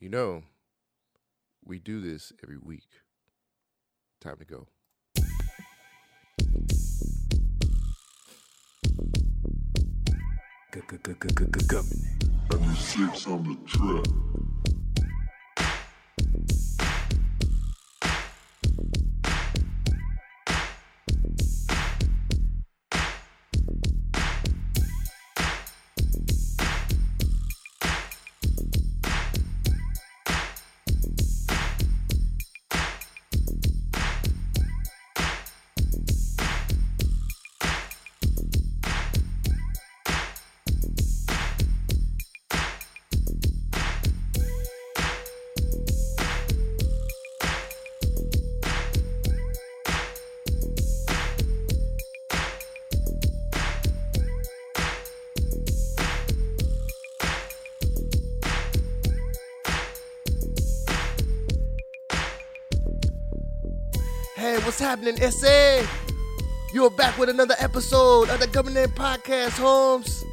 You know, we do this every week. Time to go. Governor. and six on the track. Happening, SA? You're back with another episode of the Government Podcast, Holmes.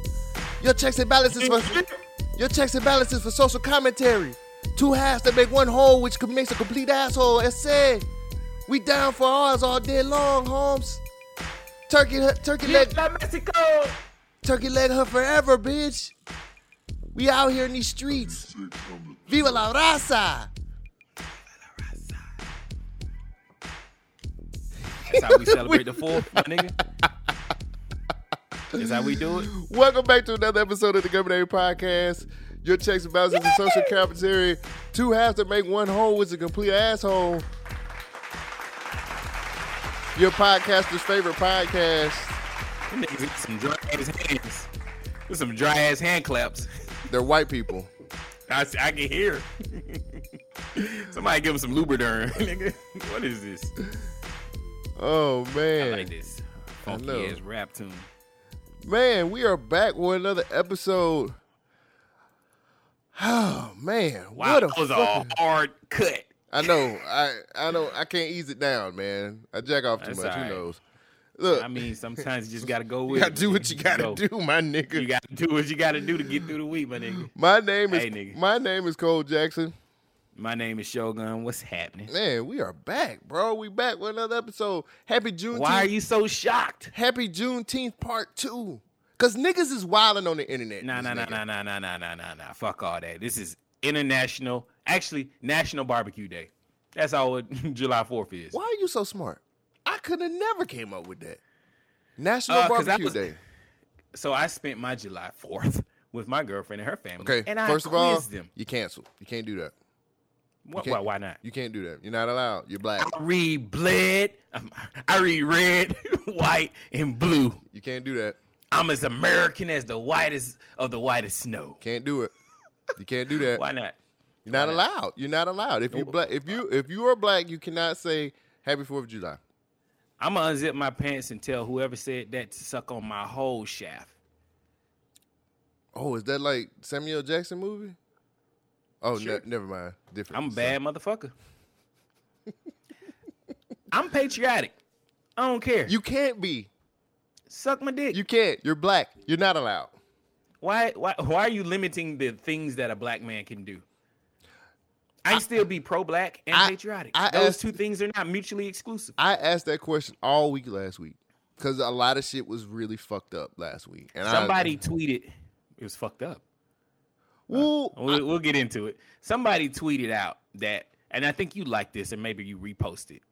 Your checks and balances for your checks and balances for social commentary. Two halves that make one whole, which makes a complete asshole. SA. We down for ours all day long, Holmes. Turkey, turkey leg, Viva Mexico! turkey leg her forever, bitch. We out here in these streets. Six on the Viva la raza! That's how we celebrate the fourth, my nigga. That's how we do it. Welcome back to another episode of the Government Podcast. Your checks and balances and social commentary. Two halves that make one whole is a complete asshole. Your podcaster's favorite podcast. Them niggas some dry ass hands. With some dry ass hand claps. They're white people. I, I can hear. Somebody give him some Lubriderm. nigga. What is this? Oh man, I like this funky ass rap tune. Man, we are back with another episode. Oh man. Wow, what a that was fucking- a hard cut. I know. I I know I can't ease it down, man. I jack off too That's much. right. Who knows? Look, I mean, sometimes you just gotta go with. It. You gotta it. do what you gotta Go. do, my nigga. You gotta do what you gotta do to get through the week, my nigga. My name is Hey, nigga. my name is Cole Jackson. My name is Shogun. What's happening? Man, we are back, bro. We back with another episode. Happy Juneteenth. Why are you so shocked? Happy Juneteenth Part Two. Cause niggas is wilding on the internet. Nah, nah, nah, nah, nah, nah, nah, nah, nah, nah. Fuck all that. This is international, actually National Barbecue Day. That's all what July Fourth is. Why are you so smart? I could have never came up with that. National Uh, Barbecue was- Day. So I spent my July Fourth with my girlfriend and her family. Okay, and I first of all, them. you cancel. You can't do that. Why, can't- why, why not? You can't do that. You're not allowed. You're black. I read blood. I read red, white, and blue. You can't do that. I'm as American as the whitest of the whitest snow. Can't do it. You can't do that. Why not? You're not Why allowed. You're not allowed. If you oh. black, if you if you are black, you cannot say Happy Fourth of July. I'm gonna unzip my pants and tell whoever said that to suck on my whole shaft. Oh, is that like Samuel Jackson movie? Oh, Sure. ne- never mind. Different. I'm a bad motherfucker. I'm patriotic. I don't care. You can't be. suck my dick. You can't. You're black. You're not allowed. why, why why are you limiting the things that a black man can do? I can still be pro black and I- patriotic. I Those asked- two things are not mutually exclusive. I asked that question all week last week because a lot of shit was really fucked up last week. And Somebody tweeted it was fucked up. Uh, I, well, We'll, we'll get into it. Somebody tweeted out that, and I think you like this, and maybe you reposted. it.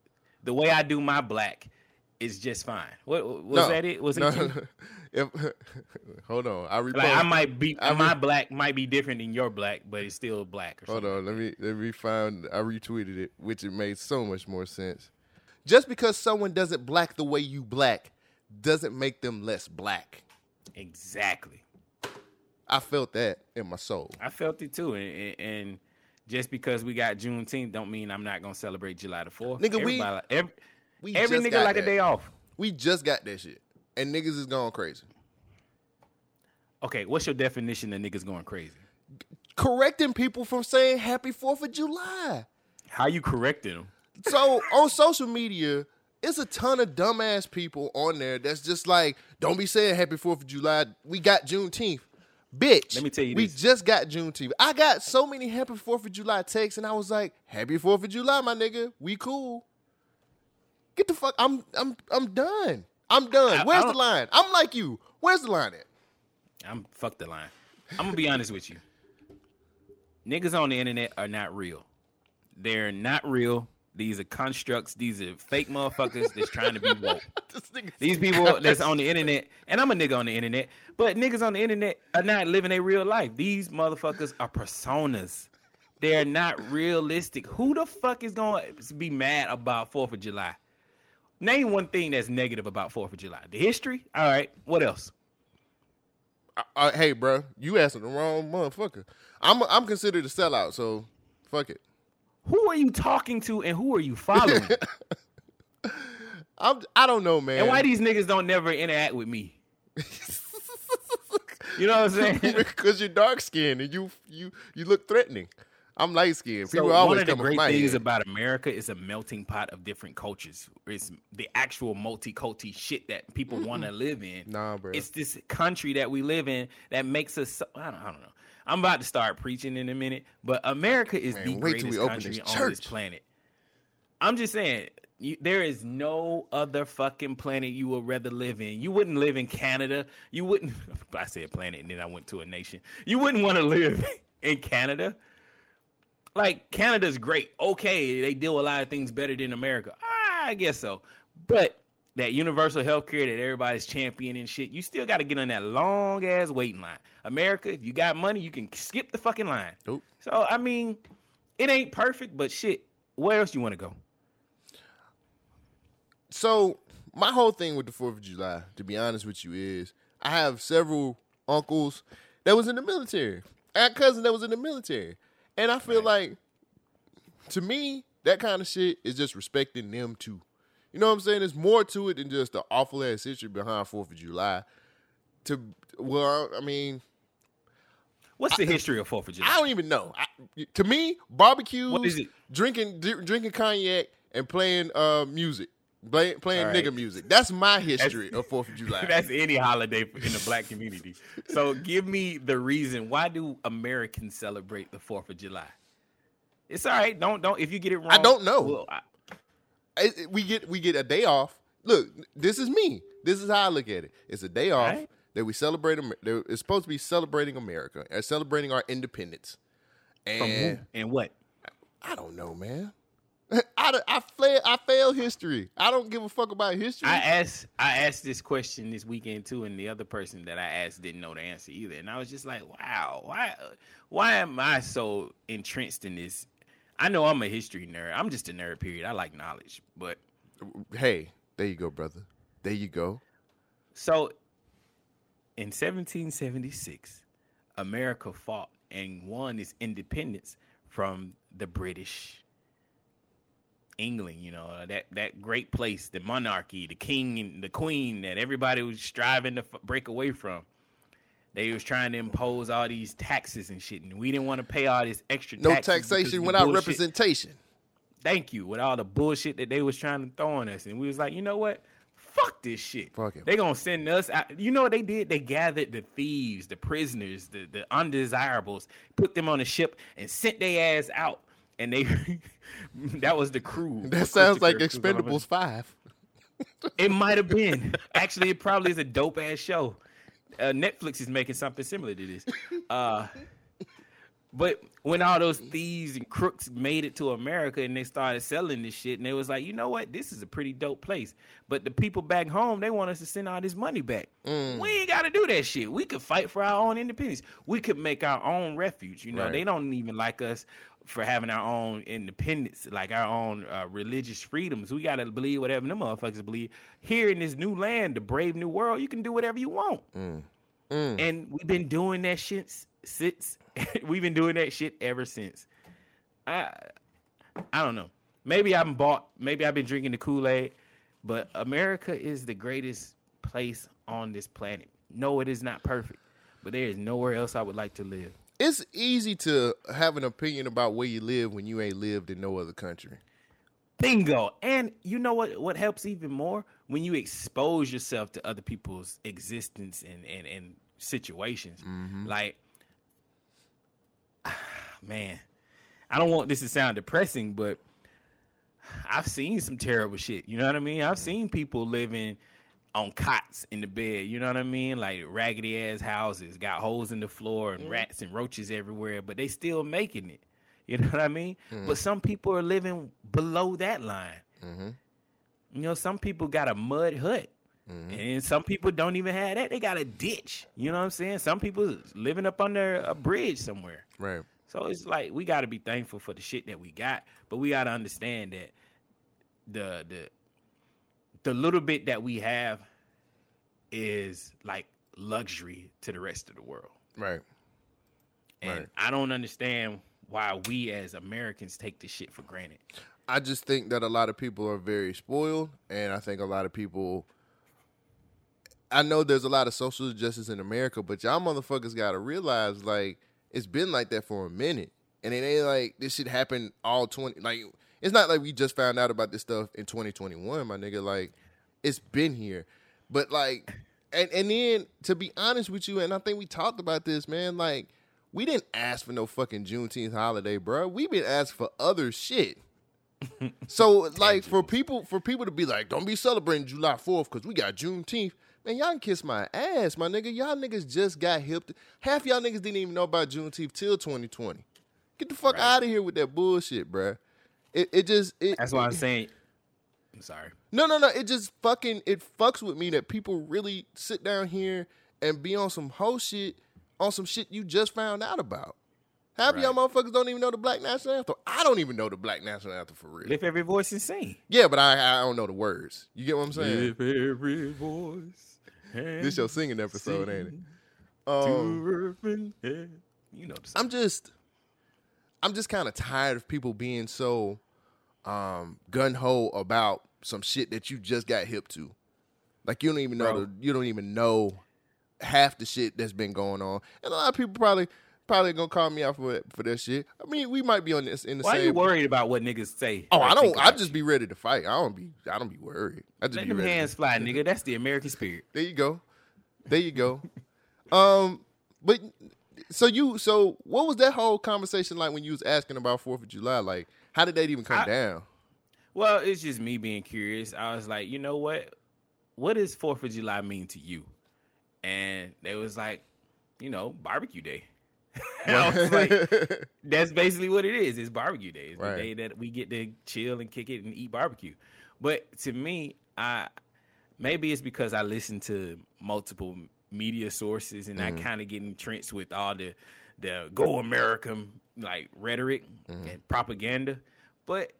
The way I do my black is just fine. What was no, that? It was it no, you? if, hold on, I repost. Like I might be I re- my black might be different than your black, but it's still black. Or Hold something. on, let me let me find. I retweeted it, which it made so much more sense. Just because someone doesn't black the way you black, doesn't make them less black. Exactly. I felt that in my soul. I felt it too, and, and, just because we got Juneteenth, don't mean I'm not gonna celebrate July the Fourth. Nigga, we- Everybody- every, We every nigga like that. a day off. We just got that shit, and niggas is going crazy. Okay, what's your definition of niggas going crazy? Correcting people from saying Happy Fourth of July. How you correcting them? So on social media, it's a ton of dumbass people on there that's just like, don't be saying Happy Fourth of July. We got Juneteenth. Bitch, Let me tell you we this. just got June Juneteenth. I got so many happy Fourth of July texts, and I was like, "Happy Fourth of July, my nigga. We cool. Get the fuck. I'm I'm I'm done. I'm done. I- I Where's the line? I'm like you. Where's the line at? I'm fuck the line. I'm gonna be honest with you. Niggas on the internet are not real. They're not real. These are constructs. These are fake motherfuckers that's trying to be woke. These people that's on the internet, and I'm a nigga on the internet, but niggas on the internet are not living a real life. These motherfuckers are personas. They're not realistic. Who the fuck is going to be mad about 4th of July? Name one thing that's negative about 4th of July. The history? All right. What else? Uh, hey, bro, you asking the wrong motherfucker. I'm I'm considered a sellout, so fuck it. Who are you talking to and who are you following? I'm I don't know, man. and why these niggas don't never interact with me? You know what I'm saying? because you're dark skinned and you you you look threatening. I'm light skinned. So People always one of the come great things head. about America is a melting pot of different cultures. It's the actual multi-culti shit that people want to live in. Nah, bro. It's this country that we live in that makes us. So, I, don't, I don't know. I'm about to start preaching in a minute, but America is Man, the greatest country this on this planet. I'm just saying, you, there is no other fucking planet you would rather live in. You wouldn't live in Canada. You wouldn't. I said planet, and then I went to a nation. You wouldn't want to live in Canada. Like Canada's great. Okay, they do a lot of things better than America. I guess so. But that universal health care that everybody's championing shit, you still got to get on that long ass waiting line. America, if you got money, you can skip the fucking line. So I mean, it ain't perfect, but shit, where else you want to go? So my whole thing with the Fourth of July, to be honest with you, is I have several uncles that was in the military. I got cousins that was in the military, and I feel like, to me, that kind of shit is just respecting them too. You know what I'm saying? There's more to it than just the awful ass history behind Fourth of July. To well, I mean, What's the history of Fourth of July? I don't even know. I, to me, barbecues, What is it? drinking, dr- drinking cognac, and playing uh, music, play, playing right. nigga music. That's my history of Fourth of July. That's any holiday in the black community. So give me the reason why do Americans celebrate the Fourth of July? It's all right. Don't don't if you get it wrong. I don't know. well, I- It- we get we get a day off. Look, this is me. This is how I look at it. It's a day off Right. that we celebrate. It's supposed to be celebrating America and celebrating our independence. And and what? I don't know, man. I, I fail I fail history. I don't give a fuck about history. I asked I asked this question this weekend too, and the other person that I asked didn't know the answer either. And I was just like, wow, why why am I so entrenched in this? I know I'm a history nerd. I'm just a nerd, period. I like knowledge. But hey, there you go, brother. There you go. so in 1776, America fought and won its independence from the British. England, you know, that that great place, the monarchy, the king and the queen that everybody was striving to f- break away from. They was trying to impose all these taxes and shit, and we didn't want to pay all this extra. No taxation without bullshit. representation. Thank you with all the bullshit that they was trying to throw on us, and we was like, you know what? Fuck this shit. Fuck it. They gonna send us out. You know what they did? They gathered the thieves, the prisoners, the the undesirables, put them on a ship, and sent their ass out. And they, that was the crew. That sounds like Expendables Five. It might have been. Actually, it probably is a dope ass show. Uh, Netflix is making something similar to this. Uh, but when all those thieves and crooks made it to America and they started selling this shit, and they was like, you know what, this is a pretty dope place. But the people back home, they want us to send all this money back. We ain't got to do that shit. We could fight for our own independence. We could make our own refuge. You know, Right. they don't even like us for having our own independence, like our own uh, religious freedoms. We got to believe whatever them motherfuckers believe. Here in this new land, the brave new world, you can do whatever you want. And we've been doing that shit since. we've been doing that shit ever since. I, I don't know. Maybe I'm bought. Maybe I've been drinking the Kool Aid, but America is the greatest place on this planet. No, it is not perfect, but there is nowhere else I would like to live. It's easy to have an opinion about where you live when you ain't lived in no other country. Bingo. And you know what what helps even more? When you expose yourself to other people's existence and and, and situations. Mm-hmm. Like, man, I don't want this to sound depressing, but I've seen some terrible shit. You know what I mean? I've mm. seen people living on cots in the bed. You know what I mean? Like raggedy ass houses, got holes in the floor and rats and roaches everywhere, but they still making it. You know what I mean? Hmm. But some people are living below that line. Mm-hmm. You know, some people got a mud hut. Mm-hmm. And some people don't even have that. They got a ditch. You know what I'm saying? Some people living up under a bridge somewhere. Right. So it's like we got to be thankful for the shit that we got, but we got to understand that the the the little bit that we have is like luxury to the rest of the world. Right. And Right. I don't understand why we as Americans take this shit for granted. I just think that a lot of people are very spoiled, and I think a lot of people. I know there's a lot of social justice in America, but y'all motherfuckers gotta realize like it's been like that for a minute, and it ain't like this shit happened all twenty. Like it's not like we just found out about this stuff in 2021, my nigga. Like it's been here, but like, and and then to be honest with you, and I think we talked about this, man. Like we didn't ask for no fucking Juneteenth holiday, bro. We been asked for other shit. So like for people for people to be like, don't be celebrating July Fourth because we got Juneteenth. Man, y'all can kiss my ass, my nigga. Y'all niggas just got hip. Half y'all niggas didn't even know about Juneteenth till 2020. Get the fuck Right. out of here with that bullshit, bruh. It it just it, That's why I'm saying. I'm sorry. no, no, no. It just fucking it fucks with me that people really sit down here and be on some whole shit on some shit you just found out about. Half of y'all Right. motherfuckers don't even know the Black National Anthem. I don't even know the Black National Anthem for real. If every voice is sing. Yeah, but I I don't know the words. You get what I'm saying? Lift every voice. This your singing episode, ain't it? Um, to earth and heaven. You know. I'm just I'm just kind of tired of people being so um gun ho about some shit that you just got hip to. Like you don't even know the, you don't even know half the shit that's been going on. And a lot of people probably probably gonna call me out for for that shit. I mean, we might be on this in the Why same are you worried about what niggas say? Oh, I don't I just be ready to fight. I don't be I don't be worried. I just let be them ready. to- hands fly, nigga. That's the American spirit. There you go. There you go. um, but so you so what was that whole conversation like when you was asking about Fourth of July? Like, how did that even come I- down? Well, it's just me being curious. I was like, you know what? What does Fourth of July mean to you? And they was like, you know, barbecue day. Like, that's basically what it is. It's barbecue day. It's Right. the day that we get to chill and kick it and eat barbecue. But to me, I maybe it's because I listen to multiple media sources and I kind of get entrenched with all the the go American like rhetoric mm-hmm. and propaganda. But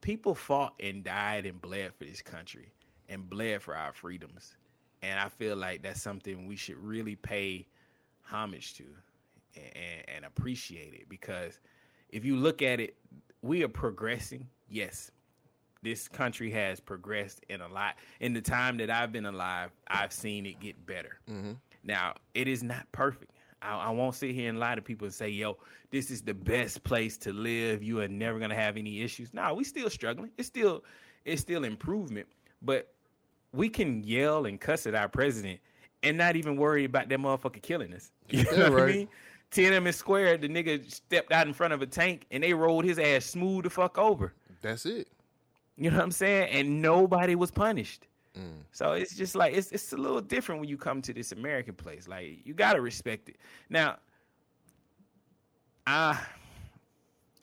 people fought and died and bled for this country and bled for our freedoms. And I feel like that's something we should really pay homage to and, and appreciate it because if you look at it, we are progressing. Yes, this country has progressed in a lot. In the time that I've been alive, I've seen it get better. Mm-hmm. Now, it is not perfect. I, I won't sit here and lie to people and say, yo, this is the best place to live. You are never gonna have any issues. No, we still struggling. It's still it's still improvement. But we can yell and cuss at our president and not even worry about that motherfucker killing us. You know Yeah, what I right. mean? Tiananmen Square, the nigga stepped out in front of a tank and they rolled his ass smooth the fuck over. That's it. You know what I'm saying? And nobody was punished. Mm. So it's just like it's it's a little different when you come to this American place. Like you gotta respect it. Now, I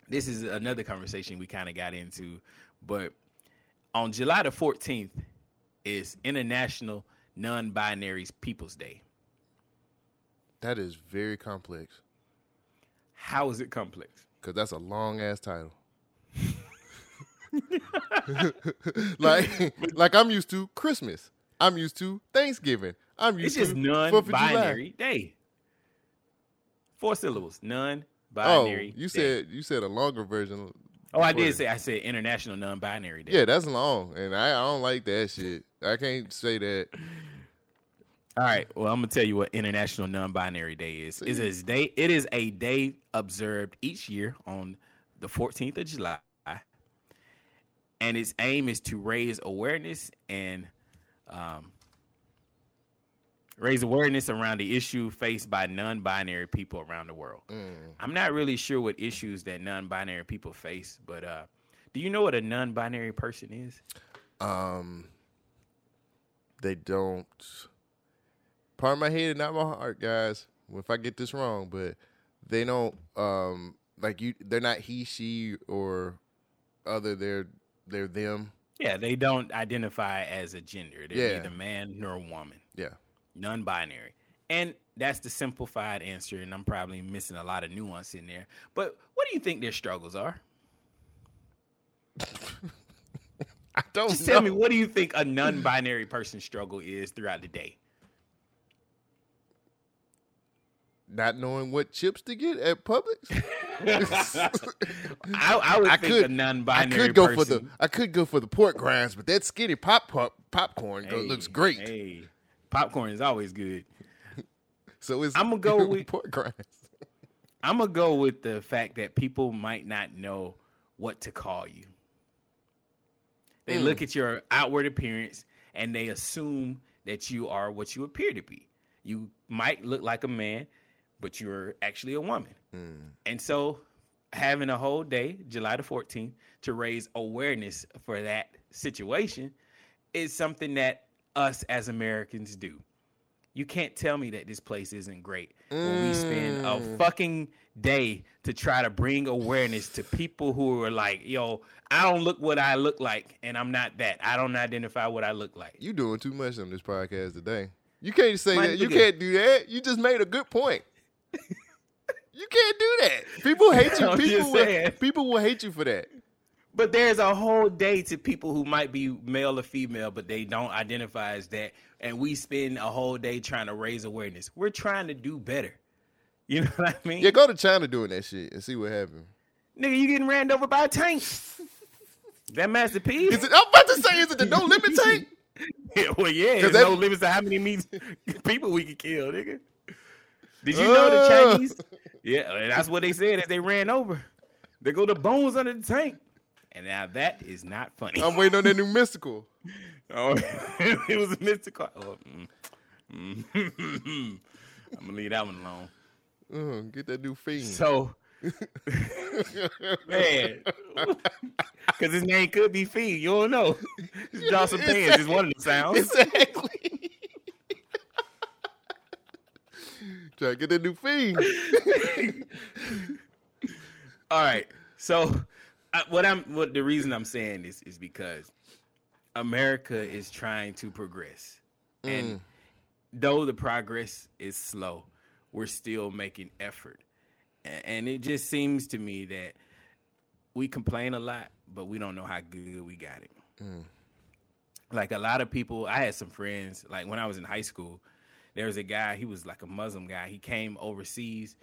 this is another conversation we kind of got into, but on July the 14th is International Non-Binaries Peoples Day. That is very complex How is it complex? because that's a long ass title. like, like I'm used to Christmas. I'm used to Thanksgiving. I'm It's used just to Fourth July. non-binary day. Four syllables. Oh, Non-binary. you day. said you said a longer version. Oh, I did say I said International Non-Binary Day. Yeah, that's long, and I, I don't like that shit. I can't say that. All right. Well, I'm gonna tell you what International Non-Binary Day is. It is day. It is a day observed each year on the 14th of July, and its aim is to raise awareness and um, raise awareness around the issue faced by non-binary people around the world. I'm not really sure what issues that non-binary people face, but uh, do you know what a non-binary person is? Um, they don't. Part of my head and not my heart, guys. If I get this wrong, but they don't. Um, like you, they're not he, she, or other. They're they're them. Yeah, they don't identify as a gender. They're Yeah. neither man nor woman. Yeah. non-binary and that's the simplified answer and i'm probably missing a lot of nuance in there but what do you think their struggles are I don't just know. tell me what do you think a non-binary person's struggle is throughout the day Not knowing what chips to get at Publix. I, I would I could- a I non-binary could go person, for the I could go for the pork grinds, but that skinny pop pop popcorn Hey, looks great. hey popcorn is always good So it's I'ma go with- pork grinds. i'm gonna go with the fact that people might not know what to call you they Hmm. look at your outward appearance and they assume that you are what you appear to be you might look like a man but you're actually a woman mm. and so having a whole day july the 14th to raise awareness for that situation is something that us as americans do you can't tell me that this place isn't great when we spend a mm. fucking day to try to bring awareness to people who are like, yo, I don't look what I look like, and I'm not that. I don't identify what I look like. You doing too much on this podcast today. You can't say Man, that. You can't do that. You just made a good point. You can't do that. People hate you. People will, people will hate you for that. But there's a whole day to people who might be male or female, but they don't identify as that. And we spend a whole day trying to raise awareness. We're trying to do better. You know what I mean? Yeah, go to China doing that shit and see what happens. Nigga, you getting ran over by a tank. that Master P? Is it? I'm about to say, is it the no limit tank? Yeah, well, yeah. there's that- no limits to how many people we can kill, nigga. Did you know the. Chinese? Yeah, that's what they said as they ran over. They go the bones under the tank, and now that is not funny. I'm waiting on that new Mystikal. oh, it was a Mystikal. Oh, mm, mm. I'm gonna leave that one alone. Uh, get that new fiend. So, man, because his name could be Fee. You don't know. Just Draw some pants is one of the sounds. exactly. Try to get that new fiend. All right. So, I, what I'm what the reason I'm saying this is because America is trying to progress, and mm. though the progress is slow, we're still making effort, and it just seems to me that we complain a lot, but we don't know how good we got it. Mm. Like a lot of people, I had some friends. Like when I was in high school, there was a guy. He was like a Muslim guy. He came overseas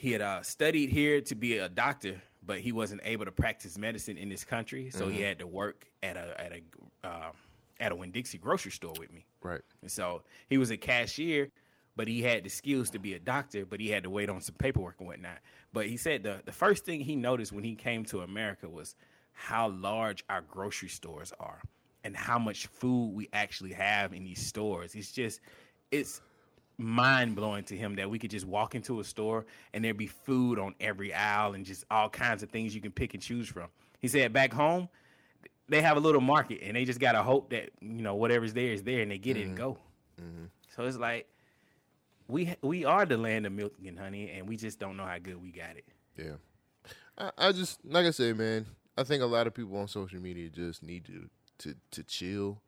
he had uh, studied here to be a doctor, but he wasn't able to practice medicine in this country, so he had to work at a at a uh, at a Winn Dixie grocery store with me. Right. And so he was a cashier, but he had the skills to be a doctor, but he had to wait on some paperwork and whatnot. But he said the, the first thing he noticed when he came to America was how large our grocery stores are and how much food we actually have in these stores. It's just, it's mind blowing to him that we could just walk into a store and there'd be food on every aisle and just all kinds of things you can pick and choose from. He said back home, they have a little market and they just gotta hope that you know whatever's there is there and they get it and mm-hmm. go. Mm-hmm. So it's like we we are the land of milk and honey and we just don't know how good we got it. Yeah. I, I just like I said, man. I think a lot of people on social media just need to to to chill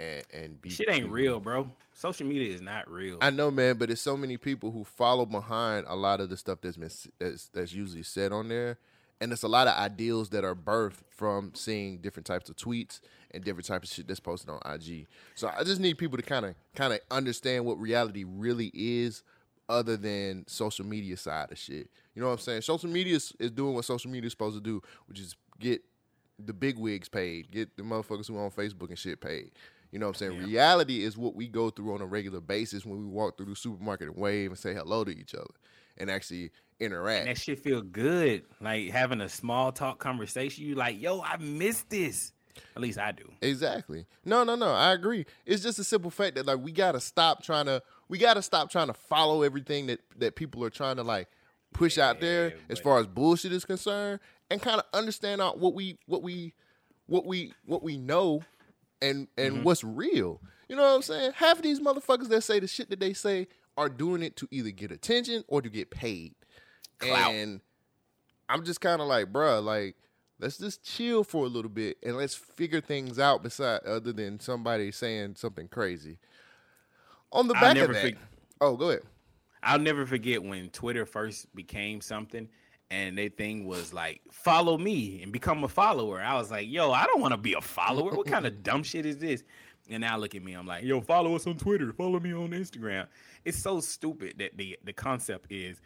and and be. Shit ain't real, bro. Social media is not real. I know, man, but it's so many people who follow behind a lot of the stuff that's been that's, that's usually said on there, and it's a lot of ideals that are birthed from seeing different types of tweets and different types of shit that's posted on IG. So I just need people to kind of kind of understand what reality really is, other than social media side of shit. You know what I'm saying? Social media is, is doing what social media is supposed to do, which is get the big wigs paid, get the motherfuckers who are on Facebook and shit paid. You know what I'm saying? Reality is what we go through on a regular basis when we walk through the supermarket and wave and say hello to each other and actually interact. that shit feel good. Like having a small talk conversation. You like, yo, I missed this. At least I do. Exactly. No, no, no. I agree. It's just a simple fact that like we gotta stop trying to we gotta stop trying to follow everything that that people are trying to like push out there Yeah, as far as bullshit is concerned, and kind of understand out what we what we what we what we know and and Mm-hmm. what's real. You know what I'm saying? Half of these motherfuckers that say the shit that they say are doing it to either get attention or to get paid. Clout. And I'm just kind of like, bruh, like, let's just chill for a little bit and let's figure things out beside other than somebody saying something crazy. On the back of never that. forg- oh, go ahead. I'll never forget when Twitter first became something and their thing was like, follow me and become a follower. I was like, yo, I don't want to be a follower. What kind of dumb shit is this? And now look at me. I'm like, yo, follow us on Twitter. Follow me on Instagram. It's so stupid that the the concept is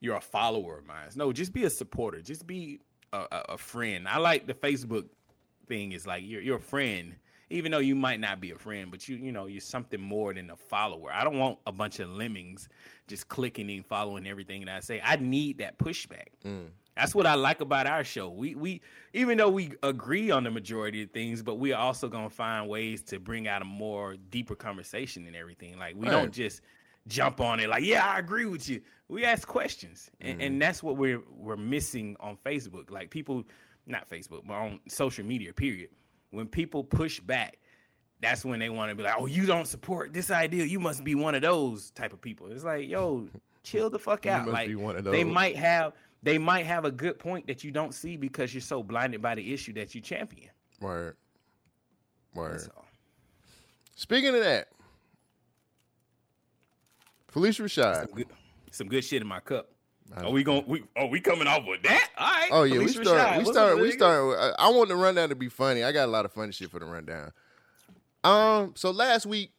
you're a follower of mine. No, just be a supporter. Just be a, a, a friend. I like the Facebook thing is like you're you're a friend, even though you might not be a friend, but you you know you're something more than a follower. I don't want a bunch of lemmings just clicking and following everything that I say. I need that pushback. Mm. That's what I like about our show. We we even though we agree on the majority of things, but we are also gonna find ways to bring out a more deeper conversation and everything. Like we Right. don't just jump on it like, yeah, I agree with you. We ask questions, and, mm-hmm. and that's what we're we're missing on Facebook. Like people, not Facebook, but on social media. Period. When people push back, that's when they want to be like, oh, you don't support this idea. You must be one of those type of people. It's like, yo, chill the fuck out. like be one of they might have they might have a good point that you don't see because you're so blinded by the issue that you champion. Word. Word. That's all. Speaking of that, Phylicia Rashad. Some good, some good shit in my cup. Are we going? We are we coming off with that? All right. Oh yeah, we Felicia start. We what's start. We start. I, I want the rundown to be funny. I got a lot of funny shit for the rundown. Um. So last week,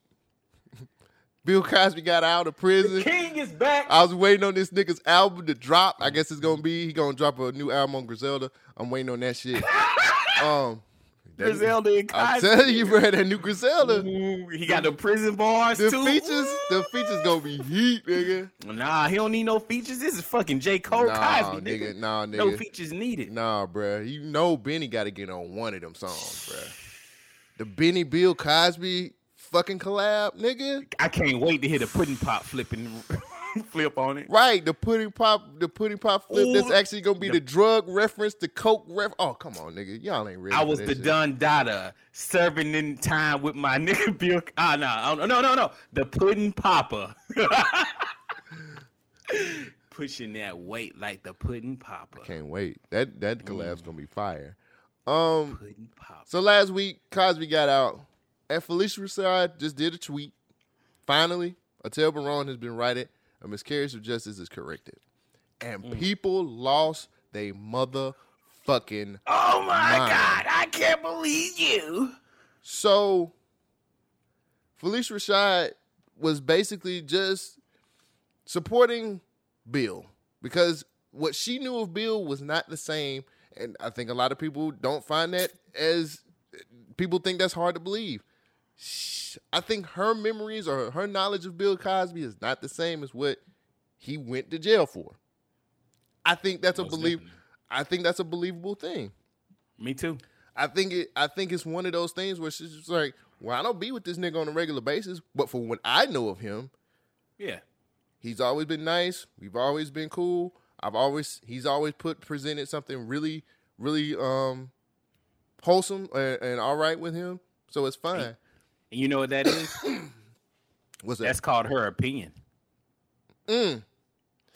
Bill Cosby got out of prison. King is back. I was waiting on this nigga's album to drop. I guess it's gonna be he gonna drop a new album on Griselda. I'm waiting on that shit. um, that- Griselda and I'm telling you, bro, that new Griselda. Ooh, he got the prison bars The too. features, the features gonna be heat, nigga. Nah, he don't need no features. This is fucking J. Cole Nah, Cosby, nigga. nigga, nah, No features needed. Nah, bruh. You know Benny got to get on one of them songs, bruh. The Benny Bill Cosby fucking collab, nigga. I can't wait to hear the pudding pop flipping flip on it. Right, the pudding pop, the pudding pop flip. Ooh, that's actually gonna be the drug reference, the coke ref. Oh, come on, nigga. Y'all ain't ready. I was the shit. Don Dada serving in time with my nigga Bill. Ah, nah, no, no, no, no. The pudding popper. Pushing that weight like the pudding popper. Can't wait. That that collab's gonna be fire. Um. Pudding popper. So last week, Cosby got out, and Phylicia Rashad just did a tweet. Finally, Attell Baron has been righted. A miscarriage of justice is corrected, and Mm. people lost their motherfucking Oh my Mine. God, I can't believe you. So Phylicia Rashad was basically just supporting Bill because what she knew of Bill was not the same. And I think a lot of people don't find that as people think that's hard to believe. Sh- I think her memories or her knowledge of Bill Cosby is not the same as what he went to jail for. I think that's a Most believe. definitely. I think that's a believable thing. Me too. I think it. I think it's one of those things where she's just like, "Well, I don't be with this nigga on a regular basis, but for what I know of him, Yeah. he's always been nice. We've always been cool. I've always he's always put presented something really, really um wholesome and, and all right with him. So it's fine. And you know what that is? What's that? That's called her opinion. Mm.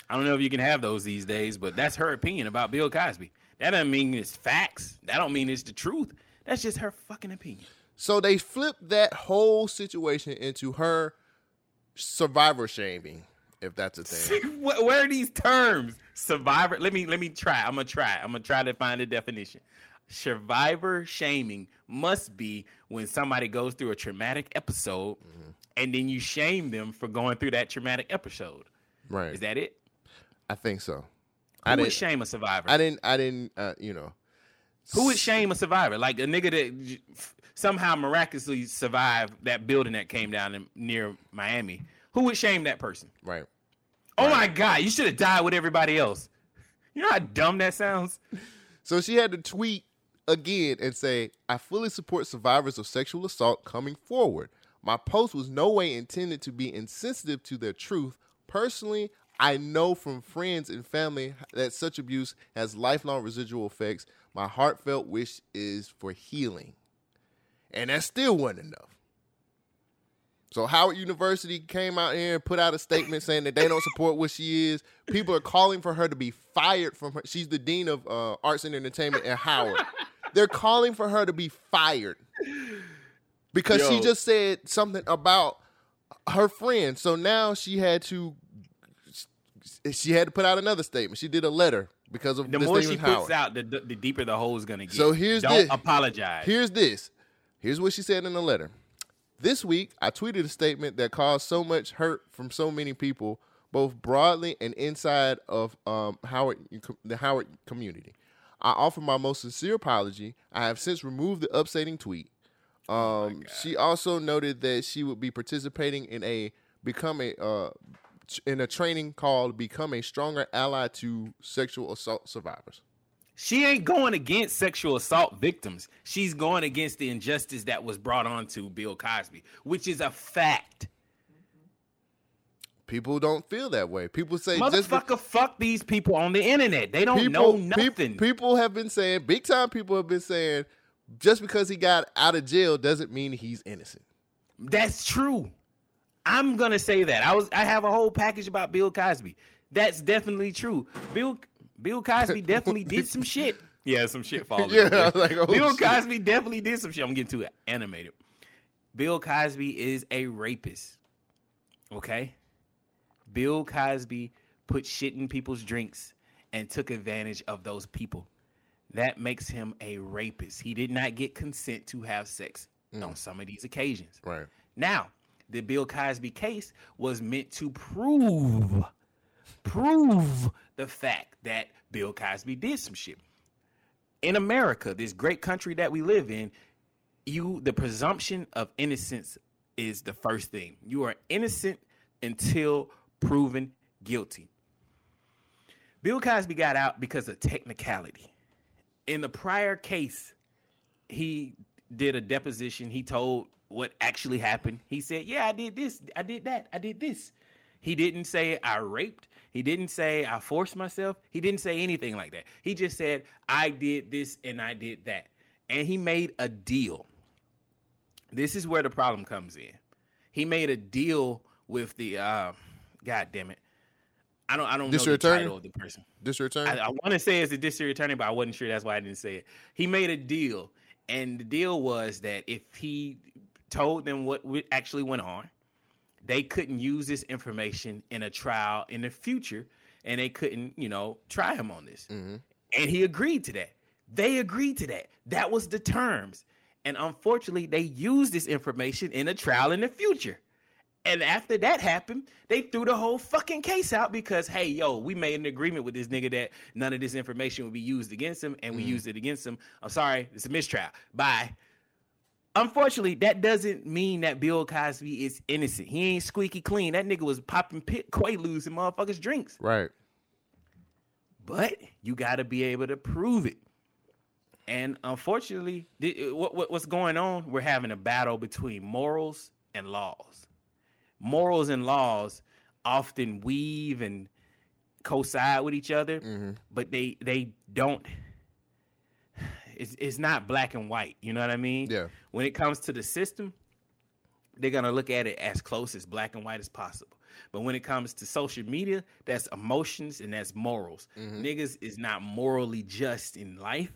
I don't know if you can have those these days, but that's her opinion about Bill Cosby. That doesn't mean it's facts. That don't mean it's the truth. That's just her fucking opinion. So they flipped that whole situation into her survivor shaming, if that's a thing. Where where are these terms? Survivor. Let me let me try. I'm gonna try. I'm gonna try to find a definition. Survivor shaming must be when somebody goes through a traumatic episode, and then you shame them for going through that traumatic episode. right. Is that it? I think so. Who I would shame a survivor? I didn't. I didn't. Uh, you know. Who would shame a survivor? Like a nigga that somehow miraculously survived that building that came down in, near Miami. Who would shame that person? Right. Oh my God, you should have died with everybody else. You know how dumb that sounds? So she had to tweet again and say, I fully support survivors of sexual assault coming forward. My post was no way intended to be insensitive to their truth. Personally, I know from friends and family that such abuse has lifelong residual effects. My heartfelt wish is for healing. And that still wasn't enough. So Howard University came out here and put out a statement saying that they don't support what she is. People are calling for her to be fired from her. She's the dean of uh, arts and entertainment at Howard. They're calling for her to be fired because she just said something about her friend. So now she had to she had to put out another statement. She did a letter because of The this more she puts Howard. out, the, the deeper the hole is gonna get. So here's don't the- apologize. Here's this. Here's what she said in the letter. This week, I tweeted a statement that caused so much hurt from so many people, both broadly and inside of um, Howard, the Howard community. I offer my most sincere apology. I have since removed the upsetting tweet. Um, she also noted that she would be participating in a become a uh, in a training called "Become a Stronger Ally to Sexual Assault Survivors." She ain't going against sexual assault victims. She's going against the injustice that was brought on to Bill Cosby, which is a fact. People don't feel that way. People say just be- Motherfucker, fuck these people on the internet. They don't people, know peop- nothing. People, have been saying, big time people have been saying, just because he got out of jail doesn't mean he's innocent. That's true. I'm gonna say that. I was I have a whole package about Bill Cosby. That's definitely true. Bill Bill Cosby definitely did some shit. Yeah, some shit falling. Yeah, I was like, oh, Bill shit. Cosby definitely did some shit. I'm getting too animated. Bill Cosby is a rapist. Okay? Bill Cosby put shit in people's drinks and took advantage of those people. That makes him a rapist. He did not get consent to have sex on some of these occasions. Right. Now, the Bill Cosby case was meant to prove prove the fact that Bill Cosby did some shit. In America, this great country that we live in, you the presumption of innocence is the first thing. You are innocent until proven guilty. Bill Cosby got out because of technicality. In the prior case, he did a deposition. He told what actually happened. He said, "Yeah, I did this. I did that. I did this." He didn't say I raped. He didn't say I forced myself. He didn't say anything like that. He just said I did this and I did that. And he made a deal. This is where the problem comes in. He made a deal with the uh God damn it. I don't I don't know the attorney? title of the person. District attorney? I, I want to say it's a district attorney, but I wasn't sure. That's why I didn't say it. He made a deal, and the deal was that if he told them what actually went on, they couldn't use this information in a trial in the future, and they couldn't, you know, try him on this. Mm-hmm. And he agreed to that. They agreed to that. That was the terms. And unfortunately, they used this information in a trial in the future. And after that happened, they threw the whole fucking case out because, hey, yo, we made an agreement with this nigga that none of this information would be used against him, and we mm. used it against him. I'm sorry, it's a mistrial. Bye. Unfortunately, that doesn't mean that Bill Cosby is innocent. He ain't squeaky clean. That nigga was popping pit quaaludes in motherfuckers' drinks. right. But you got to be able to prove it. And unfortunately, the- uh, what, what- what's going on? We're having a battle between morals and laws. Morals and laws often weave and coincide with each other, mm-hmm. but they they don't. It's, it's not black and white. You know what I mean? Yeah. When it comes to the system, they're gonna look at it as close as black and white as possible. But when it comes to social media, that's emotions and that's morals. Mm-hmm. Niggas is not morally just in life.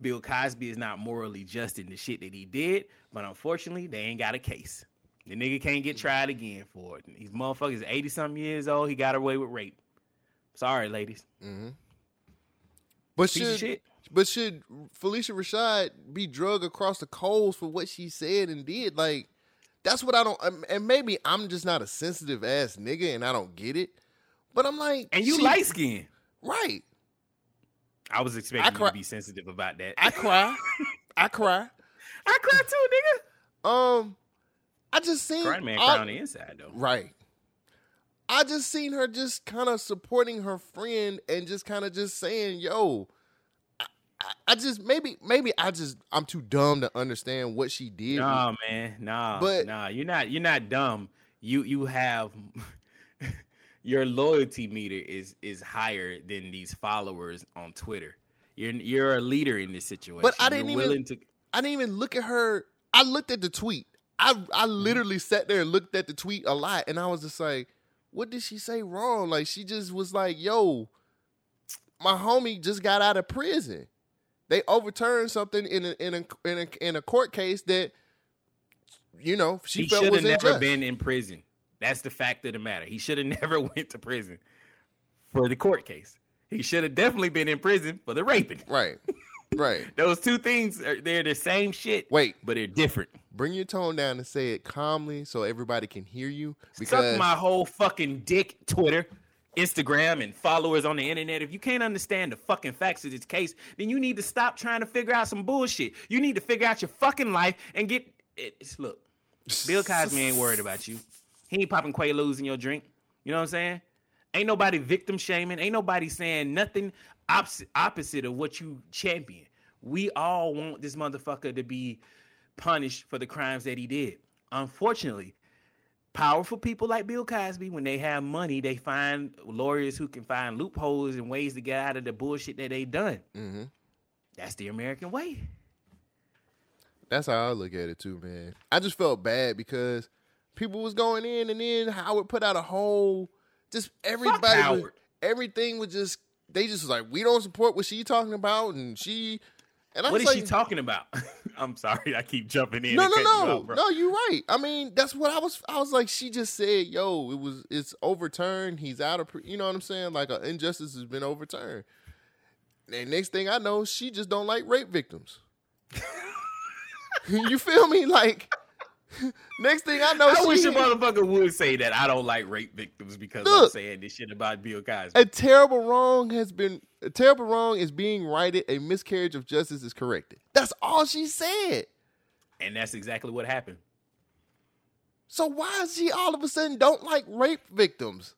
Bill Cosby is not morally just in the shit that he did, but unfortunately, they ain't got a case. The nigga can't get tried again for it. These motherfuckers 80 something years old, he got away with rape. Sorry, ladies. But Piece should shit. but should Phylicia Rashad be drug across the coals for what she said and did? Like that's what I don't. um, And maybe I'm just not a sensitive ass nigga and I don't get it. But I'm like, And you she- light skinned. right? I was expecting you cry- to be sensitive about that. I cry, I cry. I cry too, nigga. Um, I just seen Crying man I- cry on the inside though. Right. I just seen her just kind of supporting her friend and just kind of just saying, "Yo, I, I, I just maybe maybe I just I'm too dumb to understand what she did. Nah, man, nah, But- nah. You're not. You're not dumb. You you have your loyalty meter is is higher than these followers on Twitter. You're you're a leader in this situation. But I didn't You're even- to. I didn't even look at her. I looked at the tweet. I I mm-hmm. literally sat there and looked at the tweet a lot, and I was just like, "What did she say wrong?" Like she just was like, "Yo, my homie just got out of prison. They overturned something in a in a in a, in a court case that you know she He felt should was have never unjust." been in prison. That's the fact of the matter. He should have never went to prison for the court case. He should have definitely been in prison for the raping. right, right. Those two things are they're the same shit. Wait, but they're different. bring your tone down and say it calmly so everybody can hear you. Suck Because my whole fucking dick, Twitter, Instagram, and followers on the internet. If you can't understand the fucking facts of this case, then you need to stop trying to figure out some bullshit. You need to figure out your fucking life and get. It's look, Bill Cosby ain't worried about you. He ain't popping Quaaludes in your drink. You know what I'm saying? Ain't nobody victim shaming. Ain't nobody saying nothing opposite, opposite of what you champion. We all want this motherfucker to be punished for the crimes that he did. Unfortunately, powerful people like Bill Cosby, when they have money, they find lawyers who can find loopholes and ways to get out of the bullshit that they done. Mhm. That's the American way. That's how I look at it too, man. I just felt bad because people was going in, and then Howard put out a whole, just everybody, was, everything was just they just was like, we don't support what she talking about, and she, and I What was like, she talking about? I'm sorry, I keep jumping in. No, no, cutting you no, no. You're right. I mean, that's what I was. I was like, she just said, "Yo, it was, it's overturned. He's out of, pre-" you know what I'm saying? Like an injustice has been overturned." And next thing I know, she just don't like rape victims. you feel me? Like, next thing I know, I wish a motherfucker would say that I don't like rape victims because I'm saying this shit about Bill Cosby. a terrible wrong has been a terrible wrong is being righted. A miscarriage of justice is corrected. That's all she said. And that's exactly what happened. So why is she all of a sudden don't like rape victims?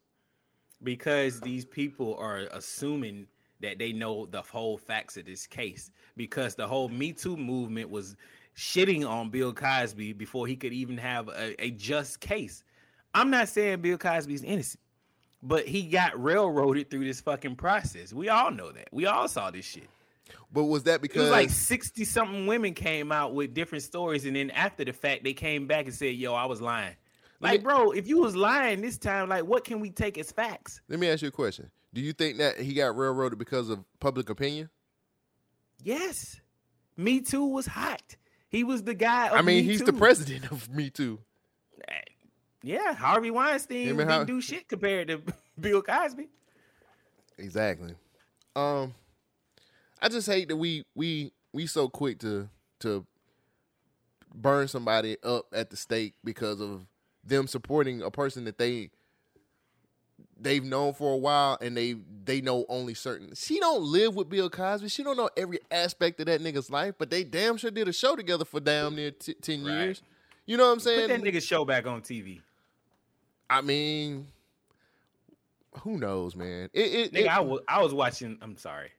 because these people are assuming that they know the whole facts of this case because the whole me too movement was shitting on bill cosby before he could even have a, a just case i'm not saying bill cosby's innocent but he got railroaded through this fucking process we all know that we all saw this shit But was that because was like 60 something women came out with different stories and then after the fact they came back and said yo i was lying like me- bro if you was lying this time like what can we take as facts Let me ask you a question. Do you think that he got railroaded because of public opinion? Yes. Me Too was hot. He was the guy. Of I mean, Me he's Too. the president of Me Too. Yeah, Harvey Weinstein didn't Har- do shit compared to Bill Cosby. Exactly. Um, I just hate that we we we so quick to to burn somebody up at the stake because of them supporting a person that they they've known for a while and they they know only certain. She don't live with Bill Cosby. She don't know every aspect of that nigga's life, but they damn sure did a show together for damn near t- ten Right. years. You know what I'm saying? Put that nigga show back on TV. I mean, who knows, man? It, it, Nigga, it- I was I was watching. I'm sorry.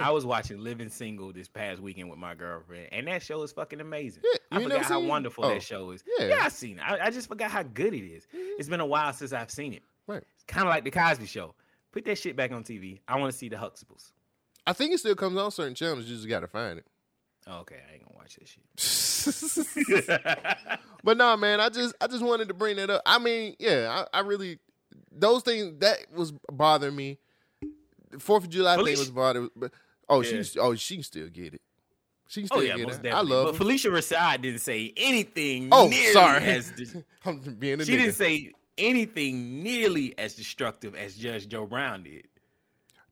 I was watching Living Single this past weekend with my girlfriend, and that show is fucking amazing. Yeah, I you forgot how it? wonderful Oh, that show is. yeah. Yeah, I seen it. I, I just forgot how good it is. Mm-hmm. It's been a while since I've seen it. right. Kind of like the Cosby Show. Put that shit back on TV. I want to see the Huxtables. I think it still comes on certain channels. You just gotta find it. Oh, okay, I ain't gonna watch that shit. but no, man, I just I just wanted to bring that up. I mean, yeah, I, I really those things that was bothering me. The Fourth of July thing Phylicia- was bothering, but oh, Yeah. she oh she can still get it. She can oh, still Oh yeah, get it. definitely. I love but. Phylicia Rashad didn't say anything. Oh, sorry. As de- I'm being a she nigga. didn't say anything nearly as destructive as Judge Joe Brown did.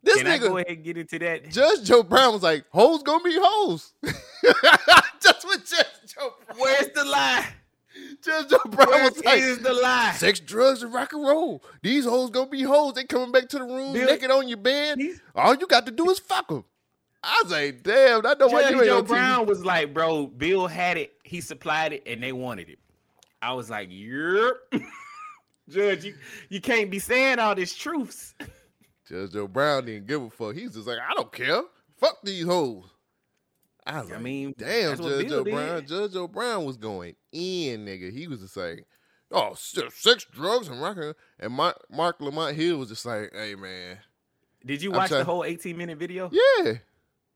this Can I go ahead and get into that? Judge Joe Brown was like, "Hoes gonna be hoes." That's what Judge Joe Brown. Where's the lie? Judge Joe Brown Where was like, is the lie? Sex, drugs, and rock and roll. These hoes gonna be hoes. They coming back to the room Bill- naked on your bed. All you got to do is fuck them. I was like, damn, I know why you ain't Joe on TV. Brown was like, bro, Bill had it, he supplied it, and they wanted it. I was like, yep. Judge, you, you can't be saying all this truths. Judge Joe Brown didn't give a fuck. He's just like, I don't care. Fuck these hoes. I was I like, mean, damn, Judge Joe O'Brien. did. Judge O'Brien was going in, nigga. He was just like, oh, se- sex, drugs, and rock. and- And Mark, Lamont Hill was just like, hey, man. Did you watch trying- the whole 18 minute video? Yeah.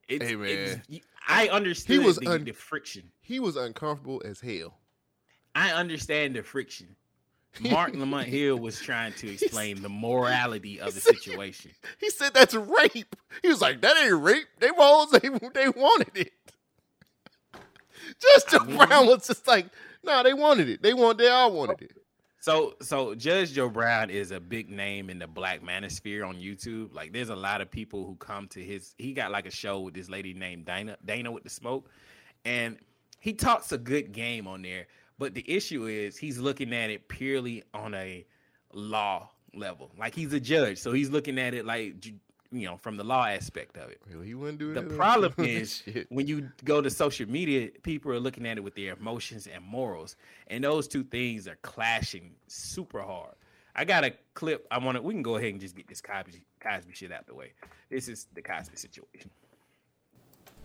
It's, Hey, it's- man. I understood he was the, un- the friction. He was uncomfortable as hell. I understand the friction. Mark Lamont Hill was trying to explain the morality of the situation. He said that's rape. He was like, that ain't rape. They was they, they wanted it. Judge Joe I mean- Brown was just like, no, they wanted it. They want they all wanted it. So, so Judge Joe Brown is a big name in the Black Manosphere on YouTube. Like, there's a lot of people who come to his. He got like a show with this lady named Dana, Dana with the smoke, and he talks a good game on there. But the issue is he's looking at it purely on a law level. Like he's a judge, so he's looking at it like you know from the law aspect of it. Well, he wouldn't do The problem is when you go to social media, people are looking at it with their emotions and morals, and those two things are clashing super hard. I got a clip. I want to. We can go ahead and just get this Cosby, Cosby shit out the way. This is the Cosby situation.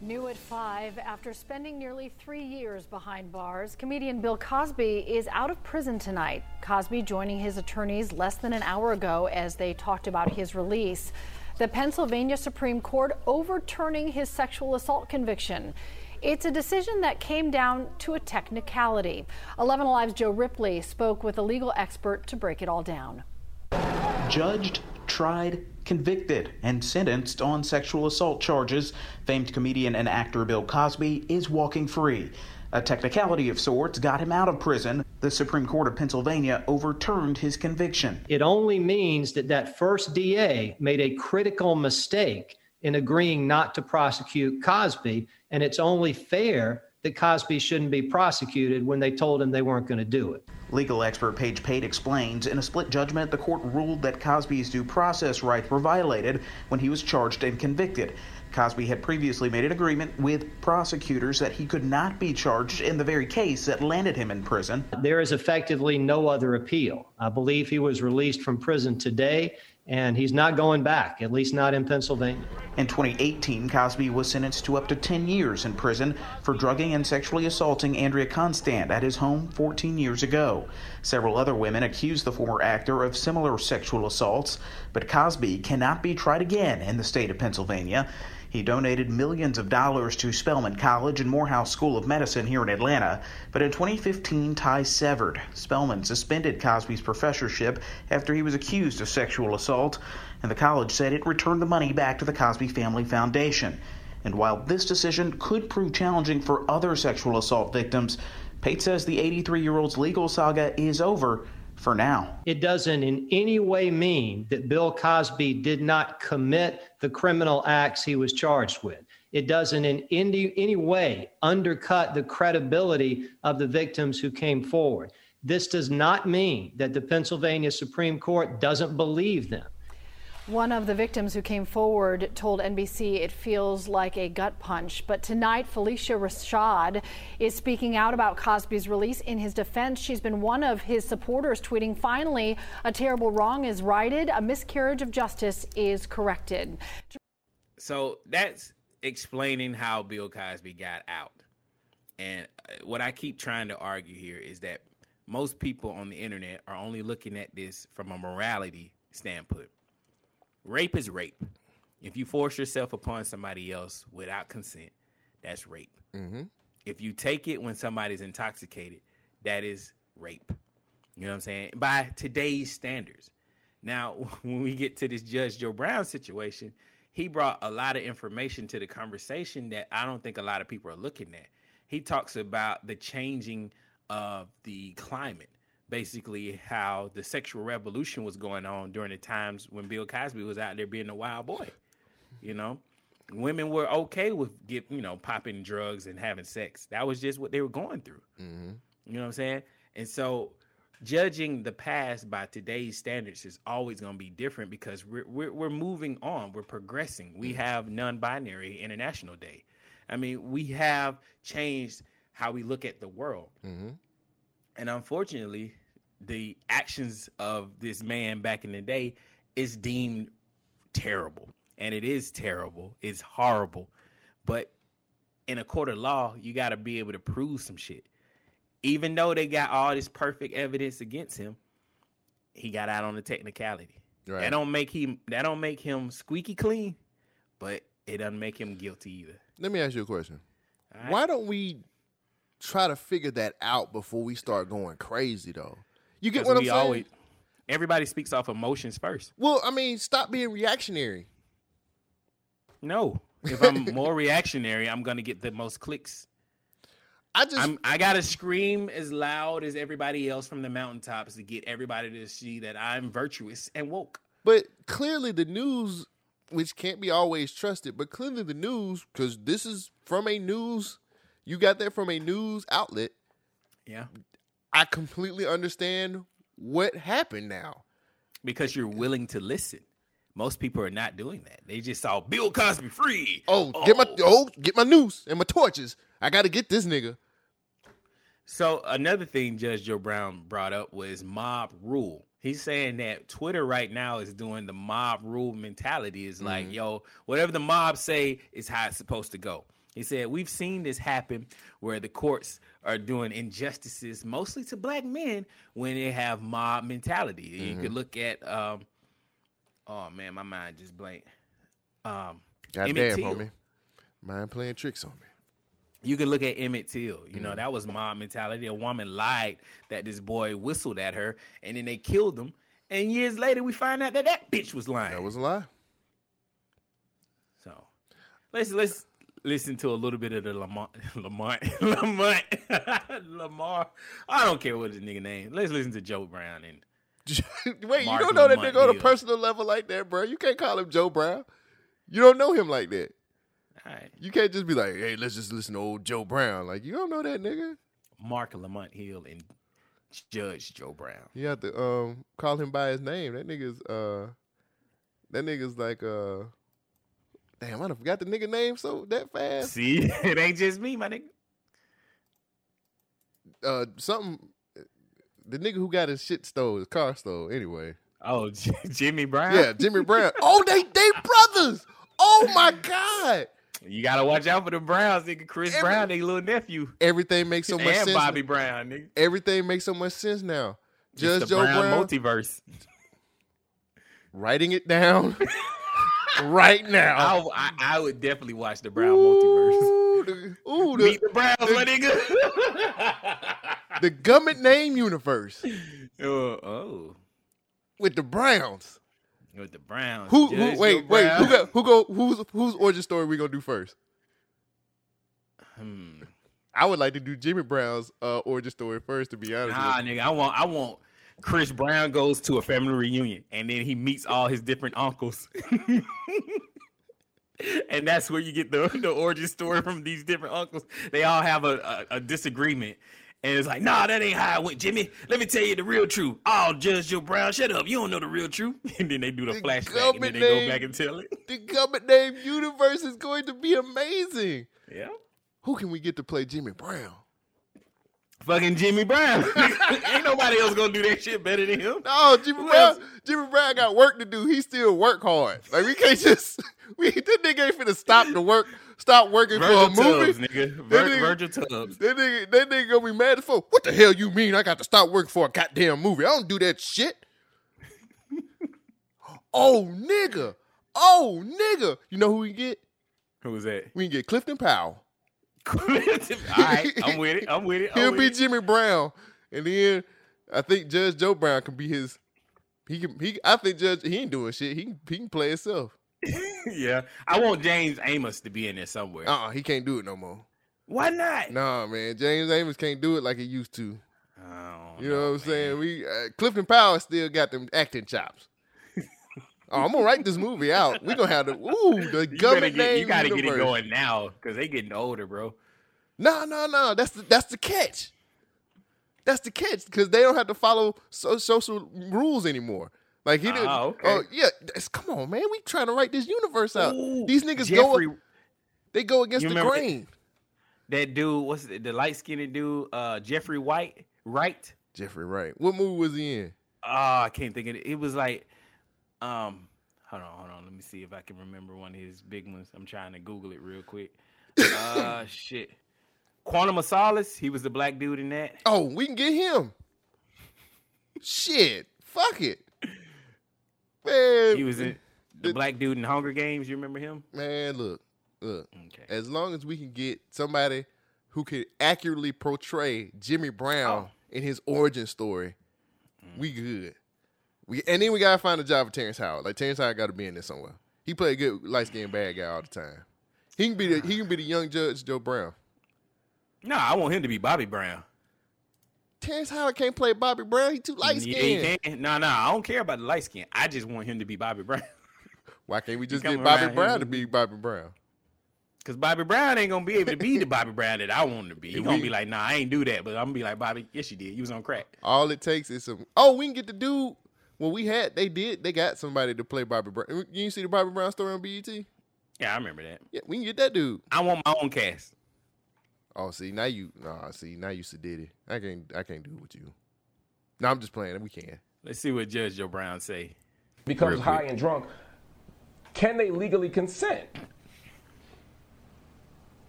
New at 5, after spending nearly three years behind bars, comedian Bill Cosby is out of prison tonight. Cosby joining his attorneys less than an hour ago as they talked about his release. The Pennsylvania Supreme Court overturning his sexual assault conviction. It's a decision that came down to a technicality. 11 Alive's Joe Ripley spoke with a legal expert to break it all down. judged, tried, convicted, and sentenced on sexual assault charges, famed comedian and actor Bill Cosby is walking free. A technicality of sorts got him out of prison. The Supreme Court of Pennsylvania overturned his conviction. It only means that that first DA made a critical mistake in agreeing not to prosecute Cosby, and it's only fair that Cosby shouldn't be prosecuted when they told him they weren't going to do it. Legal expert Paige Pate explains in a split judgment, the court ruled that Cosby's due process rights were violated when he was charged and convicted. Cosby had previously made an agreement with prosecutors that he could not be charged in the very case that landed him in prison. There is effectively no other appeal. I believe he was released from prison today, and he's not going back, at least not in Pennsylvania. In 2018, Cosby was sentenced to up to 10 years in prison for drugging and sexually assaulting Andrea Constand at his home 14 years ago. Several other women accused the former actor of similar sexual assaults, but Cosby cannot be tried again in the state of Pennsylvania. He donated millions of dollars to Spelman College and Morehouse School of Medicine here in Atlanta, but in 2015 ties severed. Spelman suspended Cosby's professorship after he was accused of sexual assault, and the college said it returned the money back to the Cosby Family Foundation. And while this decision could prove challenging for other sexual assault victims, Pate says the 83 year old's legal saga is over for now. It doesn't in any way mean that Bill Cosby did not commit the criminal acts he was charged with. It doesn't in any, any way undercut the credibility of the victims who came forward. This does not mean that the Pennsylvania Supreme Court doesn't believe them. One of the victims who came forward told NBC it feels like a gut punch. But tonight, Phylicia Rashad is speaking out about Cosby's release in his defense. She's been one of his supporters, tweeting, Finally, a terrible wrong is righted, a miscarriage of justice is corrected. So that's explaining how Bill Cosby got out. And uh, what I keep trying to argue here is that most people on the internet are only looking at this from a morality standpoint. Rape is rape. If you force yourself upon somebody else without consent, that's rape. Mm-hmm. If you take it when somebody's intoxicated, that is rape. You know what I'm saying? By today's standards. Now, when we get to this Judge Joe Brown situation, he brought a lot of information to the conversation that I don't think a lot of people are looking at. He talks about the changing of the climate, basically how the sexual revolution was going on during the times when Bill Cosby was out there being a wild boy. You know, women were okay with get you know popping drugs and having sex. That was just what they were going through. Mm-hmm. You know what I'm saying? And so judging the past by today's standards is always going to be different because we're, we're, we're moving on. We're progressing. We mm-hmm. have non binary International Day. I mean, we have changed how we look at the world. Mm-hmm. And unfortunately, the actions of this man back in the day is deemed terrible. And it is terrible. It's horrible. But in a court of law, you got to be able to prove some shit. Even though they got all this perfect evidence against him, he got out on the technicality. Right. That don't make him that don't make him squeaky clean, but it doesn't make him guilty either. Let me ask you a question. Right? Why don't we try to figure that out before we start going crazy though? You get what I'm saying? always- everybody speaks off emotions first. well, I mean, stop being reactionary. No. If I'm more reactionary, I'm gonna get the most clicks. I just I'm I gotta scream as loud as everybody else from the mountaintops to get everybody to see that I'm virtuous and woke. But clearly, the news, which can't be always trusted, but clearly the news, because this is from a news, you got that from a news outlet. Yeah. I completely understand what happened now. Because you're willing to listen. Most people are not doing that. They just saw Bill Cosby free. Oh, get my oh, oh get my noose and my torches. I got to get this nigga. So another thing Judge Joe Brown brought up was mob rule. He's saying that Twitter right now is doing the mob rule mentality. Is like, mm-hmm. yo, whatever the mob say is how it's supposed to go. He said we've seen this happen where the courts are doing injustices mostly to black men when they have mob mentality. You could look at um oh man, my mind just blank. Um God Emmett damn, Till. homie. Mind playing tricks on me. You can look at Emmett Till. You know, that was mob mentality. A woman lied that this boy whistled at her, and then they killed him. And years later, we find out that that bitch was lying. That was a lie. so let's let's listen to a little bit of the Lamont Lamont Lamont Lamar. I don't care what his nigga name. Let's listen to Joe Brown and Wait, Mark you don't know that Lamont nigga on a personal level like that, bro. You can't call him Joe Brown. You don't know him like that. all right, You can't just be like, hey, let's just listen to old Joe Brown. Like, you don't know that nigga. Mark Lamont Hill and Judge Joe Brown. You have to um call him by his name. That nigga's uh that nigga's like uh damn, I done forgot the nigga name so that fast. See, it ain't just me, my nigga. Uh something the nigga who got his shit stole, his car stole, anyway. Oh, J- Jimmy Brown. Yeah, Jimmy Brown. Oh, they they brothers. Oh my God. You gotta watch out for the Browns, nigga. Chris Every- Brown, they little nephew. Everything makes so much and sense. Bobby Brown, nigga. Everything makes so much sense now. Judge Joe Brown, Brown, multiverse. writing it down right now. I, I, I would definitely watch the Brown multiverse. Ooh, the, ooh, the, Meet the Browns, my nigga. the government name universe oh, oh, with the Browns. with the Browns. Who? Who Joe wait, wait. Brown. Who go? Who go? Who's whose origin story we gonna do first? Hmm. I would like to do Jimmy Brown's uh, origin story first. To be honest, Nah, with nigga. I want, I want. Chris Brown goes to a family reunion, and then he meets all his different uncles. and that's where you get the, the origin story from these different uncles. They all have a, a, a disagreement. And it's like, nah, that ain't how it went, Jimmy. Let me tell you the real truth. Oh, Judge Joe Brown, shut up. You don't know the real truth. And then they do the, The flashback, and then they name- go back and tell it. the government name universe is going to be amazing. Yeah. Who can we get to play Jimmy Brown? Fucking Jimmy Brown. ain't nobody else gonna do that shit better than him. No, Jimmy Who Brown. else? Jimmy Brown got work to do. He still work hard. Like we can't just. We that nigga ain't finna stop the work. Stop working Virgil for a movie. Tubbs, nigga. That Vir- nigga- Virgil Tubbs. That nigga, that nigga gonna be mad as fuck. What the hell you mean? I got to stop working for a goddamn movie. I don't do that shit. oh nigga. Oh nigga. You know who we get? Who was that? We can get Clifton Powell. All right, I'm with it. I'm with it. I'm He'll with be it. Jimmy Brown, and then I think Judge Joe Brown can be his. He can. He. I think Judge. He ain't doing shit. He can. He can play himself. yeah, I want James Amos to be in there somewhere. Uh. uh He can't do it no more. Why not? Nah, man. James Amos can't do it like he used to. Oh, You know what I'm saying? We uh, Clifton Powell still got them acting chops. Oh, I'm gonna write this movie out. We gonna have the ooh the You, government get, name. you gotta get it going now because they getting older, bro. No, no, no. That's the that's the catch. That's the catch because they don't have to follow so, social rules anymore. Like he didn't. Ah, okay. Oh yeah. That's, come on, man. We trying to write this universe out. Ooh, These niggas Jeffrey, go. They go against the grain. that dude, what's the, the light skinned dude, uh, Jeffrey White, right? Jeffrey Wright. What movie was he in? Oh, I can't think of it. It was like, um, hold on, hold on. Let me see if I can remember one of his big ones. I'm trying to Google it real quick. Uh, shit. Quantum of Solace. He was the black dude in that. Oh, we can get him. Shit, fuck it, man. He was in the black dude in Hunger Games. You remember him? Man, look, look. Okay. As long as we can get somebody who can accurately portray Jimmy Brown Oh. in his origin story, we good. We and then we gotta find a job for Terrence Howard. Like Terrence Howard got to be in there somewhere. He play a good light skinned bad guy all the time. He can be the he can be the young Judge Joe Brown. No, I want him to be Bobby Brown. Terrence Howard can't play Bobby Brown. He too light Yeah, skinned. he can. No, no, I don't care about the light skin. I just want him to be Bobby Brown. Why can't we just get Bobby Brown to be Bobby Brown? Cause Bobby Brown ain't gonna be able to be the Bobby Brown that I want him to be. He gonna we- be like, nah, I ain't do that. But I'm gonna be like, Bobby, yes you did. You was on crack. All it takes is some. Oh, we can get the dude. Well, we had they did they got somebody to play Bobby Brown. You see the Bobby Brown story on BET? Yeah, I remember that. Yeah, we can get that dude. I want my own cast. Oh, see now you nah, see now you sedity. I can't I can't do it with you. No, I'm just playing. We can. Let's see what Judge Joe Brown say. becomes Real high quick. and drunk, can they legally consent?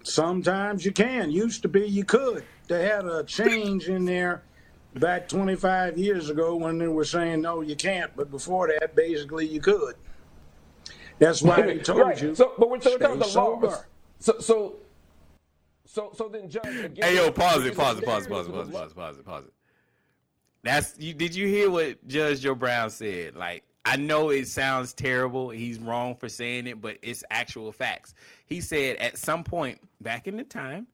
Sometimes you can. Used to be you could. They had a change in there back 25 years ago when they were saying no, you can't. But before that, basically you could. That's why they told right. you. So, but we're, so we're talking about the law. So, so, so, so then, Judge. Again, Hey yo, pause it, is pause it, pause it, pause it, pause it, pause it, pause it, pause it. That's you did you hear what Judge Joe Brown said? Like, I know it sounds terrible. He's wrong for saying it, but it's actual facts. He said at some point back in the time,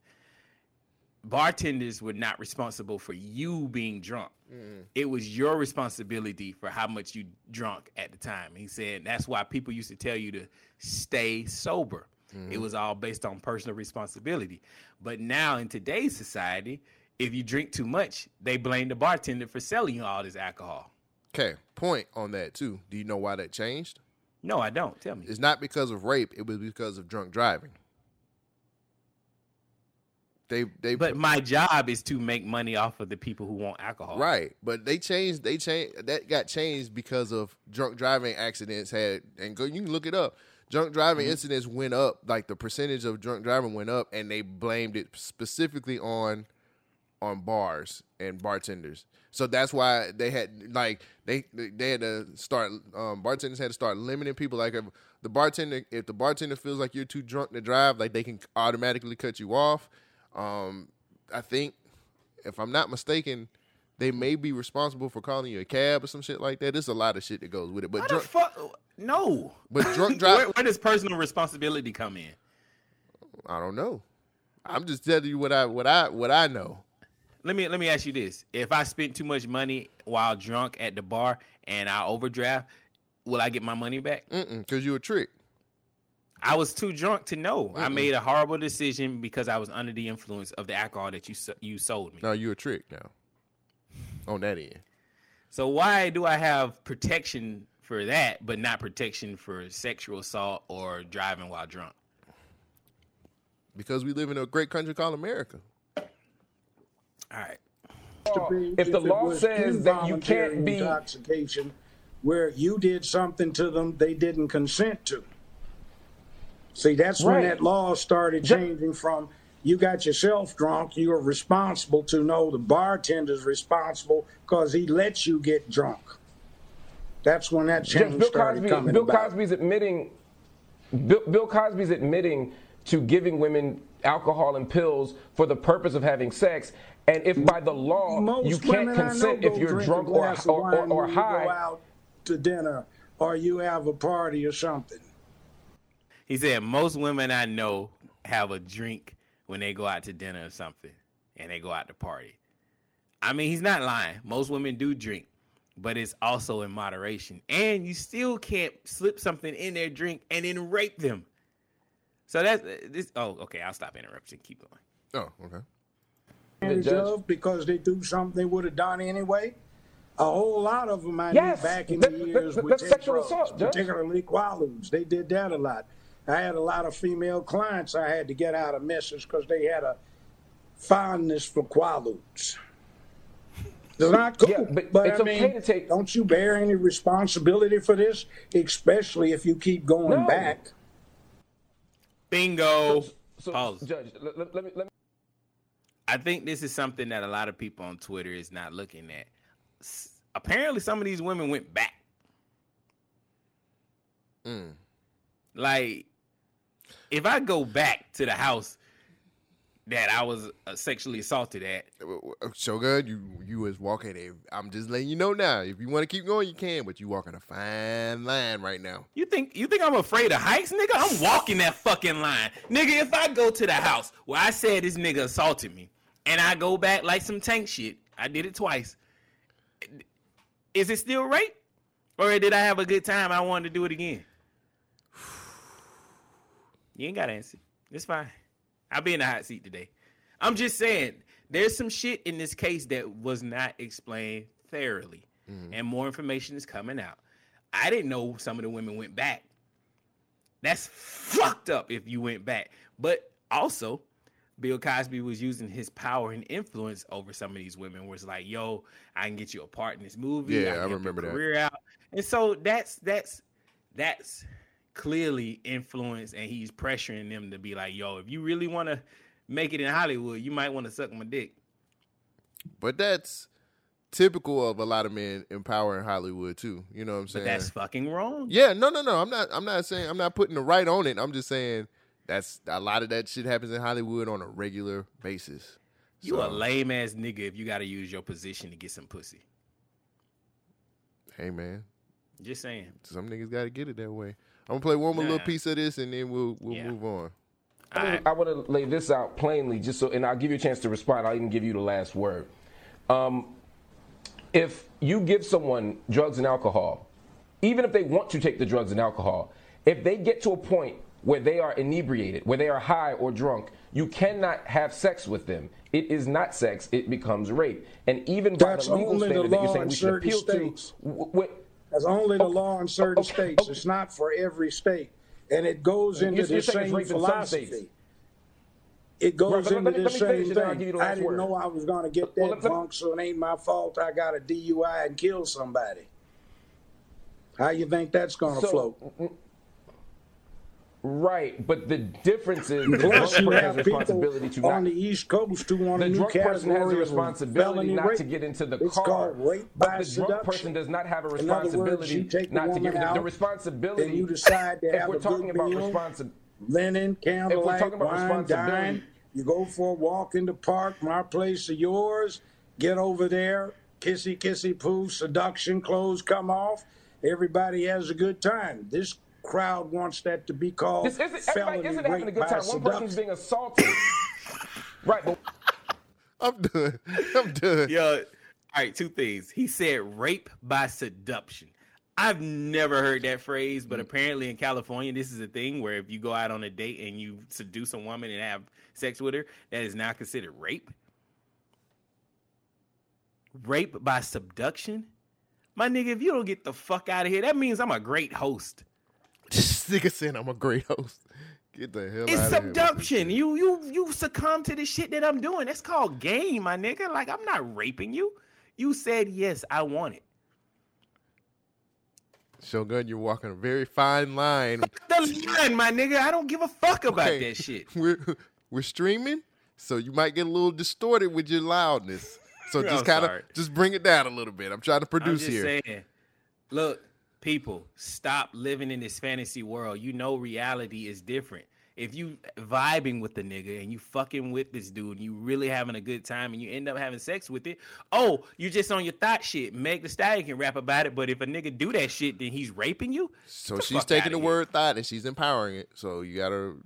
bartenders were not responsible for you being drunk. Mm. It was your responsibility for how much you drunk at the time. He said that's why people used to tell you to stay sober. Mm-hmm. It was all based on personal responsibility. But now in today's society, if you drink too much, they blame the bartender for selling you all this alcohol. Okay, point on that too. Do you know why that changed? No, I don't. Tell me. It's not because of rape. It was because of drunk driving. They they But my job is to make money off of the people who want alcohol. Right, but they changed. They changed. That got changed because of drunk driving accidents had, and go. You can look it up. Drunk driving Mm-hmm. incidents went up. Like the percentage of drunk driving went up, and they blamed it specifically on on bars and bartenders. So that's why they had like they they had to start. Um, bartenders had to start limiting people. Like if the bartender, if the bartender feels like you're too drunk to drive, like they can automatically cut you off. Um, I think if I'm not mistaken, they may be responsible for calling you a cab or some shit like that. There's a lot of shit that goes with it. But What drunk, the fuck? No. But drunk where, drive- where does personal responsibility come in? I don't know. I'm just telling you what I what I what I know. Let me let me ask you this: If I spent too much money while drunk at the bar and I overdraft, will I get my money back? Because you a trick. I was too drunk to know. I made a horrible decision because I was under the influence of the alcohol that you you sold me. No, you're a trick now. On that end. So why do I have protection for that, but not protection for sexual assault or driving while drunk? Because we live in a great country called America. All right. to be If the law says that you involuntary can't be- intoxication where you did something to them they didn't consent to. See, that's when that law started changing from you got yourself drunk, you are responsible to know the bartender's responsible because he lets you get drunk. That's when that change Bill started Cosby, coming Bill about. Cosby's admitting, Bill, Bill Cosby's admitting to giving women alcohol and pills for the purpose of having sex. And if by the law Most you can't women I know consent if you're drunk or, or, or, or when you go high, out to dinner or you have a party or something. He said most women I know have a drink when they go out to dinner or something, and they go out to party. I mean, he's not lying. Most women do drink, but it's also in moderation, and you still can't slip something in their drink and then rape them. So that's this. Oh, okay. I'll stop interrupting. Keep going. Oh, okay. advantage judge- of because they do something they would have done anyway. A whole lot of them I Yes, knew back in the the years that- would that's take sexual drugs, assault, Judge. particularly Quaaludes. They did that a lot. I had a lot of female clients I had to get out of messes because they had a fondness for Quaaludes. They're not cool, Yeah, but, but it's I okay to take- don't you bear any responsibility for this, especially if you keep going No. back? Bingo. So, Pause. Judge, let, let- let me let me. I think this is something that a lot of people on Twitter is not looking at. S- Apparently, some of these women went back. Mm. Like, if I go back to the house that I was uh, sexually assaulted at, Shogun, you you was walking. A, I'm just letting you know now. If you want to keep going, you can, but you walking a fine line right now. you think you think I'm afraid of heights, nigga? I'm walking that fucking line, nigga. If I go to the house where I said this nigga assaulted me, and I go back like some tank shit, I did it twice. Is it still rape, or did I have a good time? I wanted to do it again. You ain't got to answer. It's fine. I'll be in the hot seat today. I'm just saying, there's some shit in this case that was not explained thoroughly, mm-hmm. and more information is coming out. I didn't know some of the women went back. That's fucked up if you went back. But also, Bill Cosby was using his power and influence over some of these women, where it's like, "Yo, I can get you a part in this movie. Yeah, can I your remember that. Career out, and so that's that's that's clearly influenced and he's pressuring them to be like, "Yo, if you really want to make it in Hollywood, you might want to suck my dick." But that's typical of a lot of men in power in Hollywood too. You know what I'm saying? But that's fucking wrong. yeah, no, no, no. I'm not. I'm not saying. I'm not putting the right on it. I'm just saying that's a lot of that shit happens in Hollywood on a regular basis. You a lame ass nigga if you got to use your position to get some pussy. Hey man, Just saying. some niggas got to get it that way. I'm gonna play one more little piece of this and then we'll we'll Yeah. move on. All right. I want to lay this out plainly, just so, and I'll give you a chance to respond. I'll even give you the last word. Um, if you give someone drugs and alcohol, even if they want to take the drugs and alcohol, if they get to a point where they are inebriated, where they are high or drunk, you cannot have sex with them. It is not sex; it becomes rape. And even by That's the legal only the that you're saying we should appeal states. to, w- w- That's only the Okay, law in certain okay, states. okay. It's not for every state. And it goes into the same rape in some philosophy. It goes into the same finish and then I'll give you thing. I didn't word. know I was going to get that Well, let- let- drunk, so it ain't my fault I got a DUI and killed somebody. How you think that's going to So- float? Right, but the difference is the drunk person has a responsibility to on the East Coast who want The drunk person has a responsibility not to get into the It's car. rape but the drunk person does not have a words, responsibility take not to get the, the responsibility. you decide to if we're talking about responsibility. linen, candlelight, talking wine, dine. You go for a walk in the park, my place or yours. Get over there, kissy, kissy, poo, seduction, clothes come off. Everybody has a good time. This crowd wants that to be called This isn't felony everybody isn't having a good time. One person's being assaulted. right, but I'm done. I'm done. Yo, all right, two things. He said rape by seduction. I've never heard that phrase, but apparently in California, this is a thing where if you go out on a date and you seduce a woman and have sex with her, that is now considered rape. Rape by subduction? My nigga, if you don't get the fuck out of here, that means I'm a great host. This nigga saying I'm a great host. Get the hell It's out of here. with this subduction. You you you succumb to the shit that I'm doing. That's called game, my nigga. Like I'm not raping you. You said yes, I want it. Shogun, you're walking a very fine line. The line, my nigga. I don't give a fuck about Okay, that shit. We're we're streaming, so you might get a little distorted with your loudness. So just kind of just bring it down a little bit. I'm trying to produce here. saying. Look, people, stop living in this fantasy world. You know reality is different. If you vibing with the nigga and you fucking with this dude and you really having a good time and you end up having sex with it, oh, you just on your thought shit. Meg the Stallion can rap about it, but if a nigga do that shit, then he's raping you. So she's taking the here. word thought and she's empowering it. So you gotta.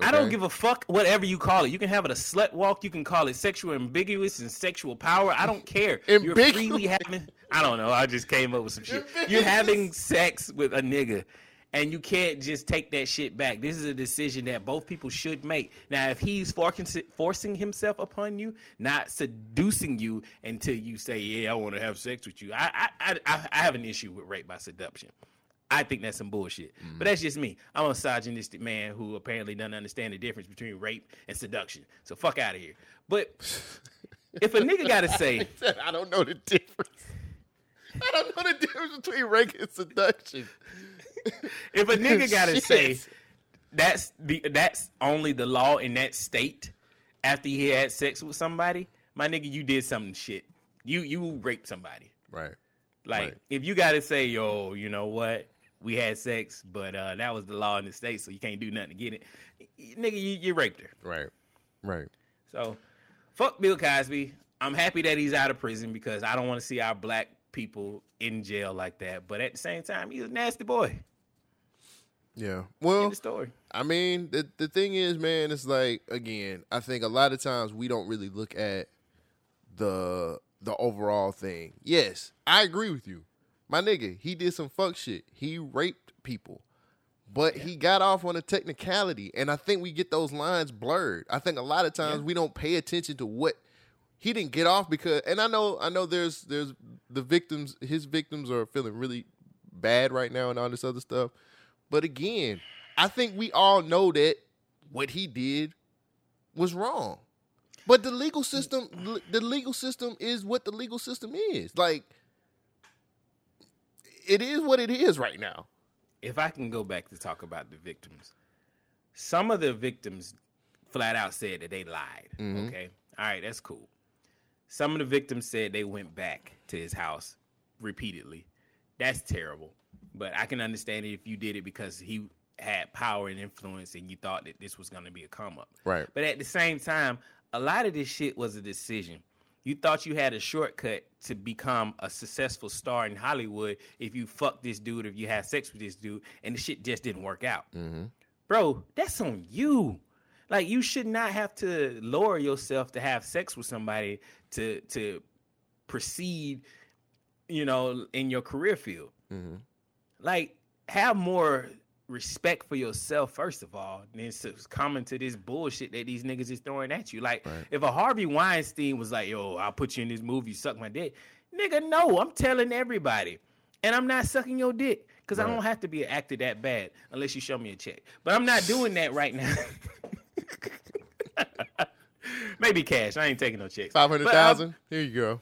I don't give a fuck whatever you call it. You can have it a slut walk. You can call it sexual ambiguous and sexual power. I don't care. You're freely having. I don't know. I just came up with some shit. You're having sex with a nigga, and you can't just take that shit back. This is a decision that both people should make. Now, if he's forcing forcing himself upon you, not seducing you until you say, "Yeah, I want to have sex with you," I I, I I have an issue with rape by seduction. I think that's some bullshit. Mm-hmm. But that's just me. I'm a misogynistic man who apparently doesn't understand the difference between rape and seduction. So fuck out of here. But if a nigga gotta say, I don't know the difference. I don't know the difference between rape and seduction. if a nigga gotta say, that's the that's only the law in that state. After he had sex with somebody, my nigga, you did something shit. You you raped somebody. Right. Like Right. if you gotta say, yo, you know what? We had sex, but uh, that was the law in the state, so you can't do nothing to get it. Nigga, you, you raped her. Right. Right. So, fuck Bill Cosby. I'm happy that he's out of prison because I don't want to see our black people in jail like that. But at the same time, he's a nasty boy. Yeah. Well, the story. I mean, the the thing is, man, it's like again, I think a lot of times we don't really look at the the overall thing. Yes, I agree with you. My nigga, he did some fuck shit. He raped people. But he got off on a technicality, and I think we get those lines blurred. I think a lot of times we don't pay attention to what he didn't get off because and I know I know there's there's the victims his victims are feeling really bad right now and all this other stuff. But again, I think we all know that what he did was wrong. But the legal system the legal system is what the legal system is. Like it is what it is right now. If I can go back to talk about the victims, some of the victims flat out said that they lied. Mm-hmm. Okay. All right, that's cool. Some of the victims said they went back to his house repeatedly. That's terrible. But I can understand it if you did it because he had power and influence and you thought that this was going to be a come up. Right. But at the same time, a lot of this shit was a decision. You thought you had a shortcut to become a successful star in Hollywood if you fuck this dude, if you had sex with this dude, and the shit just didn't work out. Mm-hmm. Bro, that's on you. Like you should not have to lower yourself to have sex with somebody to to proceed, you know, in your career field. Mm-hmm. Like have more respect for yourself first of all, then succumb to this bullshit that these niggas is throwing at you. Like if a Harvey Weinstein was like, "Yo, I'll put you in this movie, suck my dick," nigga, no, I'm telling everybody, and I'm not sucking your dick because I don't have to be an actor that bad unless you show me a check. But I'm not doing that right now. Maybe cash. I ain't taking no checks. Five hundred thousand. Um. Here you go.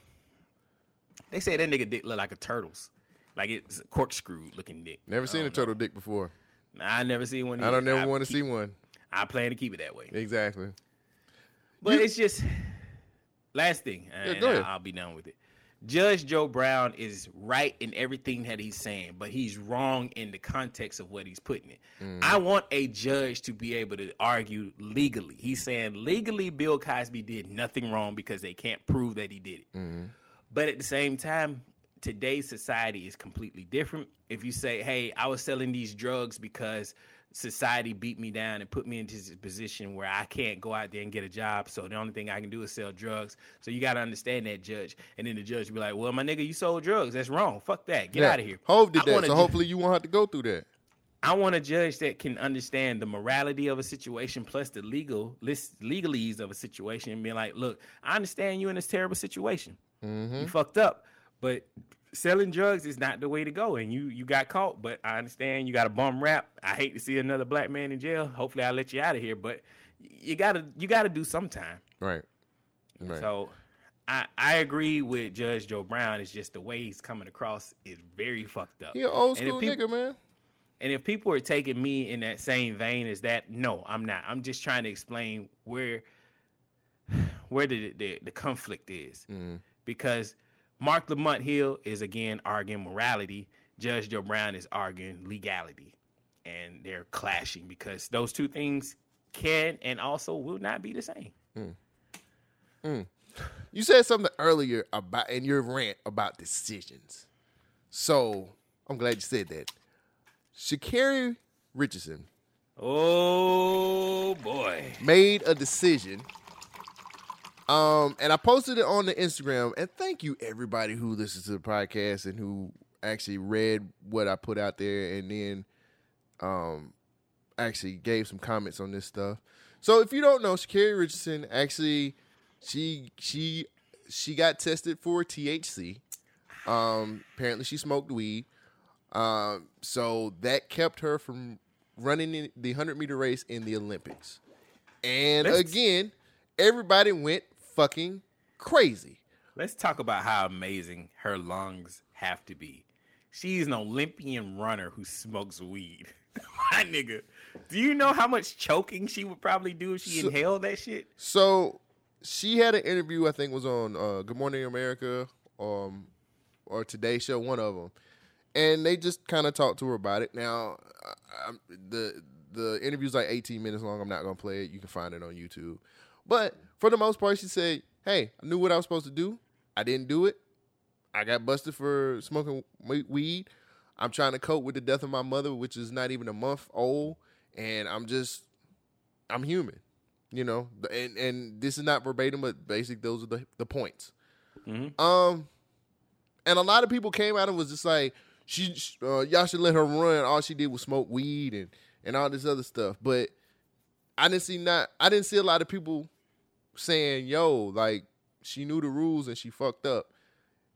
They say that nigga dick look like a turtle's, like it's a corkscrew looking dick. Never seen a turtle dick before. Nah, I never seen one. I don't never want to see one. I plan to keep it that way. Exactly. But it's just last thing, and go I-. I'll be done with it. Judge Joe Brown is right in everything that he's saying, but he's wrong in the context of what he's putting it. Mm. I want a judge to be able to argue legally. He's saying legally Bill Cosby did nothing wrong because they can't prove that he did it. Mm-hmm. But at the same time, today's society is completely different. If you say, "Hey, I was selling these drugs because society beat me down and put me into this position where I can't go out there and get a job, so the only thing I can do is sell drugs." So you got to understand that, judge. And then the judge be like, "Well, my nigga, you sold drugs. That's wrong. Fuck that. Get Yeah. out of here." Hove did I that, so ju- hopefully you won't have to go through that. I want a judge that can understand the morality of a situation plus the legal list legalese of a situation and be like, look, I understand you in this terrible situation. You mm-hmm. fucked up, but selling drugs is not the way to go. And you you got caught, but I understand you got a bum rap. I hate to see another black man in jail. Hopefully I'll let you out of here, but you gotta you gotta do sometime. Right. Right. So I, I agree with Judge Joe Brown. It's just the way he's coming across is very fucked up. he an old school peop- nigga, man. and if people are taking me in that same vein as that, no, I'm not. I'm just trying to explain where where the the, the conflict is. Mm-hmm. Because Mark Lamont Hill is again arguing morality. Judge Joe Brown is arguing legality. And they're clashing because those two things can and also will not be the same. Hmm. Hmm. You said something earlier about in your rant about decisions. So I'm glad you said that. Sha'Carri Richardson Oh boy. made a decision. Um, and I posted it on the Instagram. And thank you everybody who listens to the podcast and who actually read what I put out there and then um actually gave some comments on this stuff. So if you don't know, Sha'Carri Richardson actually she she she got tested for THC. Um, apparently she smoked weed. Um, so that kept her from running in the 100 meter race in the Olympics. And again, everybody went fucking crazy. Let's talk about how amazing her lungs have to be. She's an Olympian runner who smokes weed. My nigga, Do you know how much choking she would probably do if she So- inhaled that shit? So she had an interview. I think was on uh, Good Morning America, um, or Today Show, one of them, and they just kind of talked to her about it. Now, I, I'm, the the interview's like 18 minutes long. I'm not gonna play it. You can find it on YouTube. But for the most part, she said, "Hey, I knew what I was supposed to do. I didn't do it. I got busted for smoking weed. I'm trying to cope with the death of my mother, which is not even a month old, and I'm just, I'm human, you know. And and this is not verbatim, but basic. Those are the the points. Um, and a lot of people came out and was just like, she, uh, y'all should let her run. All she did was smoke weed and and all this other stuff. But I didn't see not, I didn't see a lot of people saying, yo, like she knew the rules and she fucked up.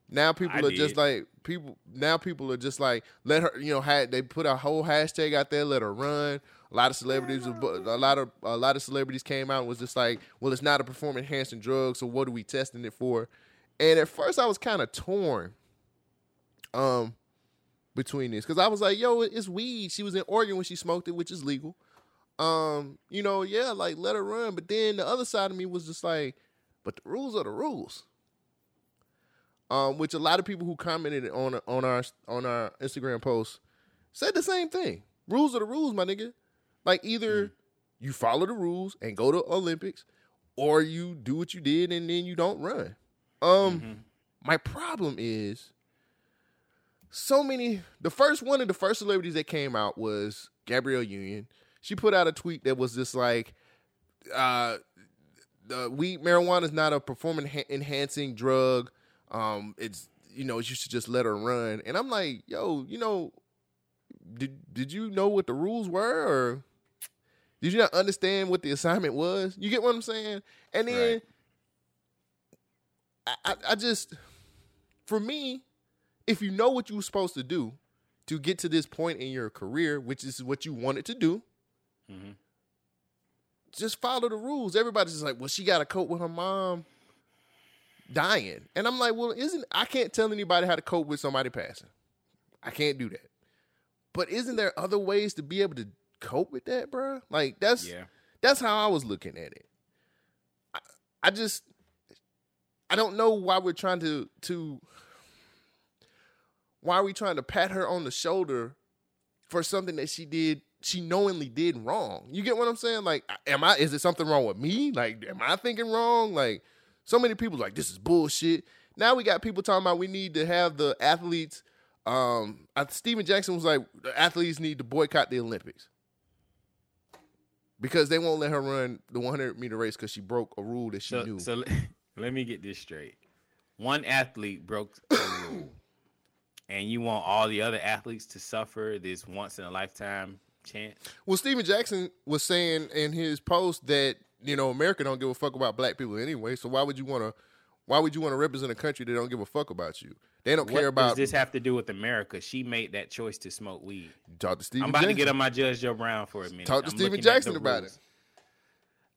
Now people I are just like people. Now people are just like let her. You know, had they put a whole hashtag out there, let her run. A lot of celebrities, a lot of a lot of celebrities came out and was just like, well, it's not a performance enhancing drug, so what are we testing it for? And at first, I was kind of torn, um, between this because I was like, yo, it's weed. She was in Oregon when she smoked it, which is legal. Um, you know, yeah, like let her run. But then the other side of me was just like, but the rules are the rules um, which a lot of people who commented on on our on our Instagram post said the same thing. Rules are the rules, my nigga. Like either you follow the rules and go to Olympics, or you do what you did and then you don't run. Um, my problem is so many. The first one of the first celebrities that came out was Gabrielle Union. She put out a tweet that was just like, uh, the weed marijuana is not a performance enhancing drug. Um, it's you know you should just let her run. And I'm like, yo, you know, did did you know what the rules were, or did you not understand what the assignment was? You get what I'm saying? And then Right. I, I I just for me, if you know what you were supposed to do to get to this point in your career, which is what you wanted to do, Mm-hmm. just follow the rules. Everybody's just like, well, she got to cope with her mom dying. And I'm like, well, isn't I can't tell anybody how to cope with somebody passing. I can't do that. But isn't there other ways to be able to cope with that, bro? Like that's Yeah. that's how I was looking at it. I, I just I don't know why we're trying to to why are we trying to pat her on the shoulder for something that she did she knowingly did wrong. You get what I'm saying? Like am I is it something wrong with me? Like am I thinking wrong? Like so many people like this is bullshit. Now we got people talking about we need to have the athletes um Steven Jackson was like the athletes need to boycott the Olympics because they won't let her run the 100 meter race because she broke a rule that she So, knew. so let me get this straight. One athlete broke a rule, and you want all the other athletes to suffer this once in a lifetime chance? well, Steven Jackson was saying in his post that you know America don't give a fuck about black people anyway. So why would you want to? Why would you want to represent a country that don't give a fuck about you? They don't What care does about. this have to do with America? She made that choice to smoke weed. Talk to Steven. I'm about Jackson. to get on my Judge Joe Brown for a minute. Talk to I'm Steven Jackson about rules. it.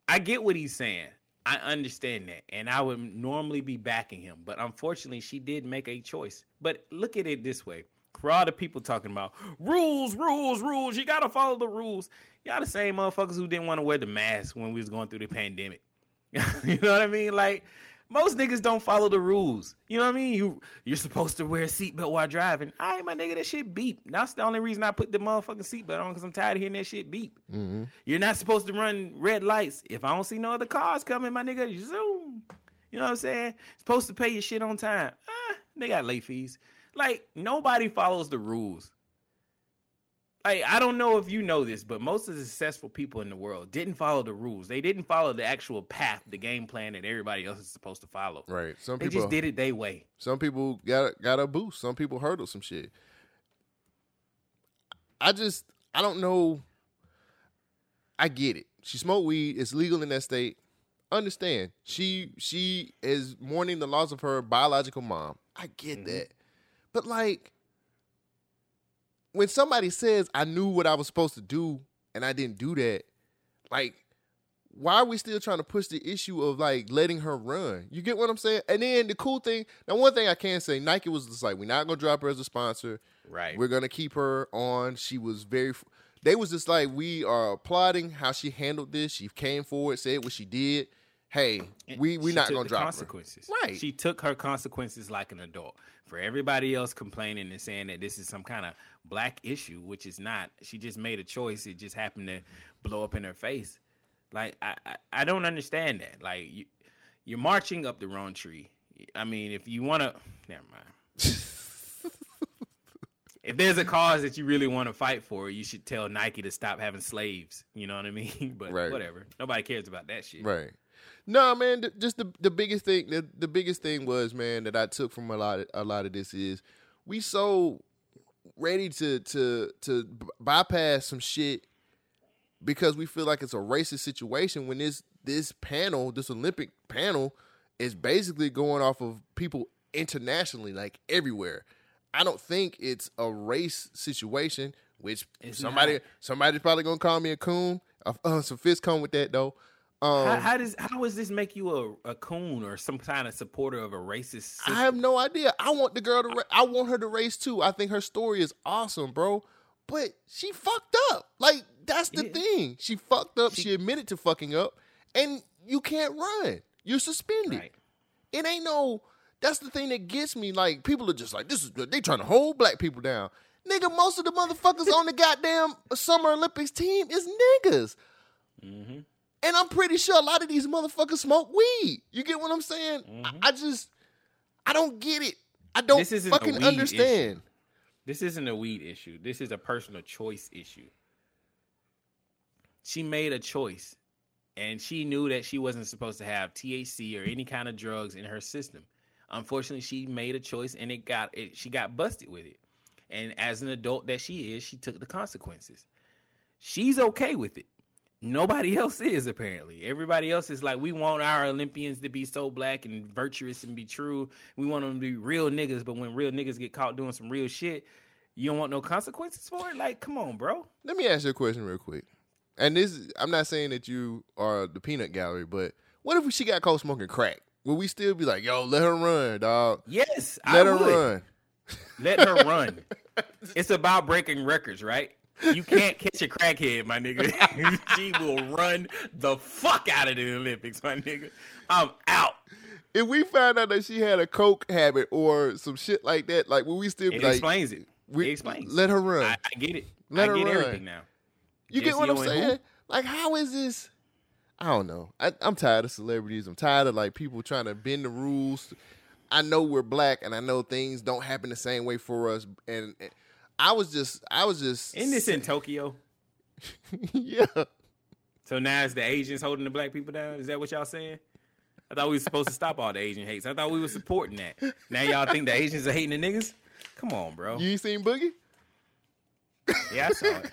I get what he's saying. I understand that. And I would normally be backing him. But unfortunately, she did make a choice. But look at it this way. For all the people talking about rules, rules, rules, you gotta follow the rules. Y'all the same motherfuckers who didn't want to wear the mask when we was going through the pandemic. you know what I mean? Like most niggas don't follow the rules. You know what I mean? You you're supposed to wear a seatbelt while driving. I ain't my nigga, that shit beep. That's the only reason I put the motherfucking seatbelt on because I'm tired of hearing that shit beep. You're not supposed to run red lights. If I don't see no other cars coming, my nigga, zoom. You know what I'm saying? Supposed to pay your shit on time. Ah, they got late fees. Like nobody follows the rules. Like I don't know if you know this, but most of the successful people in the world didn't follow the rules. They didn't follow the actual path, the game plan that everybody else is supposed to follow. Right. Some They people just did it their way. Some people got got a boost. Some people hurdle some shit. I just I don't know. I get it. She smoked weed. It's legal in that state. Understand. She she is mourning the loss of her biological mom. I get mm-hmm. that. But like when somebody says I knew what I was supposed to do and I didn't do that, like why are we still trying to push the issue of like letting her run? You get what I'm saying? And then the cool thing, now one thing I can say, Nike was just like, we're not gonna drop her as a sponsor. Right. We're gonna keep her on. She was very they was just like, we are applauding how she handled this. She came forward, said what she did. Hey, we we not gonna drop her. consequences. Right. She took her consequences like an adult. For everybody else complaining and saying that this is some kind of black issue, which is not. She just made a choice. It just happened to blow up in her face. Like I, I, I don't understand that. Like you, you're marching up the wrong tree. I mean, if you want to, never mind. if there's a cause that you really want to fight for, you should tell Nike to stop having slaves. You know what I mean? But Right. whatever. Nobody cares about that shit. Right. No, man. th- Just the the biggest thing. The, the biggest thing was, man, that I took from a lot of, a lot of this is we so ready to to to b- bypass some shit because we feel like it's a racist situation when this this panel, this Olympic panel, is basically going off of people internationally, like everywhere. I don't think it's a race situation, which It's somebody not. somebody's probably gonna call me a coon. Uh, uh, some fists come with that though. Um, how, how does how does this make you a, a coon or some kind of supporter of a racist? System? I have no idea. I want the girl to. Ra- I want her to race too. I think her story is awesome, bro. But she fucked up. Like that's the Yeah. thing. She fucked up. She, admitted to fucking up, and you can't run. You're suspended. Right. It ain't no. That's the thing that gets me. Like people are just like, this is they trying to hold black people down. Nigga, most of the motherfuckers on the goddamn Summer Olympics team is niggas. Mm-hmm. And I'm pretty sure a lot of these motherfuckers smoke weed. You get what I'm saying? I, mm-hmm. I just, I don't get it. I don't fucking understand. This isn't a weed issue. This is a personal choice issue. She made a choice, and she knew that she wasn't supposed to have THC or any kind of drugs in her system. Unfortunately, she made a choice, and it got it. She got busted with it. And as an adult that she is, she took the consequences. She's okay with it. Nobody else is apparently. Everybody else is like, we want our Olympians to be so black and virtuous and be true. We want them to be real niggas. But when real niggas get caught doing some real shit, you don't want no consequences for it. Like, come on, bro. Let me ask you a question real quick. And this, I'm not saying that you are the peanut gallery, but what if she got caught smoking crack? Will we still be like, yo, let her run, dog? Yes, Let I her would. run. Let her run. it's about breaking records, right? You can't catch a crackhead, my nigga. she will run the fuck out of the Olympics, my nigga. I'm out. If we find out that she had a coke habit or some shit like that, like will we still be It like, explains it. we- it explains. let her run. I, I get it. Let I her get run. everything now. You get what I'm Owen who? saying? Like, how is this? I don't know. I, I'm tired of celebrities. I'm tired of like people trying to bend the rules. I know we're black, and I know things don't happen the same way for us. And, and I was just, I was just, Isn't this in Tokyo? yeah. So now it's the Asians holding the black people down? Is that what y'all saying? I thought we were supposed to stop all the Asian hates. I thought we were supporting that. Now y'all think the Asians are hating the niggas? Come on, bro. You ain't seen Boogie? Yeah, I saw it.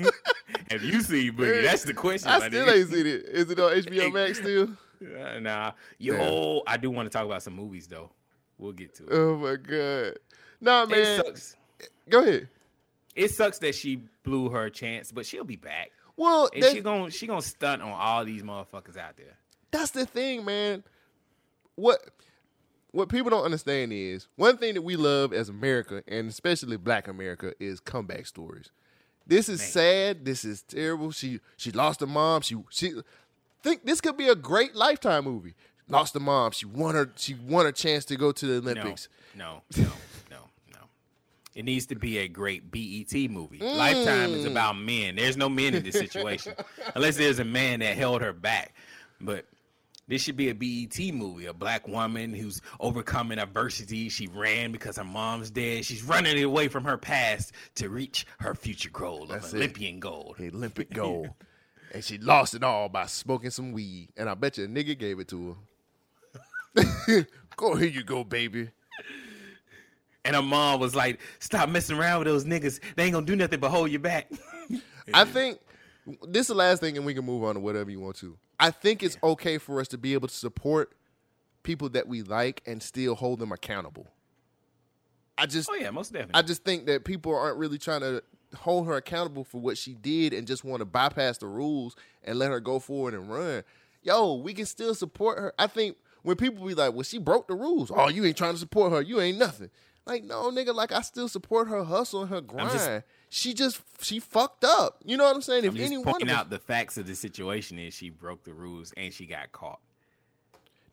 Have you seen Boogie? That's the question. I my still ain't seen it. Is it on HBO Max still? Uh, nah, yo, I do want to talk about some movies though. We'll get to it. Oh my god. Nah, man. It sucks. Go ahead. It sucks that she blew her chance, but she'll be back. Well, And they- she gonna she gonna stunt on all these motherfuckers out there. that's the thing, man. What what people don't understand is one thing that we love as America, and especially Black America, is comeback stories. This is sad. This is terrible. She she lost her mom. She she think this could be a great lifetime movie. Lost her mom. She won her. She won her chance to go to the Olympics. no, no, no. It needs to be a great BET movie. Lifetime is mm. about men. There's no men in this situation, unless there's a man that held her back. But this should be a BET movie. A black woman who's overcoming adversity. She ran because her mom's dead. She's running away from her past to reach her future goal of That's it. Olympian gold. Olympic gold. and she lost it all by smoking some weed. And I bet you a nigga gave it to her. go here you go, baby. And her mom was like, "Stop messing around with those niggas. They ain't gonna do nothing but hold you back." I think this is the last thing, and we can move on to whatever you want to. I think it's okay for us to be able to support people that we like and still hold them accountable. I just, oh yeah, most definitely. I just think that people aren't really trying to hold her accountable for what she did and just want to bypass the rules and let her go forward and run. Yo, we can still support her. I think when people be like, "Well, she broke the rules," oh, you ain't trying to support her. You ain't nothing. Like, no, nigga, like I still support her hustle and her grind. just- she just she fucked up. You know what I'm saying? I'm if just any pointing out the facts of the situation is she broke the rules and she got caught.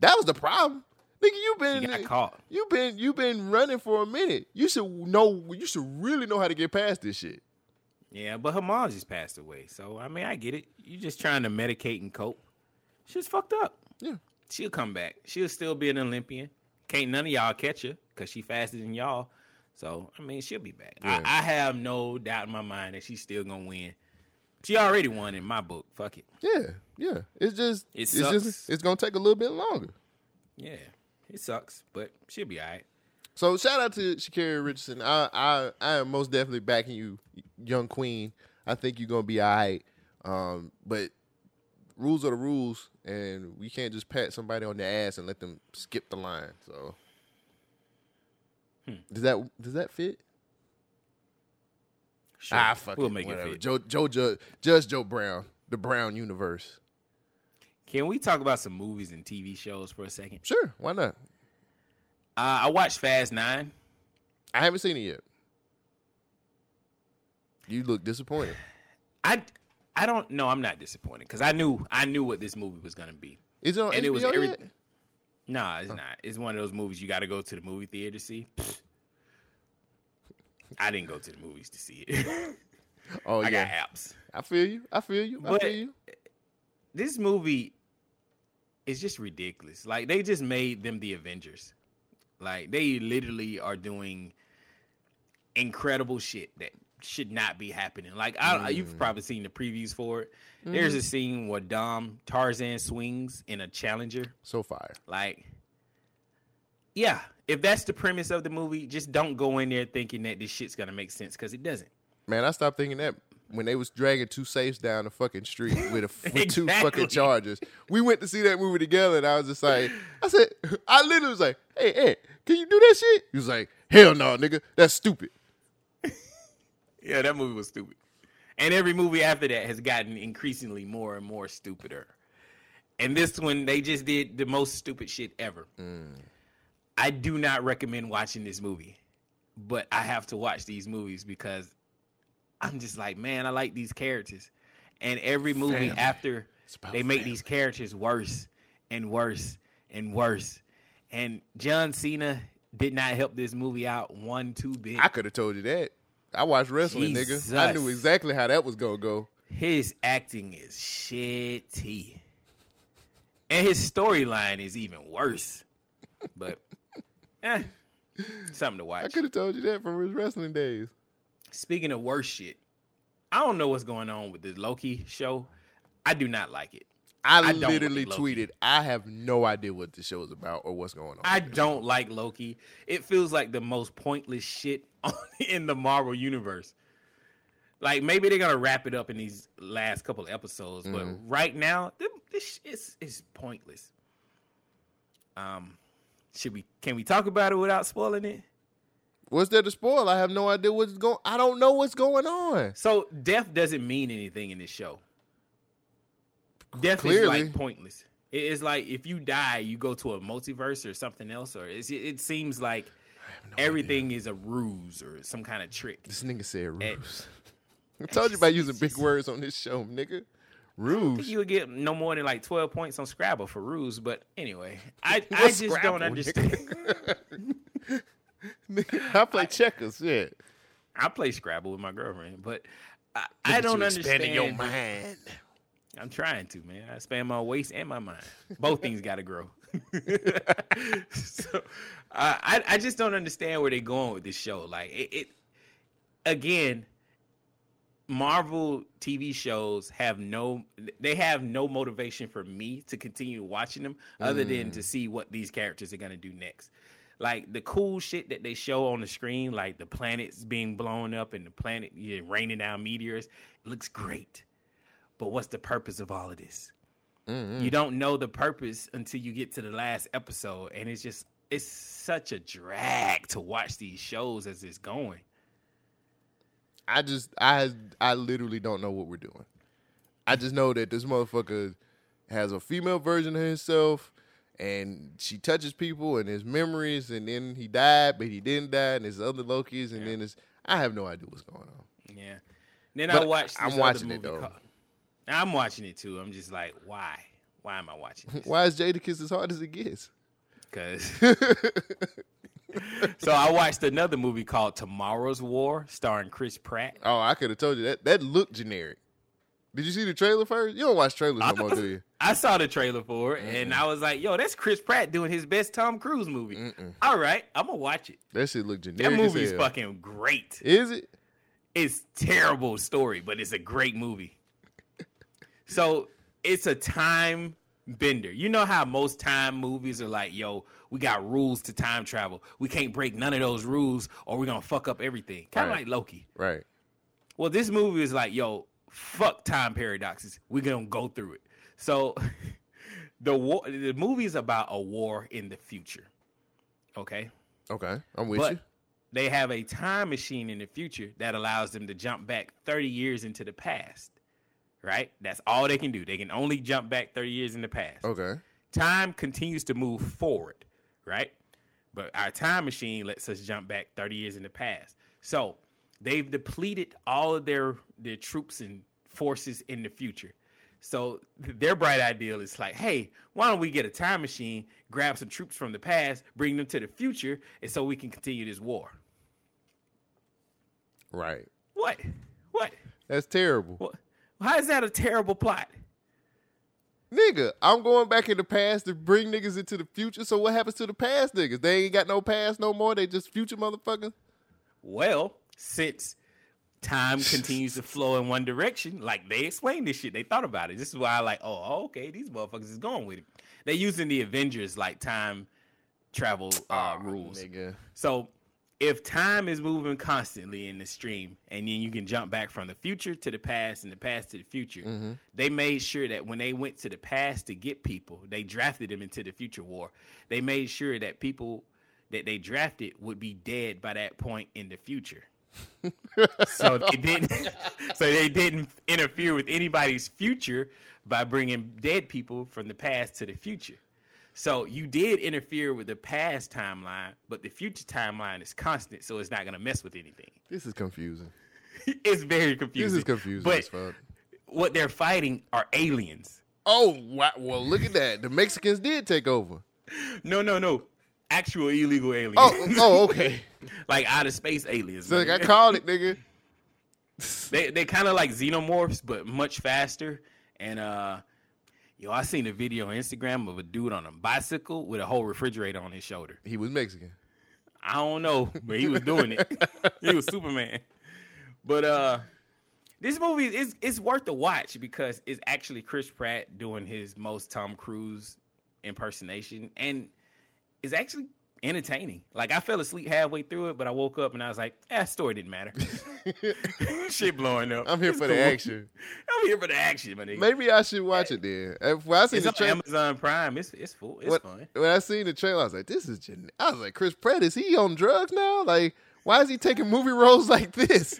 that was the problem. Nigga, you been She got caught. You been you been running for a minute. You should know. You should really know how to get past this shit. Yeah, but her mom just passed away. So I mean, I get it. You just trying to medicate and cope. She's fucked up. Yeah. She'll come back. She'll still be an Olympian. Can't none of y'all catch her because she faster than y'all. So I mean, she'll be back. Yeah. I, I have no doubt in my mind that she's still gonna win. She already won in my book. Fuck it. Yeah, yeah. It's just It it's sucks. just it's gonna take a little bit longer. Yeah, it sucks, but she'll be all right. So shout out to Sha'Carri Richardson. I I I am most definitely backing you, young queen. I think you're gonna be all right. Um, but rules are the rules, and we can't just pat somebody on the ass and let them skip the line. So Hmm. does that does that fit? Sure. Ah, fuck we'll it, make whatever. it fit. Joe Joe Judge, Judge Joe Brown, the Brown universe. Can we talk about some movies and TV shows for a second? Sure, why not? Uh, I watched Fast Nine. I haven't seen it yet. You look disappointed. I I don't know. I'm not disappointed because I knew I knew what this movie was gonna be. Is it on And HBO it was yet? every- Nah, it's not. It's one of those movies you got to go to the movie theater to see. Pfft. I didn't go to the movies to see it. Oh I yeah, got apps. I feel you. I feel you. I feel you. This movie is just ridiculous. Like they just made them the Avengers. Like they literally are doing incredible shit that should not be happening. Like I, you've mm. probably seen the previews for it. There's a mm. scene where Dom Tarzan swings in a Challenger. So fire. Like, yeah, if that's the premise of the movie, just don't go in there thinking that this shit's gonna make sense because it doesn't. Man, I stopped thinking that when they was dragging two safes down the fucking street with a with two fucking charges. We went to see that movie together, and I was just like, I said, I literally was like, Hey, Ed, can you do that shit? He was like, Hell no, nigga, that's stupid. Yeah, that movie was stupid. And every movie after that has gotten increasingly more and more stupider. And this one, they just did the most stupid shit ever. Mm. I do not recommend watching this movie, but I have to watch these movies because I'm just like, man, I like these characters. And every movie Family. after they make family. these characters worse and worse and worse. And John Cena did not help this movie out one two bit. I could have told you that. I watched wrestling, nigga. I knew exactly how that was gonna go. His acting is shitty. And his storyline is even worse. But eh, something to watch. I could have told you that from his wrestling days. Speaking of worse shit, I don't know what's going on with this Loki show. I do not like it. I, I literally like tweeted, I have no idea what the show is about or what's going on. I don't like Loki. It feels like the most pointless shit on, in the Marvel universe. Like maybe they're gonna wrap it up in these last couple of episodes, but right now this is is pointless. Um, should we? Can we talk about it without spoiling it? What's there to spoil? I have no idea what's going. I don't know what's going on. So death doesn't mean anything in this show. Death is like pointless. It is like if you die, you go to a multiverse or something else, or it's, it seems like everything is a ruse or some kind of trick. This nigga said ruse. I told you about using big words on this show, nigga. Ruse. You would get no more than like twelve points on Scrabble for ruse, but anyway, I I just Scrabble, don't understand. Nigga, I play checkers. Shit. I play Scrabble with my girlfriend, but I, I don't understand. your mind. I'm trying to, man. I expand my waist and my mind. Both things got to grow. so uh, I I just don't understand where they're going with this show. Like it, it again. Marvel TV shows have no they have no motivation for me to continue watching them other than to see what these characters are going to do next. Like the cool shit that they show on the screen like the planets being blown up and the planet yeah, raining down meteors it looks great. But what's the purpose of all of this? Mm-hmm. You don't know the purpose until you get to the last episode and it's just it's such a drag to watch these shows as it's going. I just, I, I literally don't know what we're doing. I just know that this motherfucker has a female version of himself, and she touches people and his memories, and then he died, but he didn't die, and there's other Lokis, and then it's I have no idea what's going on. Yeah. Then But I watched. I'm watching it, though. called- I'm watching it too. I'm just like, why? Why am I watching this? Why is Jadakiss as hard as it gets? Because. so I watched another movie called Tomorrow's War, starring Chris Pratt. Oh, I could have told you that. That looked generic. Did you see the trailer first? You don't watch trailers no more, do you? I saw the trailer for it, and I was like, "Yo, that's Chris Pratt doing his best Tom Cruise movie." All right, I'm gonna watch it. That shit look That generic. movie as is fucking great. Is it? It's terrible story, but it's a great movie. So it's a time bender. You know how most time movies are like, yo, we got rules to time travel. We can't break none of those rules or we're gonna fuck up everything. Kind of Right. like Loki. Right. Well, this movie is like, yo, fuck time paradoxes. We're gonna go through it. So the war the movie is about a war in the future. Okay? Okay. I'm with but you. they have a time machine in the future that allows them to jump back 30 years into the past. Right? That's all they can do. They can only jump back 30 years in the past. Okay. Time continues to move forward, right? But our time machine lets us jump back 30 years in the past. So they've depleted all of their their troops and forces in the future. So their bright ideal is like, hey, why don't we get a time machine, grab some troops from the past, bring them to the future, and so we can continue this war. Right. What? What? That's terrible. What? How is that a terrible plot? Nigga, I'm going back in the past to bring niggas into the future. So what happens to the past niggas? They ain't got no past no more. They just future motherfuckers. Well, since time continues to flow in one direction, like they explained this shit, they thought about it. This is why I like, oh, okay, these motherfuckers is going with it. They're using the Avengers like time travel uh, rules. Nigga. So if time is moving constantly in the stream, and then you can jump back from the future to the past and the past to the future, Mm-hmm. they made sure that when they went to the past to get people, they drafted them into the future war. They made sure that people that they drafted would be dead by that point in the future. so they didn't. so they didn't interfere with anybody's future by bringing dead people from the past to the future. So you did interfere with the past timeline, but the future timeline is constant, so it's not going to mess with anything. This is confusing. it's very confusing. This is confusing But as fuck. what they're fighting are aliens. Oh, wow. well, look at that. The Mexicans did take over. No, no, no. Actual illegal aliens. Oh, oh, okay. like out of space aliens. So, like, I called it, nigga. they they kind of like xenomorphs, but much faster. And uh, yo, I seen a video on Instagram of a dude on a bicycle with a whole refrigerator on his shoulder. He was Mexican. I don't know, but he was doing it. he was Superman. But uh, this movie is it's worth a watch because it's actually Chris Pratt doing his most Tom Cruise impersonation, and it's actually entertaining. Like I fell asleep halfway through it, but I woke up and I was like, "Ah, story didn't matter." Shit blowing up. I'm here It's for the action. I'm here for the action, my nigga. Maybe I should watch it then. If, when I seen It's the on trailer, Amazon Prime. It's it's full. It's when, fun. when I seen the trailer, I was like, "This is." Gen-. I was like, "Chris Pratt is he on drugs now? Like, why is he taking movie roles like this?"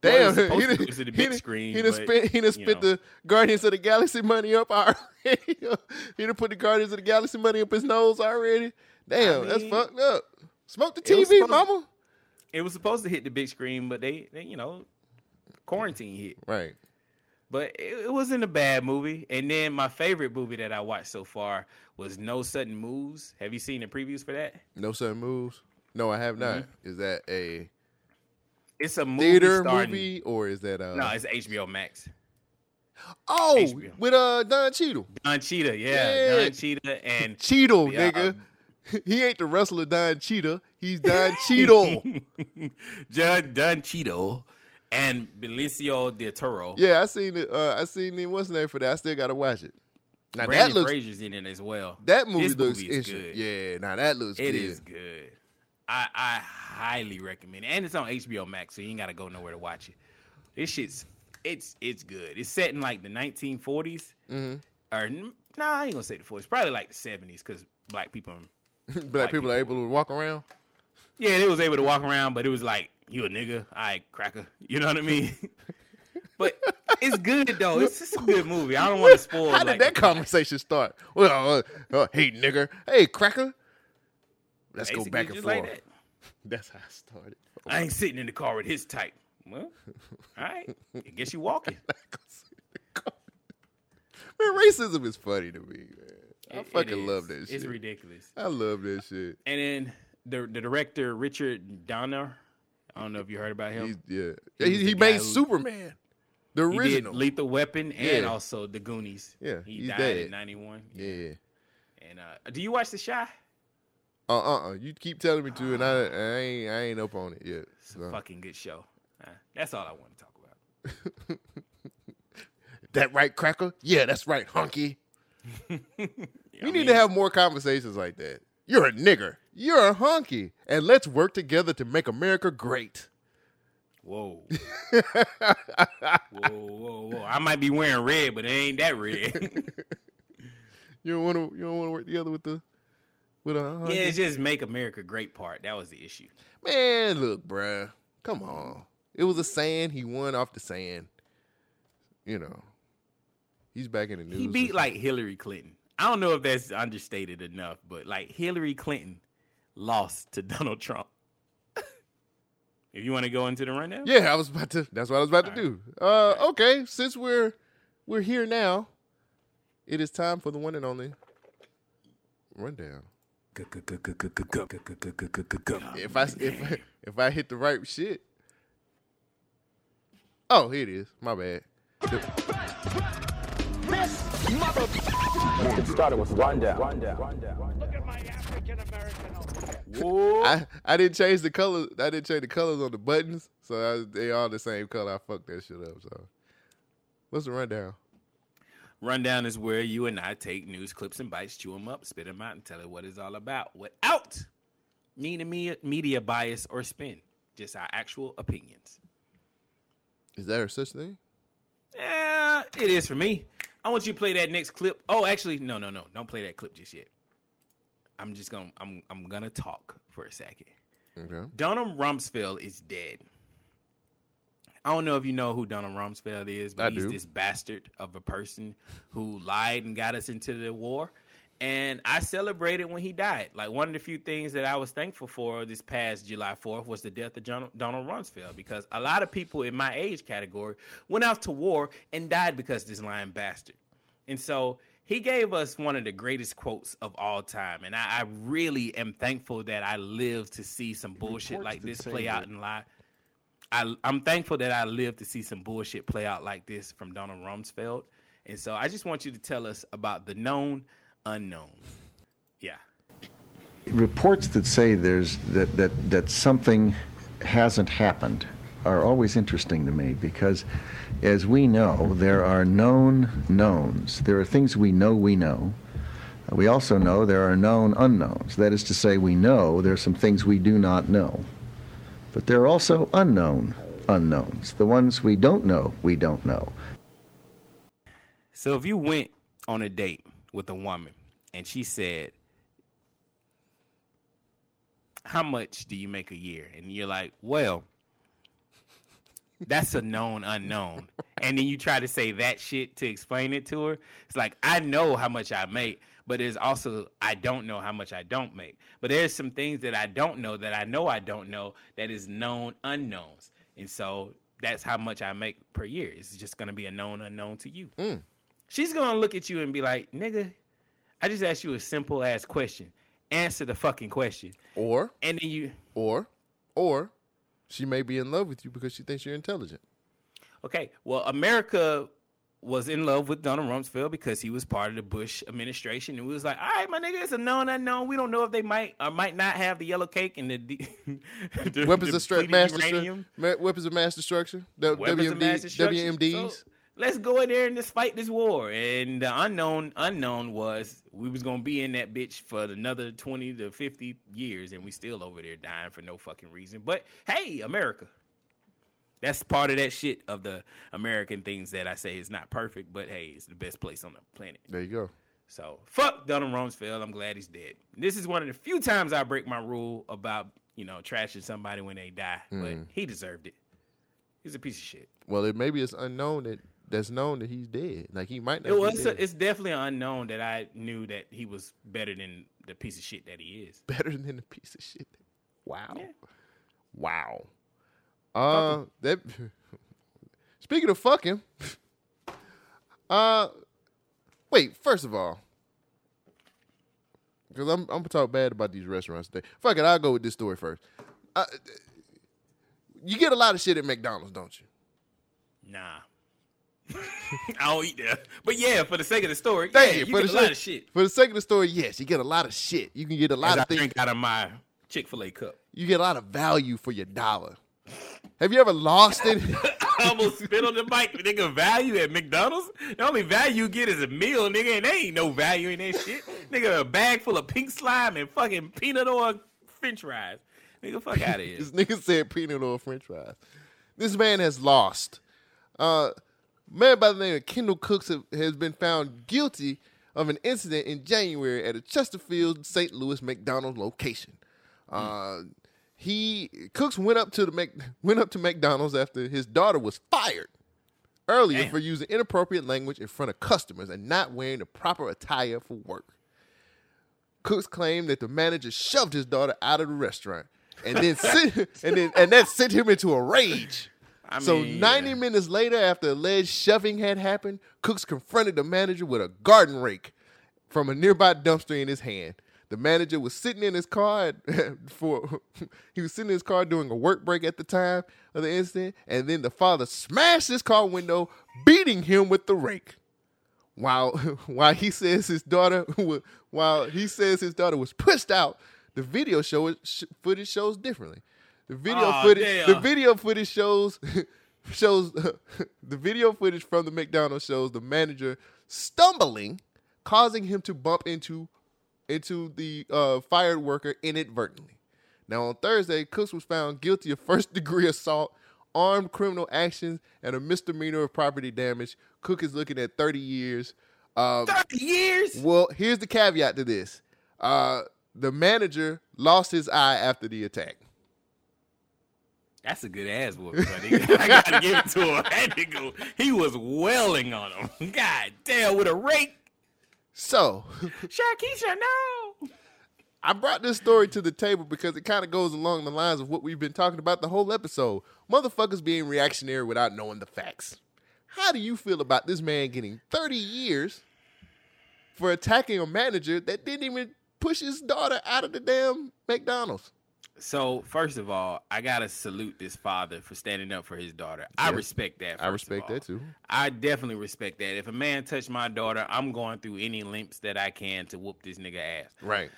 Damn, it's supposed he to done- go to the he big done- screen, He done but, spent. He done spent know. the Guardians of the Galaxy money up already. he done put the Guardians of the Galaxy money up his nose already. Damn, that's mean, fucked up. Smoke the TV, supposed- mama. It was supposed to hit the big screen, but they, they you know, quarantine hit. Right. But it, it wasn't a bad movie. And then my favorite movie that I watched so far was No Sudden Moves. Have you seen the previews for that? No sudden moves. No, I have not. Mm-hmm. Is that a It's a movie theater starring, movie or is that uh? No, it's HBO Max. oh, HBO. with uh Don Cheadle. Don Cheetah, yeah, Yeah. Don Cheetah, and Cheadle, Yeah, nigga. um, he ain't the wrestler Don Cheetah. He's Don Cheeto. John Don Cheeto and Benicio del Toro. yeah, I seen it. Uh, I seen it. What's the name for that? I still gotta watch it. Now Brendan that looks. Fraser's in it as well. That movie This looks movie interesting. good. Yeah, now that looks It good. is good. I, I highly recommend it. And it's on HBO Max, so you ain't gotta go nowhere to watch it. This shit's it's it's good. It's set in like the 1940s. Mm-hmm. Or no, I ain't gonna say the 40s. Probably like the 70s, because black people. Black people are able to walk around. Yeah, they was able to walk around, but it was like you a nigga, I cracker. You know what I mean? but it's good though. It's a good movie. I don't want to spoil. How did like, that conversation start? Well, uh, uh, hey nigger, hey cracker. Let's go back and forth. like that. That's how I started. I ain't sitting in the car with his type. Well, all right. I guess you walking. Man, racism is funny to me, man. I It- it fucking is. love that shit. It's ridiculous. I love that shit. And then the the director Richard Donner. I don't know if you heard about him. He's, yeah, He he, he made who- Superman, the He original. did Lethal Weapon and Yeah. also The Goonies. Yeah, he died dead. in '91. yeah. And uh, do you watch The Chi? Uh uh uh. You keep telling me to, and I, I ain't I ain't up on it yet. It's a fucking good show. Uh, that's all I want to talk about. That right, cracker? Yeah, that's right, hunky. we need to have more conversations like that. You're a nigger. You're a hunky, and let's work together to make America great. Whoa. whoa, whoa, whoa. I might be wearing red, but it ain't that red. You don't want to. You don't want to work together with the with a hunky. yeah, it's just make America great part. That was the issue. Man, look, bruh. Come on. It was a saying. He won off the saying. You know. He's back in the news. He beat like Hillary Clinton. I don't know if that's understated enough, but like Hillary Clinton lost to Donald Trump. if you want to go into the rundown, Yeah, I was about to. That's what I was about to do. Uh, okay, since we're we're here now, it is time for the one and only rundown. If I if if I hit the right shit. Oh, here it is. My bad. Get started with rundown. I, I didn't change the color. I didn't change the colors on the buttons, so I, they all the same color. I fucked that shit up. So, what's the rundown? Rundown is where you and I take news clips and bites, chew them up, spit them out, and tell it what it's all about without needing media, media bias or spin. Just our actual opinions. Is there such thing? Yeah, it is for me. I want you to play that next clip. Oh, actually, no, no, no. Don't play that clip just yet. I'm just gonna I'm I'm gonna talk for a second. Okay. Donald Rumsfeld is dead. I don't know if you know who Donald Rumsfeld is, but I he's do. this bastard of a person who lied and got us into the war. And I celebrated when he died. Like one of the few things that I was thankful for this past July 4th was the death of John, Donald Rumsfeld because a lot of people in my age category went out to war and died because of this lying bastard. And so he gave us one of the greatest quotes of all time. And I, I really am thankful that I lived to see some bullshit like this play out in life. I, I'm thankful that I lived to see some bullshit play out like this from Donald Rumsfeld. And so I just want you to tell us about the known unknown. Yeah. reports that say there's that, that that something hasn't happened are always interesting to me because as we know there are known knowns. There are things we know we know. We also know there are known unknowns. That is to say we know there are some things we do not know. But there are also unknown unknowns. The ones we don't know we don't know. So if you went on a date with a woman and she said, How much do you make a year? And you're like, Well, that's a known unknown. And then you try to say that shit to explain it to her. It's like, I know how much I make, but there's also, I don't know how much I don't make. But there's some things that I don't know that I know I don't know that is known unknowns. And so that's how much I make per year. It's just going to be a known unknown to you. Mm. She's going to look at you and be like, nigga, I just asked you a simple ass question. Answer the fucking question. Or And then you, or or she may be in love with you because she thinks you're intelligent. Okay, well, America was in love with Donald Rumsfeld because he was part of the Bush administration, and we was like, "All right, my nigga, it's a known unknown. We don't know if they might or might not have the yellow cake and the, the Weapons the of stra- mass uranium. destruction. weapons of mass destruction. The Weapons of mass destruction. WMDs. So, let's go in there and just fight this war. And the unknown unknown was we was gonna be in that bitch for another twenty to fifty years, and we still over there dying for no fucking reason. But hey, America. That's part of that shit of the American things that I say is not perfect, but hey, it's the best place on the planet. there you go. So fuck Donald Rumsfeld. I'm glad he's dead. This is one of the few times I break my rule about you know trashing somebody when they die, but hmm. he deserved it. He's a piece of shit. Well, it maybe it's unknown that that's known that he's dead. Like he might not. It be was. It's definitely unknown that I knew that he was better than the piece of shit that he is. better than the piece of shit. Wow. Yeah. Wow. Uh, that. Speaking of fucking, uh, wait. First of all, because I'm I'm gonna talk bad about these restaurants today. Fuck it, I'll go with this story first. Uh, you get a lot of shit at McDonald's, don't you? Nah. I don't eat there. But yeah, for the sake of the story, Thank yeah, you. for get the a lot sake, of shit. For the sake of the story, yes, you get a lot of shit. You can get a lot As I of things. drink out of my Chick Fil A cup. You get a lot of value for your dollar. Have you ever lost it? I almost spit on the mic. Nigga, value at McDonald's. The only value you get is a meal, nigga, and there ain't no value in that shit. Nigga, a bag full of pink slime and fucking peanut oil French fries. Nigga, fuck out of here. This nigga said peanut oil French fries. This man has lost. Uh, man by the name of Kendall Cooks has been found guilty of an incident in January at a Chesterfield, St. Louis McDonald's location. Uh, he Cooks went up to the Mc, went up to McDonald's after his daughter was fired earlier Damn. for using inappropriate language in front of customers and not wearing the proper attire for work. Cooks claimed that the manager shoved his daughter out of the restaurant and then sent, and then and that sent him into a rage. I so mean, 90 minutes later, after alleged shoving had happened, Cooks confronted the manager with a garden rake from a nearby dumpster in his hand. The manager was sitting in his car for he was sitting in his car doing a work break at the time of the incident, and then the father smashed his car window, beating him with the rake. While while he says his daughter while he says his daughter was pushed out, the video show footage shows differently. The video Aw, footage the video footage shows shows the video footage from the McDonald's shows the manager stumbling, causing him to bump into into the uh, fired worker inadvertently. Now on Thursday, Cooks was found guilty of first degree assault, armed criminal actions, and a misdemeanor of property damage. Cook is looking at 30 years. Um, 30 years? well, here's the caveat to this. Uh, the manager lost his eye after the attack. That's a good ass whooping, buddy. I gotta give it to him. That nigga, he was wailing on him. God damn, with a rake. So, Shakisha, no. I brought this story to the table because it kind of goes along the lines of what we've been talking about the whole episode. Motherfuckers being reactionary without knowing the facts. How do you feel about this man getting 30 years for attacking a manager that didn't even push his daughter out of the damn McDonald's? So first of all, I gotta salute this father for standing up for his daughter. I respect that. I respect that too. I definitely respect that. If a man touched my daughter, I'm going through any lengths that I can to whoop this nigga ass. Right.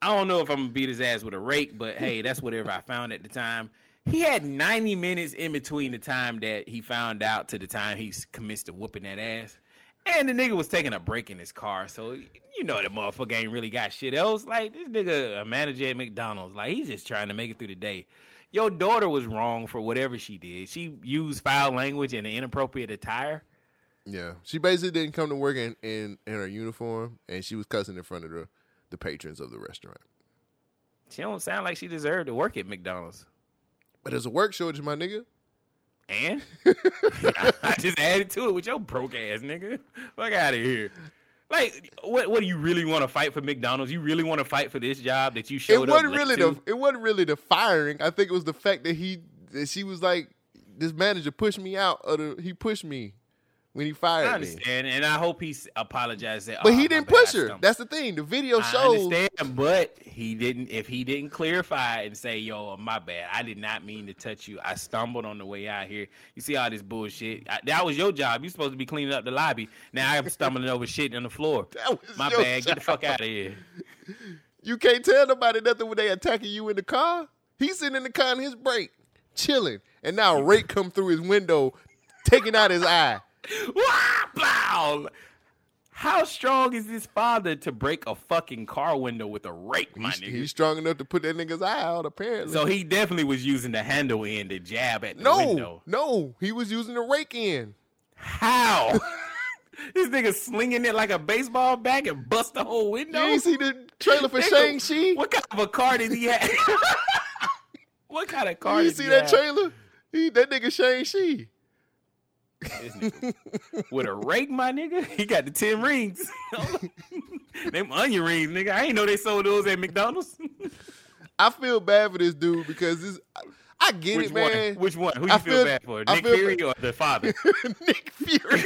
I don't know if I'm gonna beat his ass with a rake, but hey, that's whatever I found at the time. He had 90 minutes in between the time that he found out to the time he commits to whooping that ass. And the nigga was taking a break in his car, so you know the motherfucker ain't really got shit else. Like this nigga, a manager at McDonald's, like he's just trying to make it through the day. Your daughter was wrong for whatever she did. She used foul language and inappropriate attire. Yeah. She basically didn't come to work in, in, in her uniform and she was cussing in front of the, the patrons of the restaurant. She don't sound like she deserved to work at McDonald's. But there's a work shortage, my nigga. And I just added to it with your broke ass nigga. Fuck out of here. Like, what? What do you really want to fight for McDonald's? You really want to fight for this job that you showed it wasn't late really to? the it wasn't really the firing. I think it was the fact that he that she was like, this manager pushed me out of the he pushed me when he fired I me. and I hope he apologized. Said, But "Oh, he didn't push her. That's the thing. The video I shows understand, but he didn't. If he didn't clarify and say, "Yo, my bad. I did not mean to touch you. I stumbled on the way out here." You see all this bullshit. I, that was your job. You're supposed to be cleaning up the lobby. Now I'm stumbling over shit on the floor. That My bad. Get the fuck out of here. you can't tell nobody nothing when they attacking you in the car. He's sitting in the car in his break, chilling, and now rake come through his window, taking out his eye. Blow. How strong is this father to break a fucking car window with a rake, my He's, nigga? he's strong enough to put that nigga's eye out. Apparently, so he definitely was using the handle end to jab at the no, window. no, he was using the rake end. How? this nigga slinging it like a baseball bat and bust the whole window. You see the trailer for Nigga, Shang Chi? What kind of a car did he have? what kind of car? You did see that have? trailer? He that nigga Shang Chi. This nigga with a rake, my nigga. He got the ten rings. Them onion rings, nigga. I ain't know they sold those at McDonald's. I feel bad for this dude because this. I, I get Which it, man. one? Which one? Who you I feel, feel- bad for? I Nick Fury or the father? Nick Fury.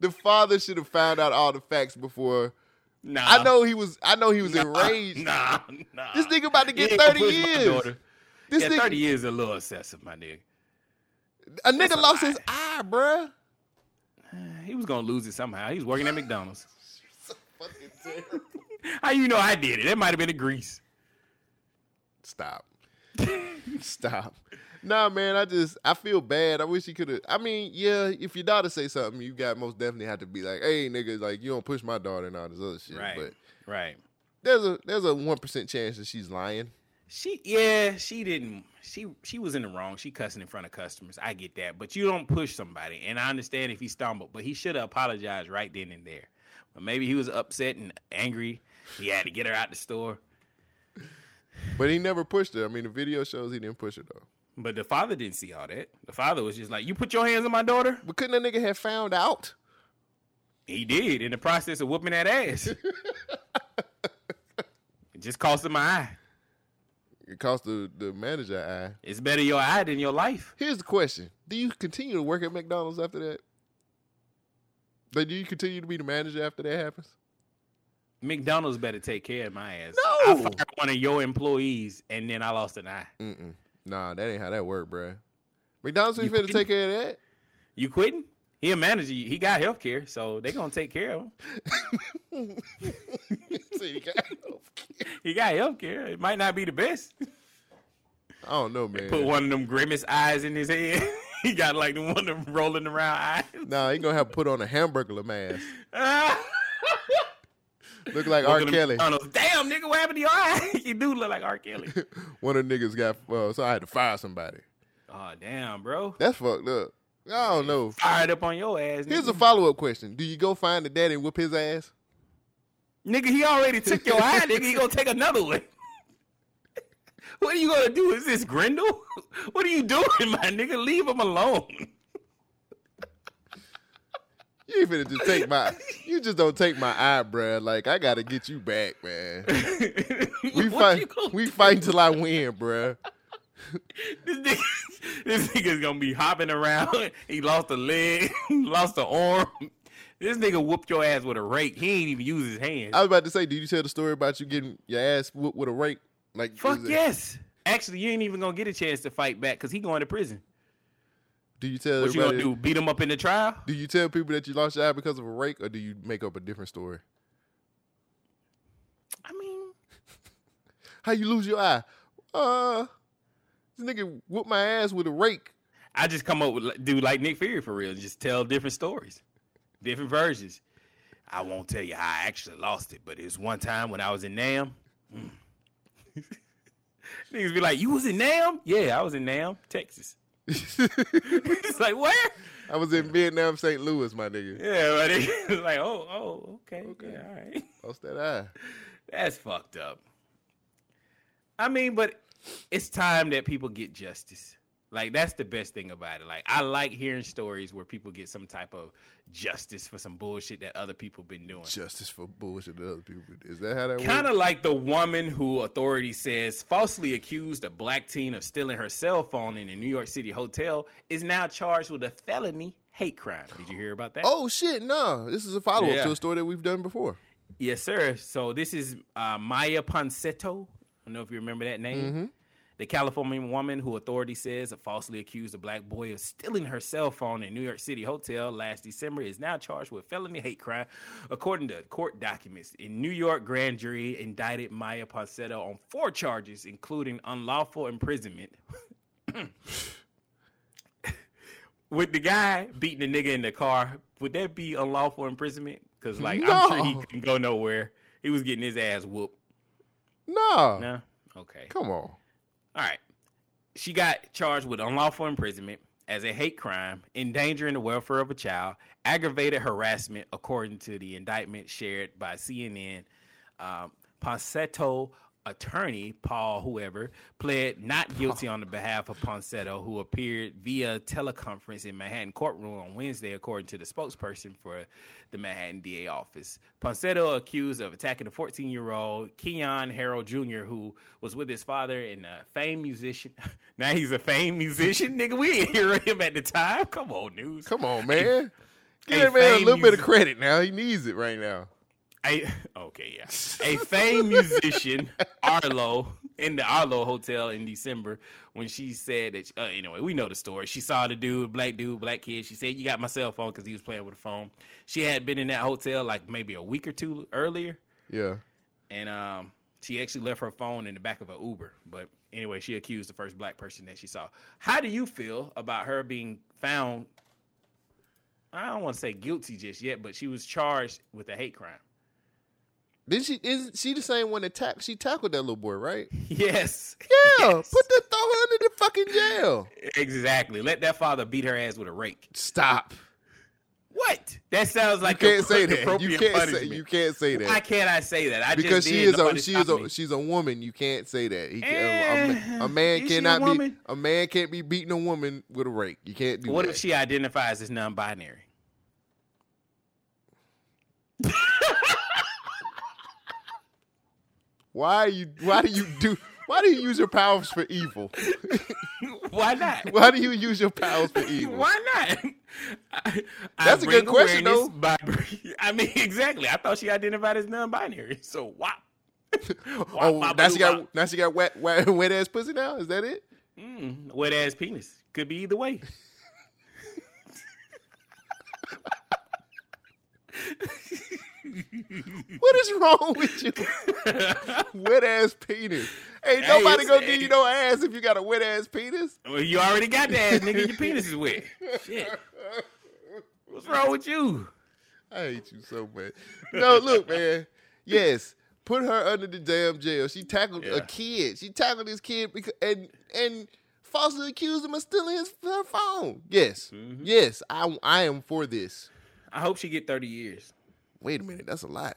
the father should have found out all the facts before. Nah. I know he was. I know he was Nah, enraged. Nah, nah. This nigga about to get thirty years. This yeah, nigga, 30 years is a little excessive, my nigga. A nigga a lost lie. his eye, bruh. He was gonna lose it somehow. He was working at McDonald's. How you know I did it? That might have been a grease. Stop. Stop. Nah, man. I just I feel bad. I wish he could have. I mean, yeah. If your daughter say something, you got most definitely have to be like, "Hey, nigga, like you don't push my daughter and all this other shit." Right. But Right. there's a there's a one percent chance that she's lying. She yeah, she didn't she she was in the wrong. She cussing in front of customers. I get that. But you don't push somebody. And I understand if he stumbled, but he should have apologized right then and there. But maybe he was upset and angry. He had to get her out the store. But he never pushed her. I mean, the video shows he didn't push her though. But the father didn't see all that. The father was just like, You put your hands on my daughter? But couldn't that nigga have found out? He did in the process of whooping that ass. it just cost him my eye. It cost the the manager eye. It's better your eye than your life. Here's the question: Do you continue to work at McDonald's after that? Like, do you continue to be the manager after that happens? McDonald's better take care of my ass. No. I fired one of your employees and then I lost an eye. Mm-mm. Nah, that ain't how that work, bruh. McDonald's ain't finna take care of that. You quitting? He a manager. He got health care, so they gonna take care of him. So got- He got health care. It might not be the best. I don't know, man. Put one of them grimace eyes in his head. he got like the one of them rolling around eyes. Nah, he gonna have to put on a hamburger mask. Look like R. Look at Kelly. Damn, nigga, what happened to your eye? you do look like R. Kelly. One of the niggas got, uh, so I had to fire somebody. Oh damn, bro. That's fucked up. I don't know. Fired up on your ass. Here's a follow up question: Do you go find the daddy and whip his ass? Nigga, he already took your eye, nigga. He gonna take another one. What are you gonna do? Is this Grindel? What are you doing, my nigga? Leave him alone. You ain't finna just take my. You just don't take my eye, bruh. Like I gotta get you back, man. We fight. We fight till I win, bruh. This nigga, this nigga's gonna be hopping around. He lost a leg, lost an arm. This nigga whooped your ass with a rake. He ain't even use his hands. I was about to say, did you tell the story about you getting your ass whooped with a rake? Like, Fuck yes. Actually, you ain't even gonna get a chance to fight back because he going to prison. Do you tell What you gonna do? Beat him up in the trial? Do you tell people that you lost your eye because of a rake, or do you make up a different story? I mean, How you lose your eye? Uh, this nigga whooped my ass with a rake. I just come up with do like Nick Fury for real. Just tell different stories, different versions. I won't tell you how I actually lost it, but it's one time when I was in Nam. Mm. Niggas be like, "You was in Nam? Yeah, I was in Nam, Texas." it's like where? I was in Vietnam, St. Louis, my nigga. Yeah, but it's like, oh, oh, okay, okay, yeah, all right. Lost that eye. That's fucked up. I mean, but it's time that people get justice. Like that's the best thing about it. Like I like hearing stories where people get some type of justice for some bullshit that other people been doing. Justice for bullshit that other people. Is that how that works? Kind of like the woman who authority says falsely accused a black teen of stealing her cell phone in a New York City hotel is now charged with a felony hate crime. Did you hear about that? Oh shit, no. This is a follow up Yeah. to a story that we've done before. Yes, sir. So this is uh, Maya Ponsetto. I don't know if you remember that name. Mm-hmm. The California woman who authority says falsely accused a black boy of stealing her cell phone in New York City hotel last December is now charged with felony hate crime, according to court documents. In New York, grand jury indicted Maya Ponsetto on four charges, including unlawful imprisonment. With the guy beating the nigga in the car, would that be unlawful imprisonment? Because like I'm sure he couldn't go nowhere. He was getting his ass whooped. No. No, okay. Come on. All right. She got charged with unlawful imprisonment as a hate crime, endangering the welfare of a child, aggravated harassment, according to the indictment shared by CNN. Um, Ponsetto attorney, Paul, whoever, pled not guilty on the behalf of Ponsetto, who appeared via teleconference in Manhattan courtroom on Wednesday, according to the spokesperson for the Manhattan DA office. Ponsetto accused of attacking a 14 year old Keyon Harrold Jr., who was with his father and a famed musician. now he's a famed musician, nigga. We didn't hear him at the time. Come on, news. Come on, man. Give a that man a little bit of credit now. He needs it right now. A okay, yeah. A famed musician, Arlo, in the Arlo Hotel in December, when she said that. Uh, anyway, we know the story. She saw the dude, black dude, black kid. She said, "You got my cell phone" because he was playing with a phone. She had been in that hotel like maybe a week or two earlier, Yeah. and um, she actually left her phone in the back of an Uber. But anyway, she accused the first black person that she saw. How do you feel about her being found? I don't want to say guilty just yet, but she was charged with a hate crime. Did she? Is she the same one that tack? She tackled that little boy, right? Yes. Yeah. Yes. Put the throw her under the fucking jail. Exactly. Let that father beat her ass with a rake. Stop. What? That sounds like you can't a- say that. You can't say. punishment. You can't say that. Why can't I say that? I because she is a she is a me. she's a woman. You can't say that. He Eh, a, a man she a cannot be a man can't be beating a woman with a rake. You can't do What that. if she identifies as non-binary? why you? Why do you do? Why do you use your powers for evil? Why not? Why do you use your powers for evil? Why not? I, I That's a good question, though. By, I mean, exactly. I thought she identified as non-binary. So why? Oh, now she got now she got wet wet, wet ass pussy. Now is that it? Mm, wet ass penis. Could be either way. What is wrong with you? wet ass penis. Ain't Hey, nobody gonna give you no ass if you got a wet ass penis. Well, you already got the ass, nigga. Your penis is wet. Shit. What's wrong with you? I hate you so much. No, look, man. Yes, put her under the damn jail. She tackled Yeah. a kid. She tackled this kid because and and falsely accused him of stealing his her phone. Yes, Mm-hmm. yes, I I am for this. I hope she get 30 years. Wait a minute, that's a lot.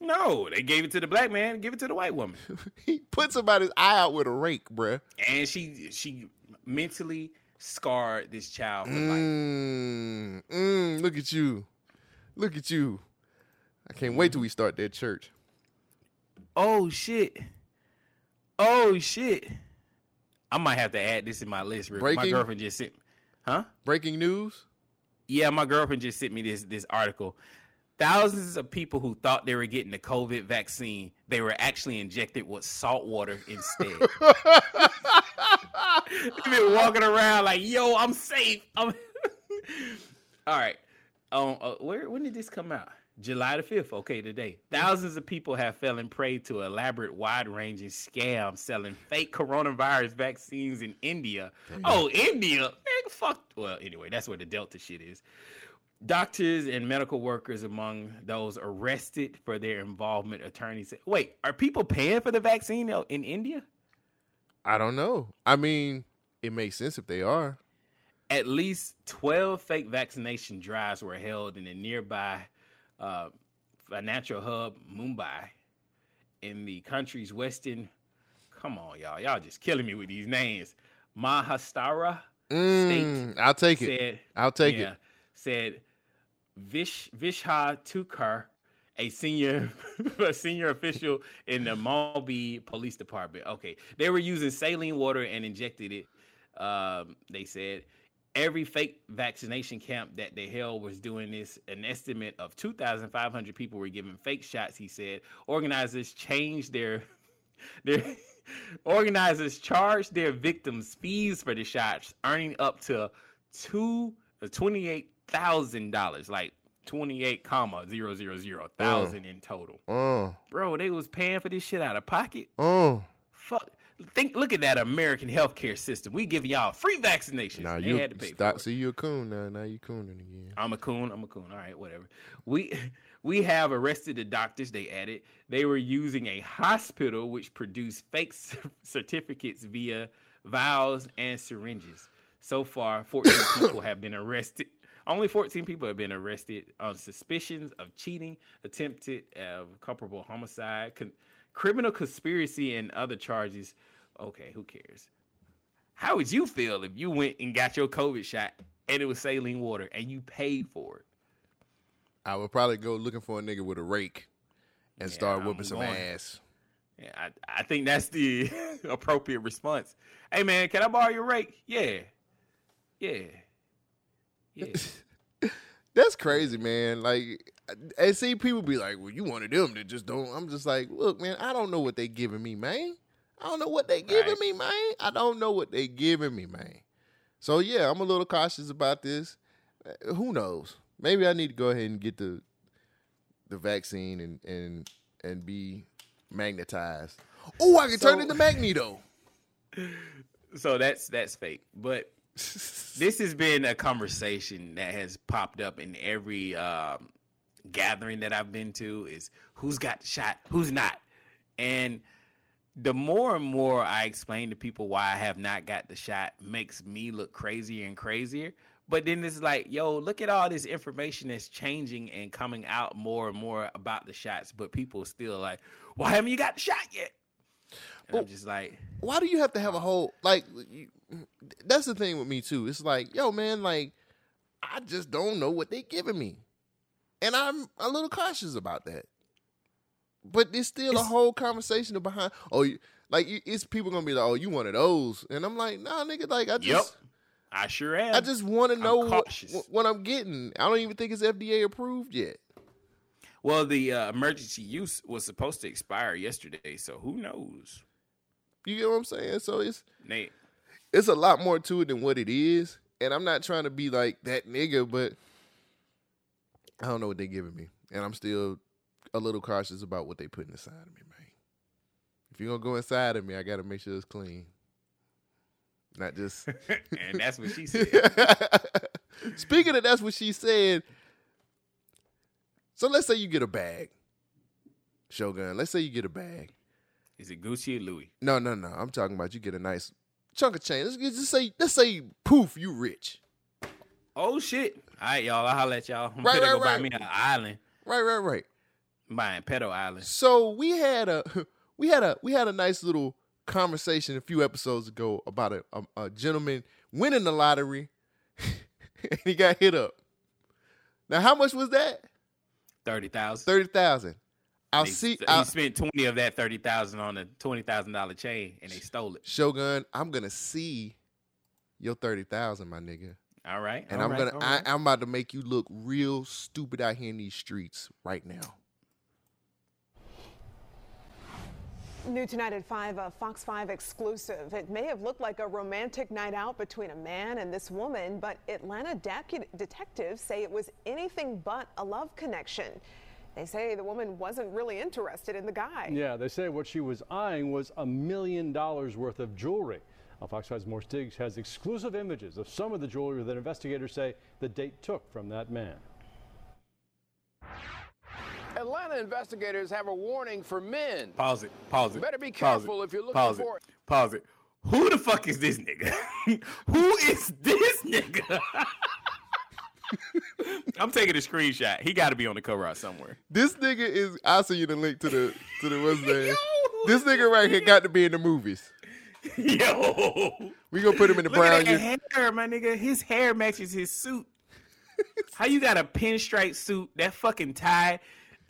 No, they gave it to the black man, give it to the white woman. He put somebody's eye out with a rake, bruh. And she she mentally scarred this child for life. Mm, mm, look at you, look at you. I can't wait till we start that church. Oh shit. Oh shit. I might have to add this in my list. Rick. My girlfriend just sent Huh? Breaking news. Yeah, my girlfriend just sent me this this article. Thousands of people who thought they were getting the COVID vaccine, they were actually injected with salt water instead. They've been walking around like, "Yo, I'm safe." I'm All right. Um, uh, where when did this come out? July the fifth. Okay, today. Thousands of people have fallen prey to elaborate, wide-ranging scams selling fake coronavirus vaccines in India. Oh, India, man, fuck. Well, anyway, that's where the Delta shit is. Doctors and medical workers among those arrested for their involvement. Attorneys said, "Wait, are people paying for the vaccine in India?" I don't know. I mean, it makes sense if they are. At least 12 fake vaccination drives were held in the nearby uh, financial hub, Mumbai, in the country's western. Come on, y'all. Y'all just killing me with these names. Mahastara Mm, I'll take it. I'll take yeah, it. Said Vish Vishha Tukar, a senior a senior official in the Malby Police Department. Okay, they were using saline water and injected it. Um, they said every fake vaccination camp that they held was doing this. An estimate of 2,500 people were given fake shots. He said organizers changed their their organizers charged their victims fees for the shots, earning up to two twenty eight thousand dollars, like twenty eight comma zero zero zero uh. thousand in total. Oh, Bro, they was paying for this shit out of pocket. oh. Fuck. Think, look at that American healthcare system. We give y'all free vaccinations. Now you had to pay stop. for it. See, you a coon now. Now you cooning again. I'm a coon. I'm a coon. All right, whatever. We we have arrested the doctors. They added they were using a hospital which produced fake c- certificates via vials and syringes. So far, 14 people have been arrested. Only 14 people have been arrested on suspicions of cheating, attempted uh, culpable homicide, con- criminal conspiracy and other charges. Okay, who cares? How would you feel if you went and got your COVID shot and it was saline water and you paid for it? I would probably go looking for a nigga with a rake and Yeah, start whooping some ass. Yeah, I, I think that's the appropriate response. Hey man, can I borrow your rake? Yeah. Yeah. Yeah. That's crazy, man. Like, I see people be like, "Well, you of them that just don't." I'm just like, look, man, I don't know what they giving me, man. I don't know what they giving Right. me, man. I don't know what they giving me, man. So yeah, I'm a little cautious about this. Uh, Who knows? Maybe I need to go ahead and get the the vaccine and and and be magnetized. Oh, I can turn into Magneto. so that's that's fake. But this has been a conversation that has popped up in every um, gathering that I've been to is who's got the shot, who's not. And the more and more I explain to people why I have not got the shot makes me look crazier and crazier. But then it's like, yo, look at all this information that's changing and coming out more and more about the shots, but people still like, why haven't you got the shot yet? And I'm just like, why do you have to have a whole like you, that's the thing with me too. It's like yo man like i just don't know what they're giving me. And i'm a little cautious about that. But it's still a whole conversation behind oh you, like you- it's people gonna be like oh you one of those. And i'm like nah nigga like i just Yep. I sure am. i just want to know what, what, what i'm getting. I don't even think it's fda approved yet. Well, the uh, emergency use was supposed to expire yesterday, so who knows? You get what i'm saying so it's Nate, it's a lot more to it than what it is. And I'm not trying to be like that nigga, but I don't know what they're giving me. And I'm still a little cautious about what they putting inside of me, man. If you're gonna go inside of me, I gotta make sure it's clean. Not just and that's what she said. Speaking of that's what she said. So let's say you get a bag. Shogun, let's say you get a bag. Is it Gucci or Louis? No, no, no. I'm talking about you get a nice chunk of change. Let's just say, let's say, poof, you rich. Oh shit! All right, y'all. I'll holler at y'all. I'm Right, right, go buy right. me an island. Right, right, right. I'm buying Pedo Island. So we had a we had a we had a nice little conversation a few episodes ago about a, a, a gentleman winning the lottery and he got hit up. Now how much was that? Thirty thousand. Thirty thousand. I'll He, see he I'll, spent twenty of that thirty thousand on a twenty thousand dollar chain, and they stole it. Shogun, I'm gonna see your thirty thousand, my nigga. All right, And all I'm right, gonna all I, right. I'm about to make you look real stupid out here in these streets right now. New tonight at 5, a Fox 5 exclusive. It may have looked like a romantic night out between a man and this woman, but Atlanta decu- detectives say it was anything but a love connection. They say the woman wasn't really interested in the guy. Yeah, they say what she was eyeing was a million dollars worth of jewelry. Now, Fox 5's Morris Diggs has exclusive images of some of the jewelry that investigators say the date took from that man. Atlanta investigators have a warning for men. Pause it. Pause it. Better be careful it. if you're looking Pause for it. Pause it. Who the fuck is this nigga? Who is this nigga? I'm taking a screenshot. He got to be on the cover out somewhere. This nigga is I'll send you the link to the to the what's name. This nigga right here got to be in the movies. Yo, We gonna put him in the look brown. at that hair, my nigga. His hair matches his suit. How you got a pinstripe suit, that fucking tie,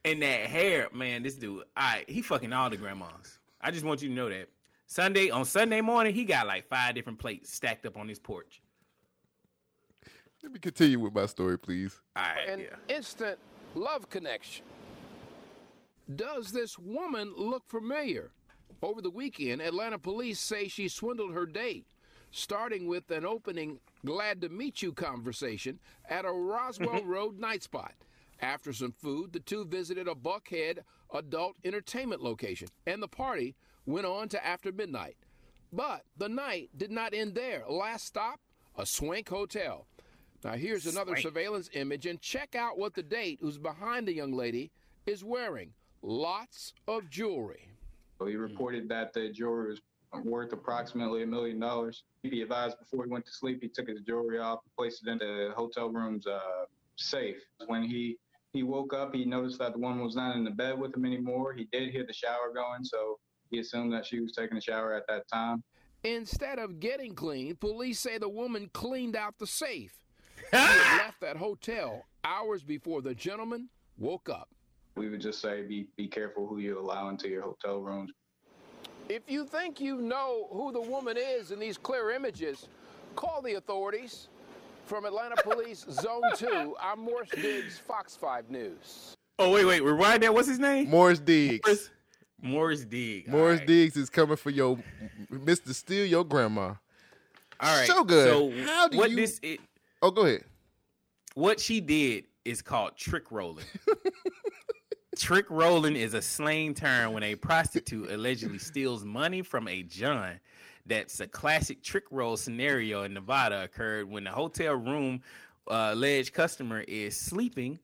and that hair, man? This dude, all right, he fucking all the grandmas. I just want you to know that. Sunday on Sunday morning, he got like five different plates stacked up on his porch. Let me continue with my story, please. All right, An instant love connection. Does this woman look familiar? Over the weekend, Atlanta police say she swindled her date, starting with an opening glad to meet you conversation at a Roswell Road night spot. After some food, the two visited a Buckhead adult entertainment location, and the party went on to after midnight. But the night did not end there. Last stop, a Swank Hotel. Now, here's another Swank. surveillance image, and check out what the date who's behind the young lady is wearing. Lots of jewelry. He reported that the jewelry was worth approximately a million dollars. He advised before he went to sleep, he took his jewelry off and placed it in the hotel room's uh, safe. When he He woke up. He noticed that the woman was not in the bed with him anymore. He did hear the shower going, so he assumed that she was taking a shower at that time. Instead of getting clean, police say the woman cleaned out the safe. She had ah! left that hotel hours before the gentleman woke up. We would just say be be careful who you allow into your hotel rooms. If you think you know who the woman is in these clear images, call the authorities. From Atlanta Police Zone 2, I'm Morris Diggs, Fox 5 News. Oh wait, wait, rewind that. What's his name? Morris Diggs. Morris, Morris Diggs. Morris Diggs is coming for your Mr. Steal your grandma. All right. So good. So How do what you? this it, oh, go ahead. what she did is called trick rolling. trick rolling is a slang term when a prostitute allegedly steals money from a John. That's a classic trick roll scenario in Nevada occurred when the hotel room uh, alleged customer is sleeping,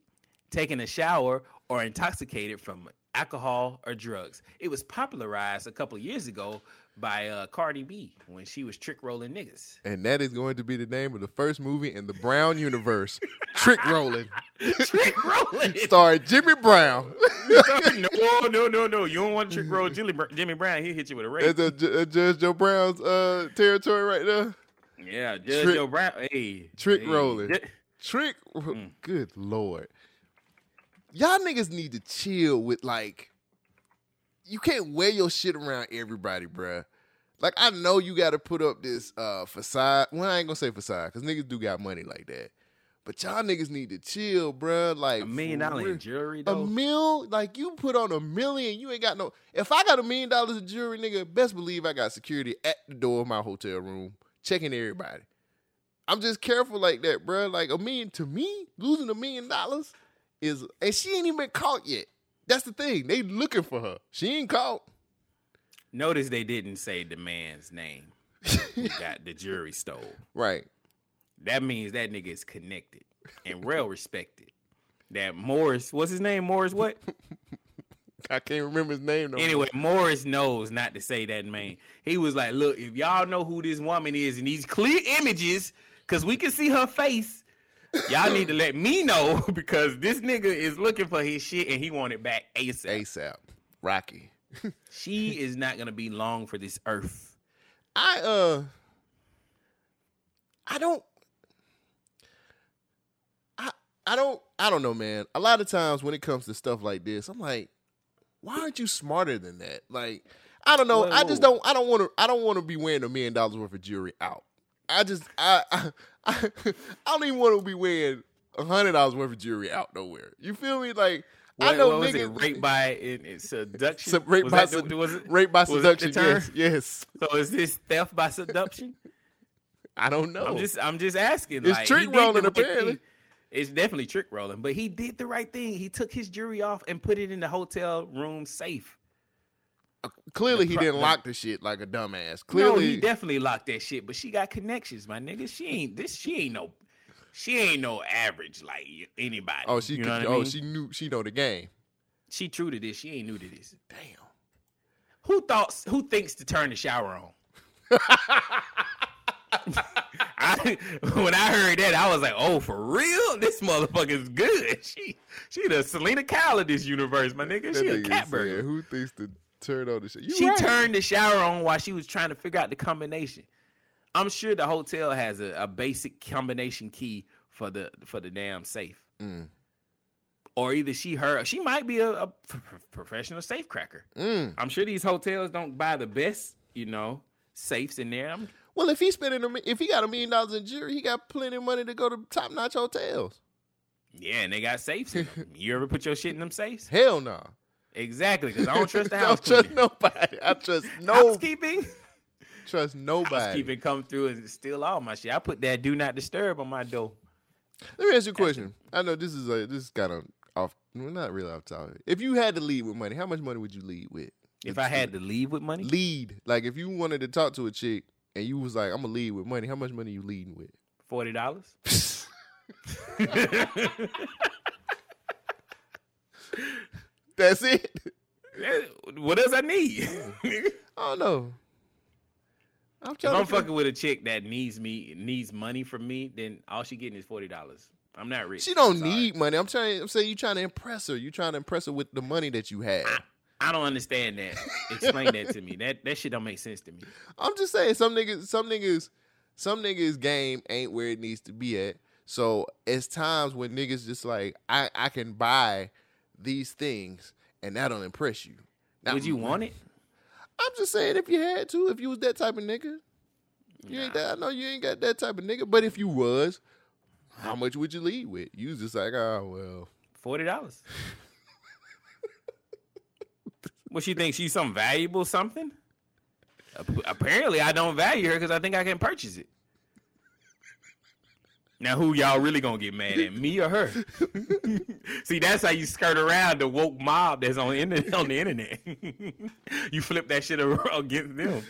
taking a shower, or intoxicated from alcohol or drugs. It was popularized a couple years ago by uh, Cardi B when she was trick rolling niggas. And that is going to be the name of the first movie in the Brown universe. Trick Rolling. trick rolling. Starring Jimmy Brown. no, no, no, no. You don't want to trick roll Jimmy, Jimmy Brown. He'll hit you with a rape. That's a, a Judge Joe Brown's uh, territory right there. Yeah, Judge Trick- Joe Brown. Hey, Trick hey. rolling. Ju- Trick. Mm. Good lord. Y'all niggas need to chill with like. You can't wear your shit around everybody, bruh. Like I know you got to put up this uh facade. Well, I ain't gonna say facade because niggas do got money like that. But y'all niggas need to chill, bruh. Like A million for dollar in jewelry, A though? mil, like you put on a million, you ain't got no. If I got a million dollars in jewelry, nigga, best believe I got security at the door of my hotel room, checking everybody. I'm just careful like that, bruh. Like a million to me, losing a million dollars is, and she ain't even been caught yet. That's the thing. They looking for her. She ain't caught. Notice they didn't say the man's name. got the jury stole. Right. That means that nigga is connected and well respected. That Morris, what's his name? Morris what? I can't remember his name. No more. Anyway, Morris knows not to say that man. He was like, "Look, if y'all know who this woman is in these clear images, because we can see her face, y'all need to let me know because this nigga is looking for his shit and he want it back ASAP. ASAP. Rocky. she is not gonna be long for this earth. I uh I don't I I don't I don't know, man. A lot of times when it comes to stuff like this, I'm like, why aren't you smarter than that? Like, I don't know. I just don't I don't want to I don't want to be wearing a million dollars worth of jewelry out. I just I I, I, I don't even want to be wearing a hundred dollars worth of jewelry out nowhere. You feel me? Like What, I know what was niggas it? Rape by in, seduction. Sub- rape Was by that was it- rape by seduction, yes, yes. So is this theft by seduction? I don't know. I'm just I'm just asking. It's like, trick rolling, right apparently. thing. It's definitely trick rolling, but he did the right thing. He took his jewelry off and put it in the hotel room safe. Uh, clearly The he didn't lock the shit like a dumbass. no, Clearly he definitely locked that shit. But she got connections, my nigga. She ain't this. She ain't no. She ain't no average like anybody. Oh, she you could, know what I oh mean? she knew she know the game. She true to this. She ain't new to this. Damn. Who thought? Who thinks to turn the shower on? I, when I heard that, I was like, "Oh, for real? This motherfucker's good. She, she the Selina Kyle of this universe, my nigga. That She a nigga cat said. Who thinks to turn on the? You she right. turned the shower on while she was trying to figure out the combination. I'm sure the hotel has a, a basic combination key for the for the damn safe. Mm. Or either she her she might be a professional safe cracker. Mm. I'm sure these hotels don't buy the best, you know, safes in there. I'm, Well, if he's spending a, if he got a million dollars in jewelry, he got plenty of money to go to top notch hotels. yeah, and they got safes. You ever put your shit in them safes? Hell no. Exactly, because I don't trust the don't house. trust nobody. I trust no Housekeeping. trust nobody. Housekeeping come through and steal all my shit. I put that do not disturb on my door. Let me ask you a question. I know this is a this is kind of off. Well, not really off topic. If you had to lead with money, how much money would you lead with? If I had to leave with money, lead, like if you wanted to talk to a chick and you was like, "I'm gonna lead with money," how much money you leading with? forty dollars. That's it. what else I need? I don't know. I'm if I'm fucking with a chick that needs me needs money from me, then all she getting is forty dollars. I'm not rich. She don't need money. I'm trying. I'm saying you trying to impress her. You trying to impress her with the money that you have. I don't understand that. Explain that to me. That that shit don't make sense to me. I'm just saying some niggas, some niggas, some niggas game ain't where it needs to be at. So it's times when niggas just like I I can buy these things and that'll impress you. Now, Would you want it? I'm just saying if you had to, if you was that type of nigga, you ain't that. I know you ain't got that type of nigga, but if you was, how much would you lead with? You was just like, oh well, Forty dollars. what she think? She's some valuable something? Apparently, I don't value her because I think I can purchase it. Now, who y'all really gonna get mad at, me or her? See, that's how you skirt around the woke mob that's on the internet. On the internet, you flip that shit around against them.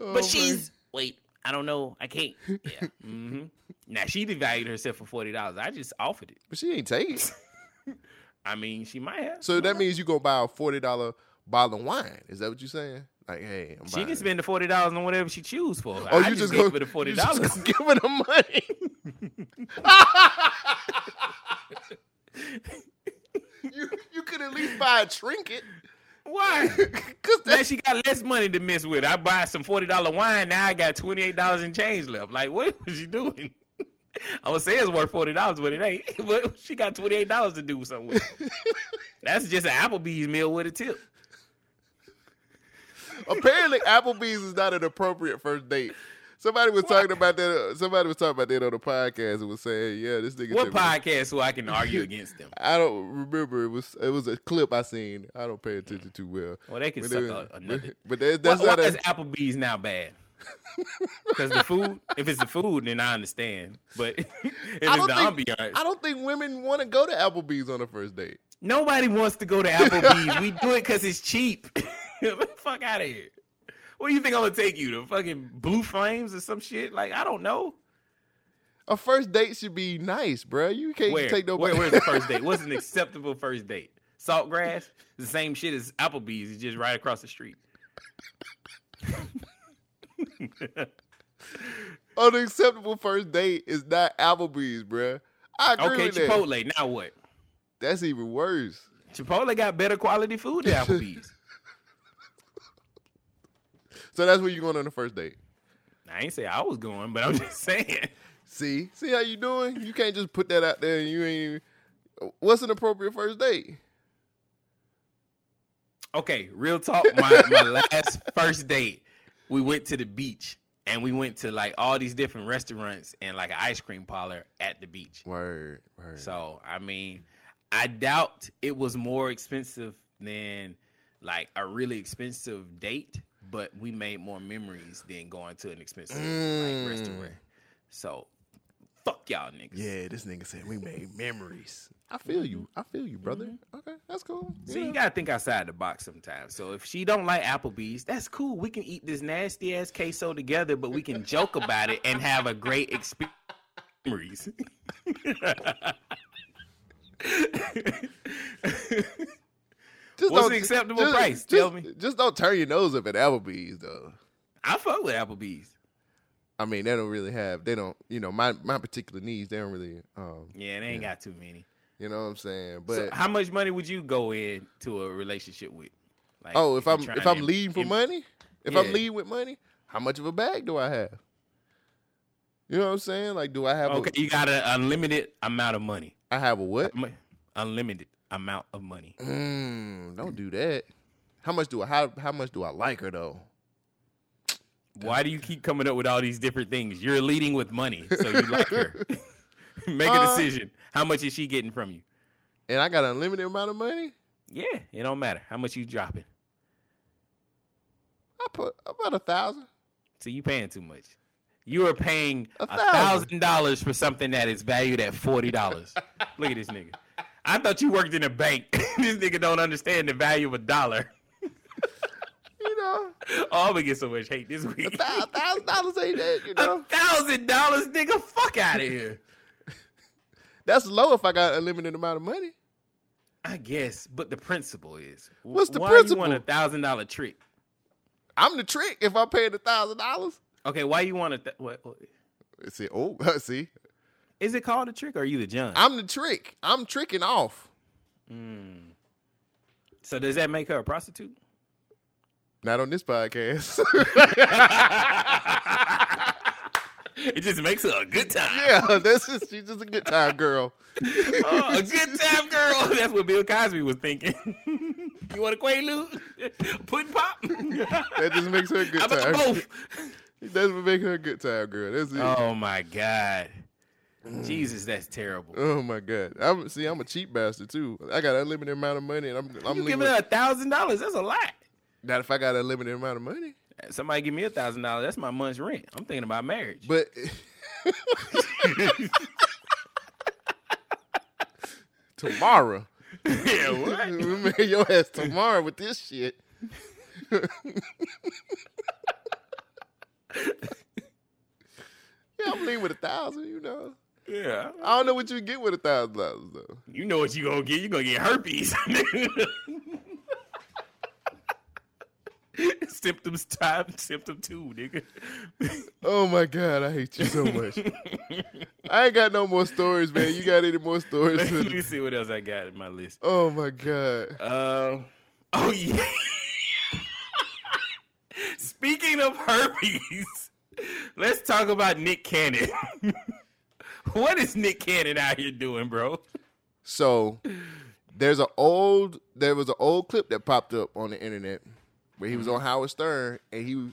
Oh, but she's wait. I don't know. I can't. Yeah. hmm Now she devalued herself for forty dollars. I just offered it. but she ain't take it. I mean, she might have. So that means you gonna buy a forty dollar bottle of wine. Is that what you're saying? Like, hey, I'm She can it. spend the forty dollars on whatever she choose for. Oh, I you just, just gave go- her the forty you just dollars. gonna give her the money. you you could at least buy a trinket. Why? Cause now she got less money to mess with. I buy some forty dollar wine. Now I got twenty eight dollars in change left. Like, what was she doing? I would say it's worth forty dollars, but it ain't. But she got twenty eight dollars to do something with. That's just an Applebee's meal with a tip. Apparently, Applebee's is not an appropriate first date. Somebody was talking about that. Uh, somebody was talking about that on the podcast and was saying, "Yeah, this nigga." What podcast so I can argue against them? I don't remember. It was it was a clip I seen. I don't pay attention too well. Well, they can But suck it- a, another. But that, that's why, not why a, is Applebee's now bad? Because the food, if it's the food, then I understand. But if it's I the don't think ambiance, I don't think women want to go to Applebee's on a first date. nobody wants to go to Applebee's. we do it because it's cheap. Fuck out of here. What do you think I'm gonna take you to fucking Blue Flames or some shit? Like I don't know. A first date should be nice, bruh. You can't Where, take nobody. where where's the first date? What's an acceptable first date? Saltgrass, the same shit as Applebee's. It's just right across the street. Unacceptable first date is not Applebee's, bruh. I agree Okay, with that. Chipotle. Now what? That's even worse. Chipotle got better quality food than Applebee's. So that's where you going on the first date. I ain't say I was going, but I'm just saying. See, see how you doing? You can't just put that out there and you ain't. Even... What's an appropriate first date? Okay, real talk. My my last first date, we went to the beach and we went to like all these different restaurants and like an ice cream parlor at the beach. Word, word. So I mean, I doubt it was more expensive than like a really expensive date, but we made more memories than going to an expensive Mm. like restaurant. So fuck y'all niggas. Yeah, this nigga said we made memories. I feel you. I feel you, brother. Okay, that's cool. See, Yeah. you gotta think outside the box sometimes. So if she don't like Applebee's, that's cool. We can eat this nasty ass queso together, but we can joke about it and have a great experience. Just What's the acceptable just- price? Just, Tell me. Just don't turn your nose up at Applebee's though. I fuck with Applebee's. I mean, they don't really have. They don't. You know, my my particular needs. They don't really. Um, Yeah, they ain't got too many. you know what I'm saying? But so how much money would you go into a relationship with? Like, oh, if you're I'm if I'm to leading for im- money, if Yeah. I'm leading with money, how much of a bag do I have? You know what I'm saying? Like, do I have? Okay, A, you got an unlimited amount of money. I have a what? Unlimited amount of money. Mm, don't do that. How much do I? How how much do I like her though? Why do you keep coming up with all these different things? You're leading with money, so you like her. Make a Uh, decision. How much is she getting from you? And I got an unlimited amount of money. Yeah, it don't matter. How much you dropping? I put about a thousand. So you paying too much. You are paying A thousand dollars for something that is valued at forty dollars. Look at this nigga. I thought you worked in a bank. this nigga don't understand the value of a dollar. You know, Oh, I'm gonna get so much hate this week. a thousand dollars ain't that. You know, A thousand dollars, nigga. Fuck out of here. that's low if I got a limited amount of money. I guess, but the principle is What's the why principle? you want a thousand dollar trick? I'm the trick if I'm paying a thousand dollars. Okay, why you want a th- what, what? Oh, see, oh, see, Is it called a trick or are you the John? I'm the trick. I'm tricking off. Mm. So does that make her a prostitute? Not on this podcast. it just makes her a good time. yeah, this is she's just a good time girl. oh, a good time girl. That's what Bill Cosby was thinking. you want a Quaalude? Pudding pop? That just makes her a good time. both? That's what make her a good time girl. That's it. Oh my God. Jesus, that's terrible. Oh my god! I'm see. I'm a cheap bastard too. I got unlimited amount of money, and I'm I'm you giving a thousand dollars? That's a lot. Not if I got unlimited amount of money. Somebody give me a thousand dollars. That's my month's rent. I'm thinking about marriage. But tomorrow, yeah, what? marry your ass tomorrow with this shit. yeah, I'm leaving with a thousand. You know. Yeah. I don't know what you get with a thousand dollars though. You know what you gonna get? You gonna get herpes. symptoms time, symptom two, nigga. Oh my god, I hate you so much. I ain't got no more stories, man. You got any more stories? Let me see what else I got in my list. Oh my god. Um. oh yeah. Speaking of herpes, let's talk about Nick Cannon. what is Nick Cannon out here doing, bro? So there's an old there was an old clip that popped up on the internet where he was mm-hmm. on Howard Stern and he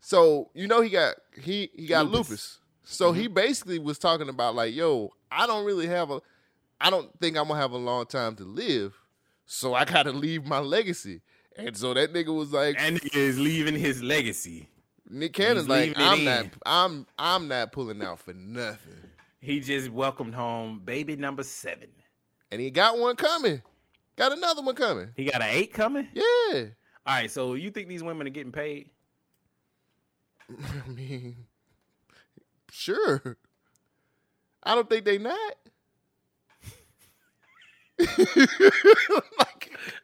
so you know he got he he got lupus. Lupus. So he mm-hmm. basically was talking about like, yo, I don't really have a I don't think I'm gonna have a long time to live. So I gotta leave my legacy. And so that nigga was like And nigga is leaving his legacy. Nick Cannon's like, I'm in. not I'm I'm not pulling out for nothing. He just welcomed home baby number seven. And he got one coming. Got another one coming. He got an eight coming. Yeah. All right, so you think these women are getting paid? I mean, sure. I don't think they not.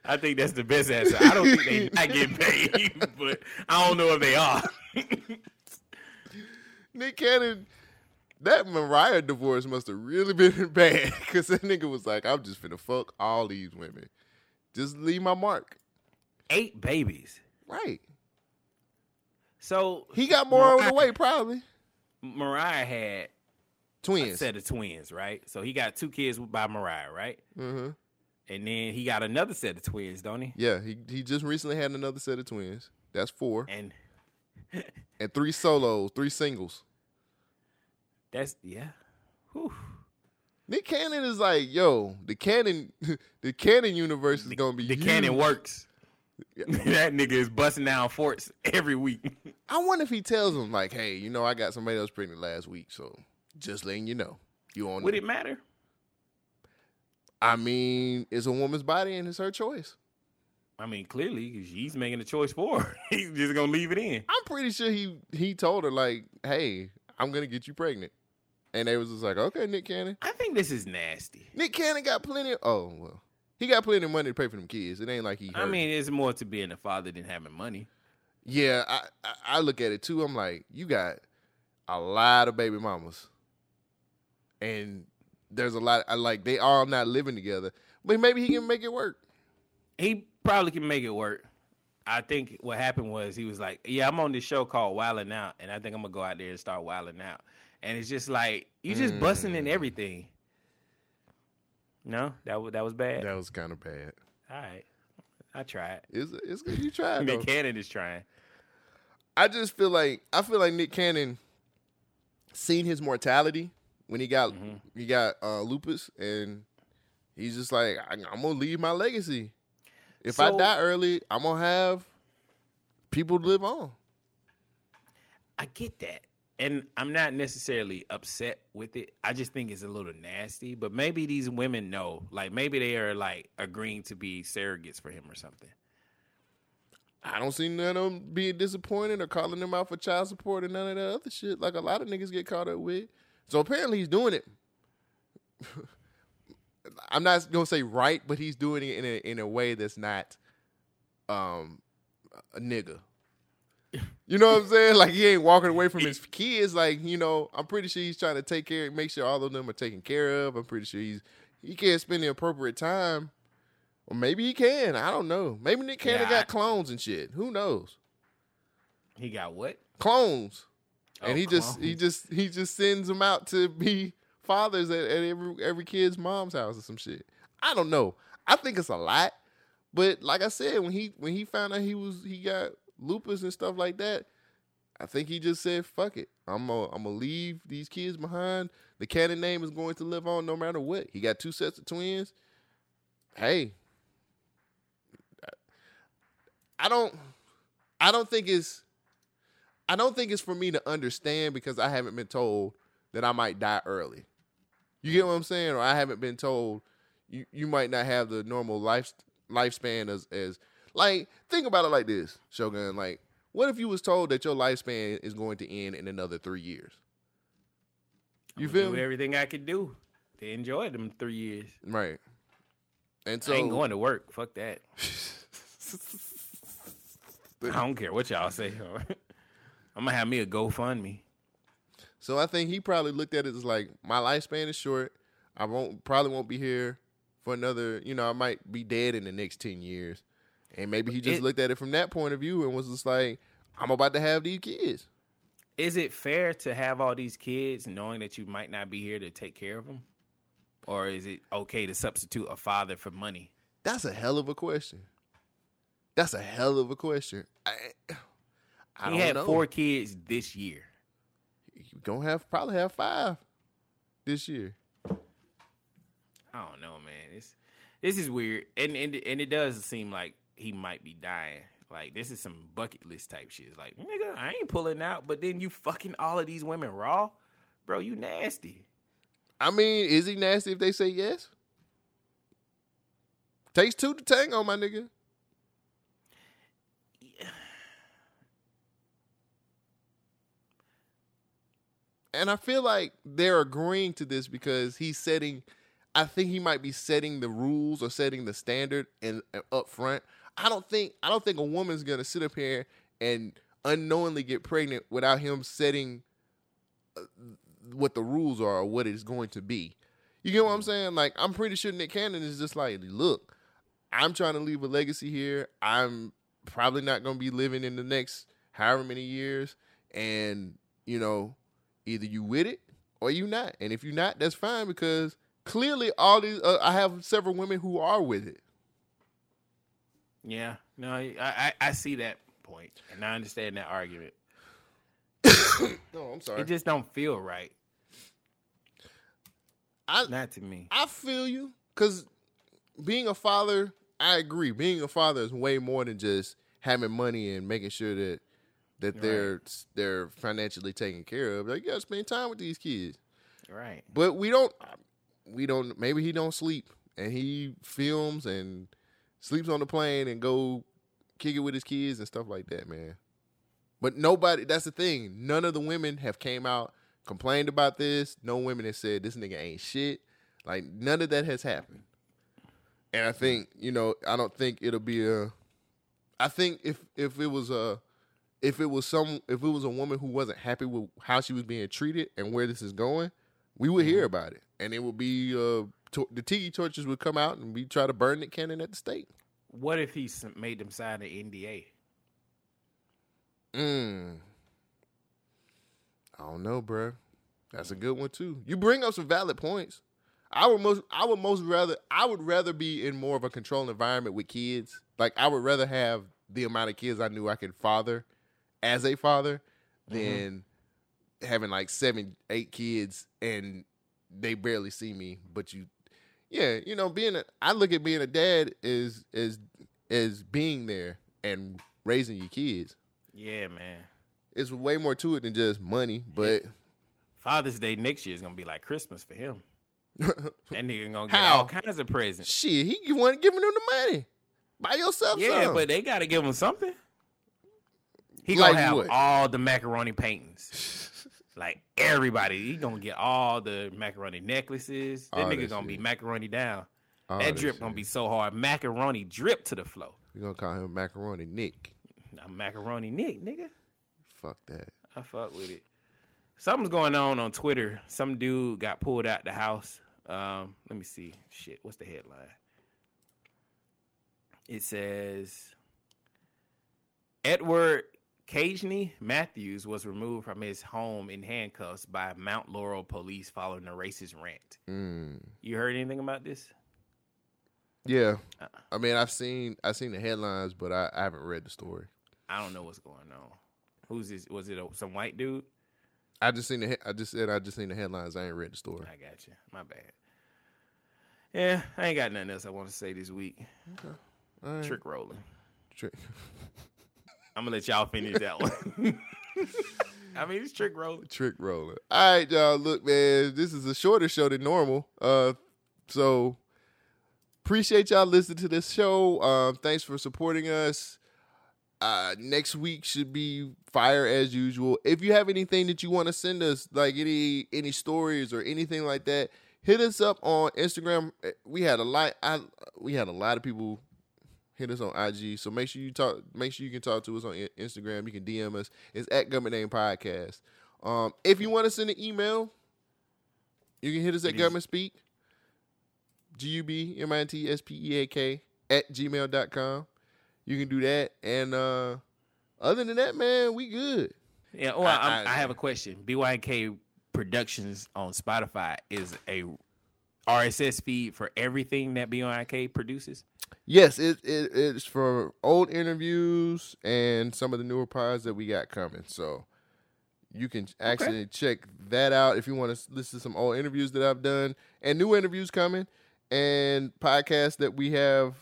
I think that's the best answer. I don't think they not getting paid, but I don't know if they are. Nick Cannon, that Mariah divorce must have really been bad because that nigga was like, I'm just finna fuck all these women. Just leave my mark. Eight babies. Right. So He got more on the way, probably. Mariah had a Twins. set of twins, right? So he got two kids by Mariah, right? Mm-hmm. And then he got another set of twins, don't he? Yeah, he he just recently had another set of twins. That's four. And And three solos, three singles. That's yeah. Whew. Nick Cannon is like, yo, the Cannon, the Cannon universe is gonna be The huge. cannon works. that nigga is busting down forts every week. I wonder if he tells them like, hey, you know, I got somebody else pregnant last week, so just letting you know. You on Would it matter? I mean, it's a woman's body and it's her choice. I mean, clearly she's making a choice for her. He's just gonna leave it in. I'm pretty sure he he told her like, hey, I'm gonna get you pregnant, and they was just like, okay, Nick Cannon. I think this is nasty. Nick Cannon got plenty. Of, oh well, he got plenty of money to pay for them kids. It ain't like he. I mean, it's more to being a father than having money. yeah, I, I I look at it too. I'm like, you got a lot of baby mamas, and there's a lot. I like they all not living together, but maybe he can make it work. He probably can make it work. I think what happened was he was like, "Yeah, I'm on this show called Wildin' Out, and I think I'm gonna go out there and start wilding out." And it's just like you just busting Mm. in everything. No, that was that was bad. That was kind of bad. All right, I tried. It's it's good. You tried. though. Nick Cannon is trying. I just feel like I feel like Nick Cannon seen his mortality when he got Mm-hmm. he got uh, lupus, and he's just like, I, I'm gonna leave my legacy. If I die early, I'm gonna have people to live on. I get that. And I'm not necessarily upset with it. I just think it's a little nasty. But maybe these women know. Like maybe they are like agreeing to be surrogates for him or something. I don't see none of them being disappointed or calling them out for child support or none of that other shit like a lot of niggas get caught up with. So apparently he's doing it. I'm not gonna say right, but he's doing it in a in a way that's not um a nigga. You know what I'm saying? Like he ain't walking away from his kids. Like you know, I'm pretty sure he's trying to take care, make sure all of them are taken care of. I'm pretty sure he's he can't spend the appropriate time, or maybe he can. I don't know. Maybe Nick Cannon Yeah, got I- clones and shit. Who knows? He got what? Clones, oh, and Oh, he just he just he just sends them out to be fathers at, at every every kid's mom's house or some shit. I don't know. I think it's a lot, but like I said, when he when he found out he was he got lupus and stuff like that, I think he just said, "Fuck it, I'm gonna I'm gonna leave these kids behind. The Cannon name is going to live on no matter what." He got two sets of twins. Hey, I don't I don't think it's I don't think it's for me to understand because I haven't been told that I might die early. You get what I'm saying? Or I haven't been told you, you might not have the normal life lifespan as as like think about it like this, Shogun. Like, what if you was told that your lifespan is going to end in another three years? You feel do everything I could do to enjoy them three years. Right. And so I ain't going to work. Fuck that. I don't care what y'all say. I'm gonna have me a GoFundMe. So I think he probably looked at it as like my lifespan is short. I won't probably won't be here for another. You know, I might be dead in the next ten years, and maybe he just It- looked at it from that point of view and was just like, I'm about to have these kids. Is it fair to have all these kids knowing that you might not be here to take care of them? Or is it okay to substitute a father for money? That's a hell of a question. That's a hell of a question. I, I he had know. four kids this year. You gonna have probably have five this year. I don't know, man. It's this is weird, and and and it does seem like he might be dying. Like this is some bucket list type shit. Like nigga, I ain't pulling out, but then you fucking all of these women raw, bro. You nasty. I mean, is he nasty if they say yes? Takes two to tango, my nigga. And I feel like they're agreeing to this because he's setting. I think he might be setting the rules or setting the standard and up front. I don't think I don't think a woman's gonna sit up here and unknowingly get pregnant without him setting uh, what the rules are or what it's going to be. You get what I'm saying? Like I'm pretty sure Nick Cannon is just like, look, I'm trying to leave a legacy here. I'm probably not going to be living in the next however many years, and you know, either you with it or you not. And if you're not, that's fine because clearly all these uh, I have several women who are with it. Yeah, no, I I, I see that point, and I understand that argument. No, I'm sorry. It just don't feel right. I, Not to me. I feel you because being a father, I agree. Being a father is way more than just having money and making sure that that they're they're financially taken care of. Like you gotta spend time with these kids. Right. But we don't. We don't. Maybe he don't sleep and he films and sleeps on the plane and go kick it with his kids and stuff like that, man. But nobody. That's the thing. None of the women have came out complained about this. No women have said this nigga ain't shit. Like none of that has happened. And I think you know. I don't think it'll be a. I think if if it was a if it was some if it was a woman who wasn't happy with how she was being treated and where this is going, we would hear about it, and it would be uh, to- the tiki torches would come out and we try to burn the Cannon at the stake. What if he made them sign an NDA? Mm. I don't know, bruh. That's a good one too. You bring up some valid points. I would most I would most rather I would rather be in more of a controlled environment with kids. Like I would rather have the amount of kids I knew I could father as a father than having like seven, eight kids and they barely see me. But you yeah, you know, being a I look at being a dad is is is being there and raising your kids. Yeah, man. It's way more to it than just money, but Father's Day next year is gonna be like Christmas for him. that nigga gonna get How? all kinds of presents. shit, he wasn't giving them the money. Buy yourself Yeah, some. but they gotta give him something. He Like gonna have what? all the macaroni paintings. like everybody, he gonna get all the macaroni necklaces. That All nigga gonna be macaroni down. All that drip gonna be so hard. Macaroni drip to the flow. We're gonna call him Macaroni Nick. I'm macaroni Nick, nigga. Fuck that. I fuck with it. Something's going on on Twitter. Some dude got pulled out the house. Um, let me see. Shit, what's the headline? It says Edward Cagney Matthews was removed from his home in handcuffs by Mount Laurel police following a racist rant. Mm. You heard anything about this? Yeah. I mean, I've seen I've seen the headlines, but I, I haven't read the story. I don't know what's going on. Who's this? Was it a, some white dude? I just seen the I just said I just seen the headlines. I ain't read the story. I got you. My bad. Yeah, I ain't got nothing else I want to say this week. All right. Trick rolling. Trick. I'm gonna let y'all finish that one. I mean, it's trick rolling. Trick rolling. All right, y'all. Look, man, this is a shorter show than normal. Uh, so appreciate y'all listening to this show. Um, thanks for supporting us. Uh, next week should be fire as usual. If you have anything that you want to send us, like any any stories or anything like that, hit us up on Instagram. We had a lot. I we had a lot of people hit us on IG. So make sure you talk. Make sure you can talk to us on Instagram. You can DM us. It's at Government Name Podcast. Um, if you want to send an email, you can hit us at It is- Government Speak. G U B M I N T S P E A K at gmail.com. You can do that. And uh other than that, man, we good. Yeah. Well, I, I- I, I have a question. BYK Productions on Spotify is a RSS feed for everything that BYK produces. Yes, it, it it's for old interviews and some of the newer pods that we got coming. So you can actually check that out if you want to listen to some old interviews that I've done and new interviews coming and podcasts that we have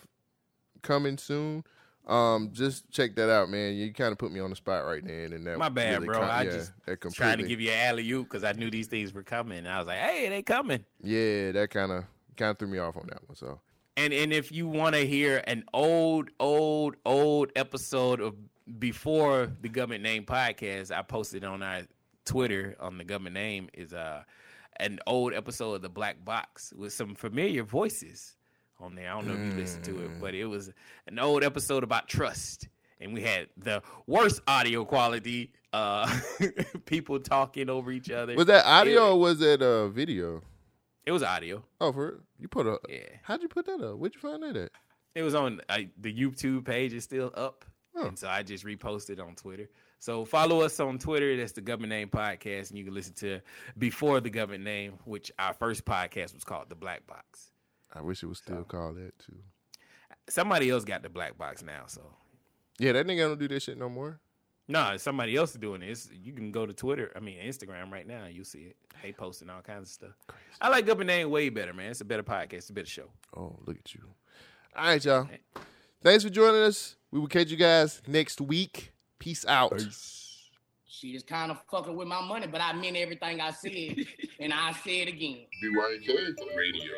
coming soon. Um, just check that out, man. You kind of put me on the spot right then, and that My bad, really bro. com- I yeah, just that trying to give you an alley oop because I knew these things were coming. And I was like, hey, they coming. Yeah, that kind of kind of threw me off on that one. So And and if you want to hear an old, old, old episode of before the government name podcast, I posted on our Twitter on the government name is uh an old episode of the Black Box with some familiar voices on there. I don't know if you listened to it, but it was an old episode about trust. And we had the worst audio quality, uh people talking over each other. was that It- audio or was that uh video? It, was audio. Oh, for you put a Yeah. How'd you put that up? Where'd you find that at? It was on uh, the YouTube page is still up, Oh. and so I just reposted on Twitter. So follow us on Twitter. That's the Government Name Podcast, and you can listen to before the Government Name, which our first podcast was called the Black Box. I wish it was still called that too. Somebody else got the Black Box now, so Yeah, that nigga don't do that shit no more. no, somebody else is doing this. You can go to Twitter, I mean Instagram right now. You see it. They posting all kinds of stuff. I like Government Name way better, man. It's a better podcast, it's a better show. Oh, look at you. All right, y'all. Thanks for joining us. We will catch you guys next week. Peace out. She is kind of fucking with my money, but I meant everything I said, and I say it again. BYK Radio.